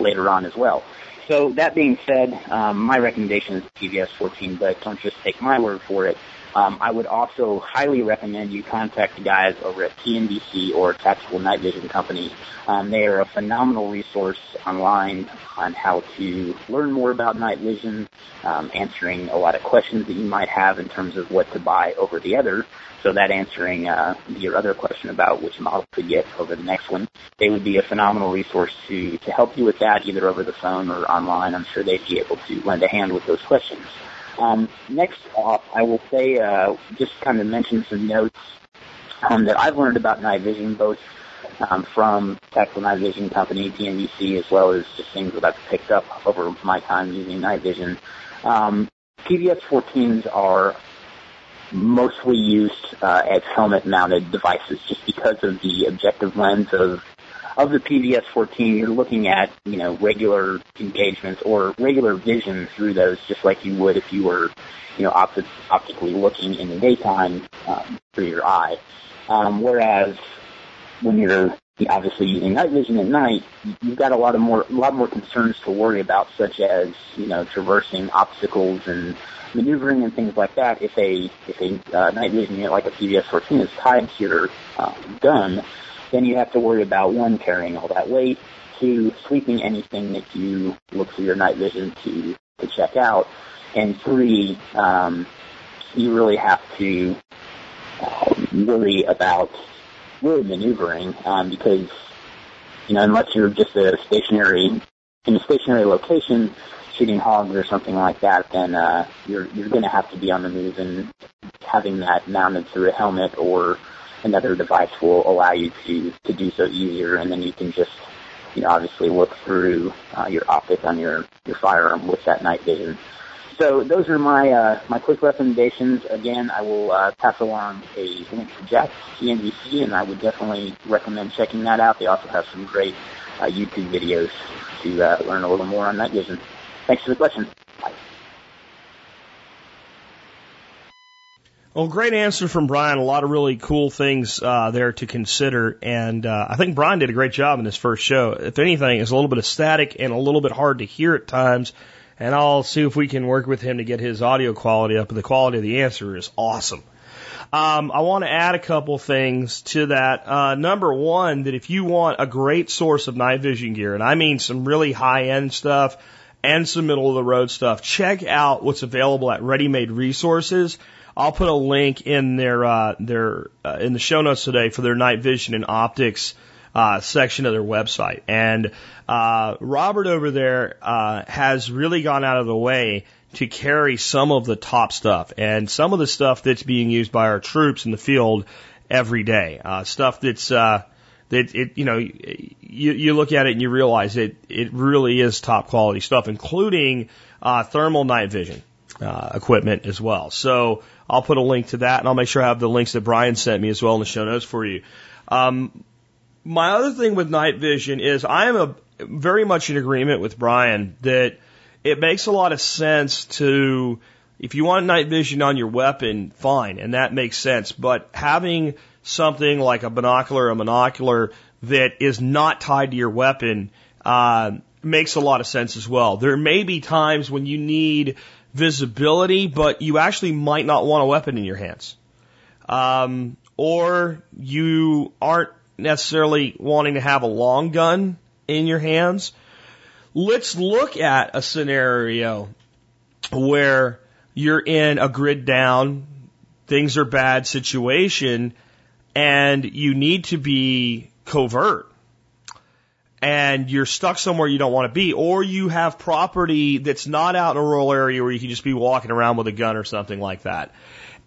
later on as well. So that being said, um, my recommendation is PVS 14, but don't just take my word for it. Um, I would also highly recommend you contact the guys over at TNVC or Tactical Night Vision Company. Um, they are a phenomenal resource online on how to learn more about night vision, um, answering a lot of questions that you might have in terms of what to buy over the other. So that answering uh, your other question about which model to get over the next one, they would be a phenomenal resource to to help you with that either over the phone or online. I'm sure they'd be able to lend a hand with those questions. Um, next off, I will say, uh, just kind of mention some notes um, that I've learned about night vision, both um, from Tactical Night Vision Company, TNVC, as well as just things that I've picked up over my time using night vision. Um, PVS 14s are mostly used uh, as helmet-mounted devices just because of the objective lens of of the PVS 14, you're looking at, you know, regular engagements or regular vision through those just like you would if you were, you know, opt- optically looking in the daytime um, through your eye. Um, whereas when you're obviously using night vision at night, you've got a lot of more, a lot more concerns to worry about, such as, you know, traversing obstacles and maneuvering and things like that. If a, if a uh, night vision unit like a PVS 14 is tied to your um, gun, then you have to worry about one, carrying all that weight, two, sweeping anything that you look through your night vision to, to check out, and three, um, you really have to uh, worry about really maneuvering um, because, you know, unless you're just a stationary, in a stationary location, shooting hogs or something like that, then uh, you're you're going to have to be on the move, and having that mounted through a helmet or another device will allow you to, to do so easier, and then you can just, you know, obviously look through uh, your optic on your, your firearm with that night vision. So those are my uh, my quick recommendations. Again, I will uh, pass along a link to Jack's TNVC, and I would definitely recommend checking that out. They also have some great uh, YouTube videos to uh, learn a little more on night vision. Thanks for the question. Well, great answer from Brian. A lot of really cool things uh, there to consider, and uh, I think Brian did a great job in this first show. If anything, it's a little bit of static and a little bit hard to hear at times. And I'll see if we can work with him to get his audio quality up. But the quality of the answer is awesome. Um, I want to add a couple things to that. Uh, number one, that if you want a great source of night vision gear, and I mean some really high end stuff and some middle of the road stuff, check out what's available at Ready Made Resources. I'll put a link in their uh, their uh, in the show notes today for their night vision and optics uh, section of their website. And uh, Robert over there uh, has really gone out of the way to carry some of the top stuff and some of the stuff that's being used by our troops in the field every day. Uh, stuff that's uh, that it you know you you look at it and you realize it it really is top quality stuff, including uh, thermal night vision uh, equipment as well. So I'll put a link to that, and I'll make sure I have the links that Brian sent me as well in the show notes for you. Um, my other thing with night vision is I am a, very much in agreement with Brian that it makes a lot of sense to, if you want night vision on your weapon, fine, and that makes sense. But having something like a binocular, a monocular that is not tied to your weapon, uh, makes a lot of sense as well. There may be times when you need visibility, but you actually might not want a weapon in your hands. Um, or you aren't necessarily wanting to have a long gun in your hands. Let's look at a scenario where you're in a grid down, things are bad situation, and you need to be covert. And you're stuck somewhere you don't want to be, or you have property that's not out in a rural area where you can just be walking around with a gun or something like that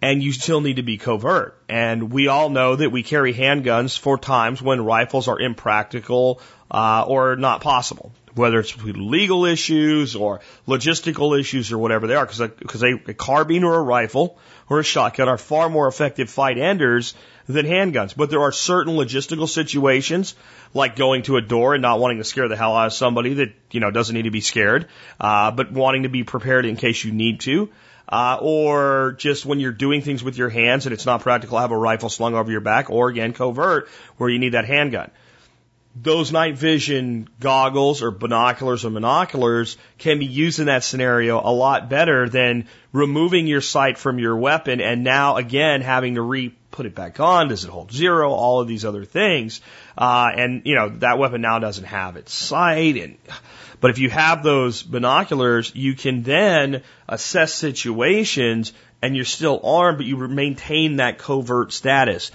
and you still need to be covert. And we all know that we carry handguns for times when rifles are impractical uh, or not possible, whether it's legal issues or logistical issues or whatever they are, because a, a carbine or a rifle or a shotgun are far more effective fight enders than handguns. But there are certain logistical situations, like going to a door and not wanting to scare the hell out of somebody that you know doesn't need to be scared, uh, but wanting to be prepared in case you need to uh, or just when you're doing things with your hands and it's not practical to have a rifle slung over your back, or again, covert, where you need that handgun. Those night vision goggles or binoculars or monoculars can be used in that scenario a lot better than removing your sight from your weapon and now again having to re put it back on. Does it hold zero? All of these other things. Uh, and you know, that weapon now doesn't have its sight and but if you have those binoculars, you can then assess situations and you're still armed, but you maintain that covert status.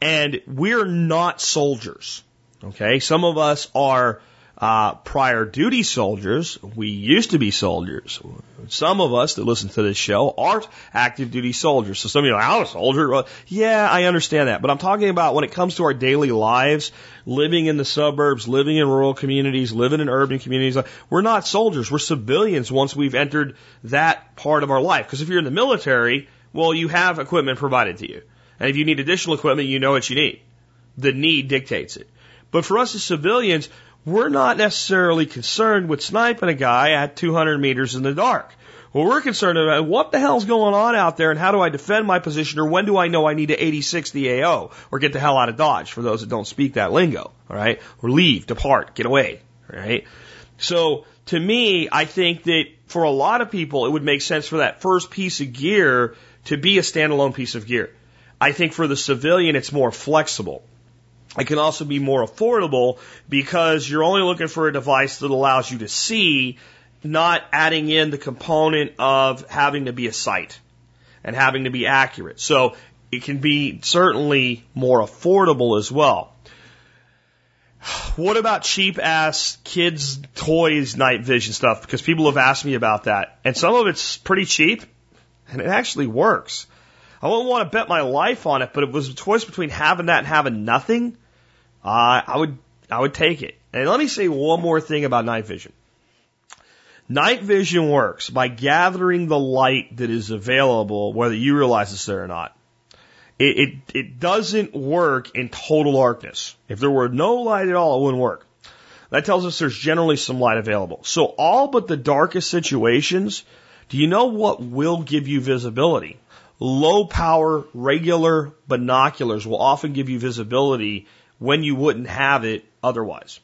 And we're not soldiers. Okay. Some of us are uh, prior duty soldiers. We used to be soldiers. Some of us that listen to this show aren't active duty soldiers. So some of you are like, I'm a soldier. Well, yeah, I understand that. But I'm talking about when it comes to our daily lives, living in the suburbs, living in rural communities, living in urban communities. We're not soldiers. We're civilians once we've entered that part of our life. Because if you're in the military, well, you have equipment provided to you. And if you need additional equipment, you know what you need. The need dictates it. But for us as civilians, we're not necessarily concerned with sniping a guy at 200 meters in the dark. What we're concerned about what the hell's going on out there and how do I defend my position or when do I know I need to 86 the AO or get the hell out of Dodge for those that don't speak that lingo, all right? Or leave, depart, get away, all right? So to me, I think that for a lot of people, it would make sense for that first piece of gear to be a standalone piece of gear. I think for the civilian, it's more flexible. It can also be more affordable because you're only looking for a device that allows you to see, not adding in the component of having to be a sight and having to be accurate. So it can be certainly more affordable as well. What about cheap ass kids toys night vision stuff? Because people have asked me about that. And some of it's pretty cheap and it actually works. I wouldn't want to bet my life on it, but it was a choice between having that and having nothing. Uh, I would, I would take it. And let me say one more thing about night vision. Night vision works by gathering the light that is available, whether you realize it's there or not. It, it, it doesn't work in total darkness. If there were no light at all, it wouldn't work. That tells us there's generally some light available. So all but the darkest situations, do you know what will give you visibility? Low power, regular binoculars will often give you visibility when you wouldn't have it otherwise.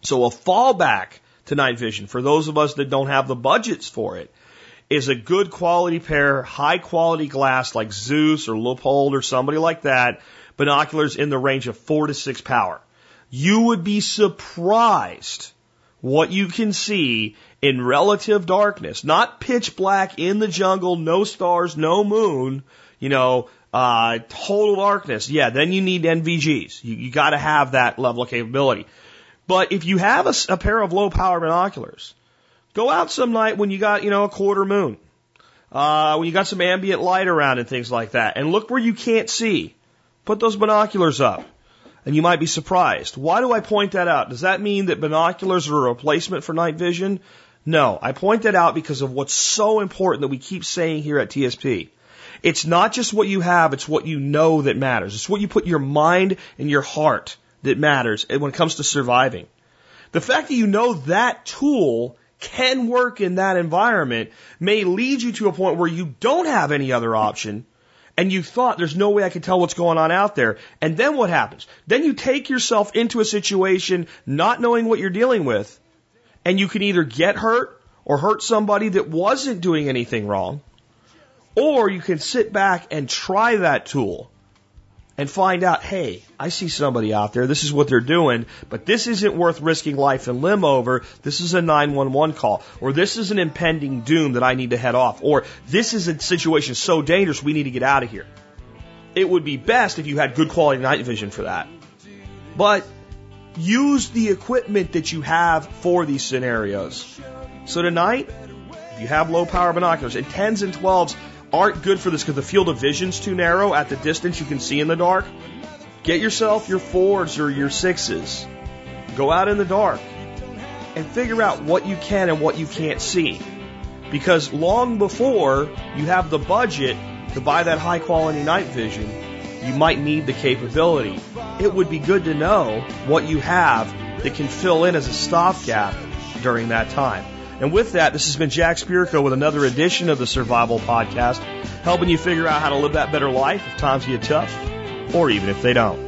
So a fallback to night vision for those of us that don't have the budgets for it is a good quality pair, high quality glass like Zeiss or Leupold or somebody like that, binoculars in the range of four to six power. You would be surprised what you can see in relative darkness, not pitch black in the jungle, no stars, no moon, you know, uh, total darkness. Yeah, then you need NVGs. You, you got to have that level of capability. But if you have a, a pair of low power binoculars, go out some night when you got, you know, a quarter moon, uh, when you got some ambient light around and things like that, and look where you can't see. Put those binoculars up and you might be surprised. Why do I point that out? Does that mean that binoculars are a replacement for night vision? No, I point that out because of what's so important that we keep saying here at TSP. It's not just what you have, it's what you know that matters. It's what you put your mind and your heart that matters when it comes to surviving. The fact that you know that tool can work in that environment may lead you to a point where you don't have any other option and you thought there's no way I can tell what's going on out there. And then what happens? Then you take yourself into a situation not knowing what you're dealing with And you can either get hurt or hurt somebody that wasn't doing anything wrong, or you can sit back and try that tool and find out, hey, I see somebody out there, this is what they're doing, but this isn't worth risking life and limb over. This is a 911 call, or this is an impending doom that I need to head off, or this is a situation so dangerous we need to get out of here. It would be best if you had good quality night vision for that. But use the equipment that you have for these scenarios. So tonight, if you have low power binoculars, and 10s and 12s aren't good for this because the field of vision's too narrow at the distance you can see in the dark. Get yourself your fours or your sixes. Go out in the dark and figure out what you can and what you can't see. Because long before you have the budget to buy that high quality night vision, you might need the capability. It would be good to know what you have that can fill in as a stopgap during that time. And with that, this has been Jack Spirko with another edition of the Survival Podcast, helping you figure out how to live that better life if times get tough, or even if they don't.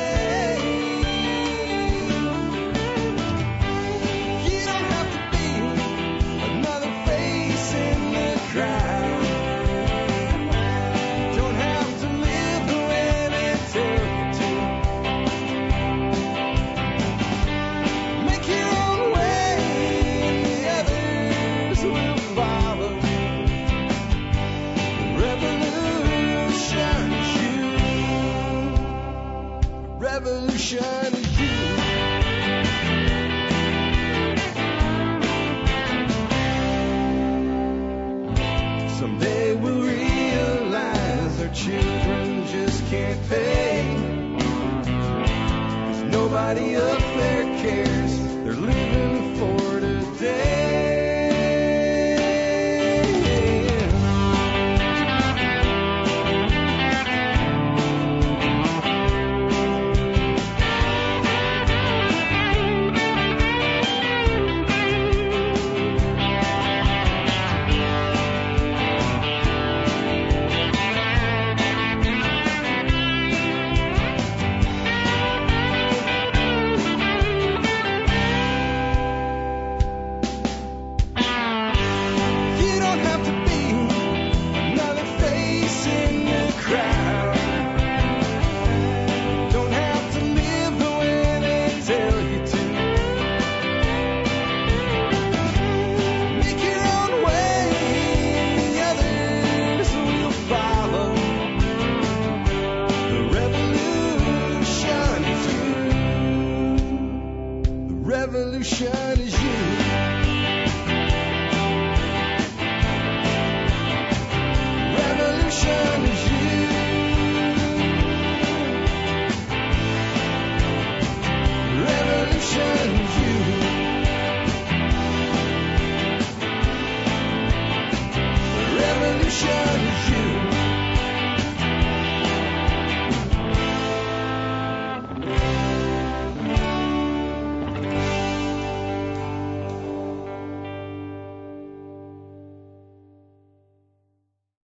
Is you. Someday we'll realize our children just can't pay. Nobody up there cares.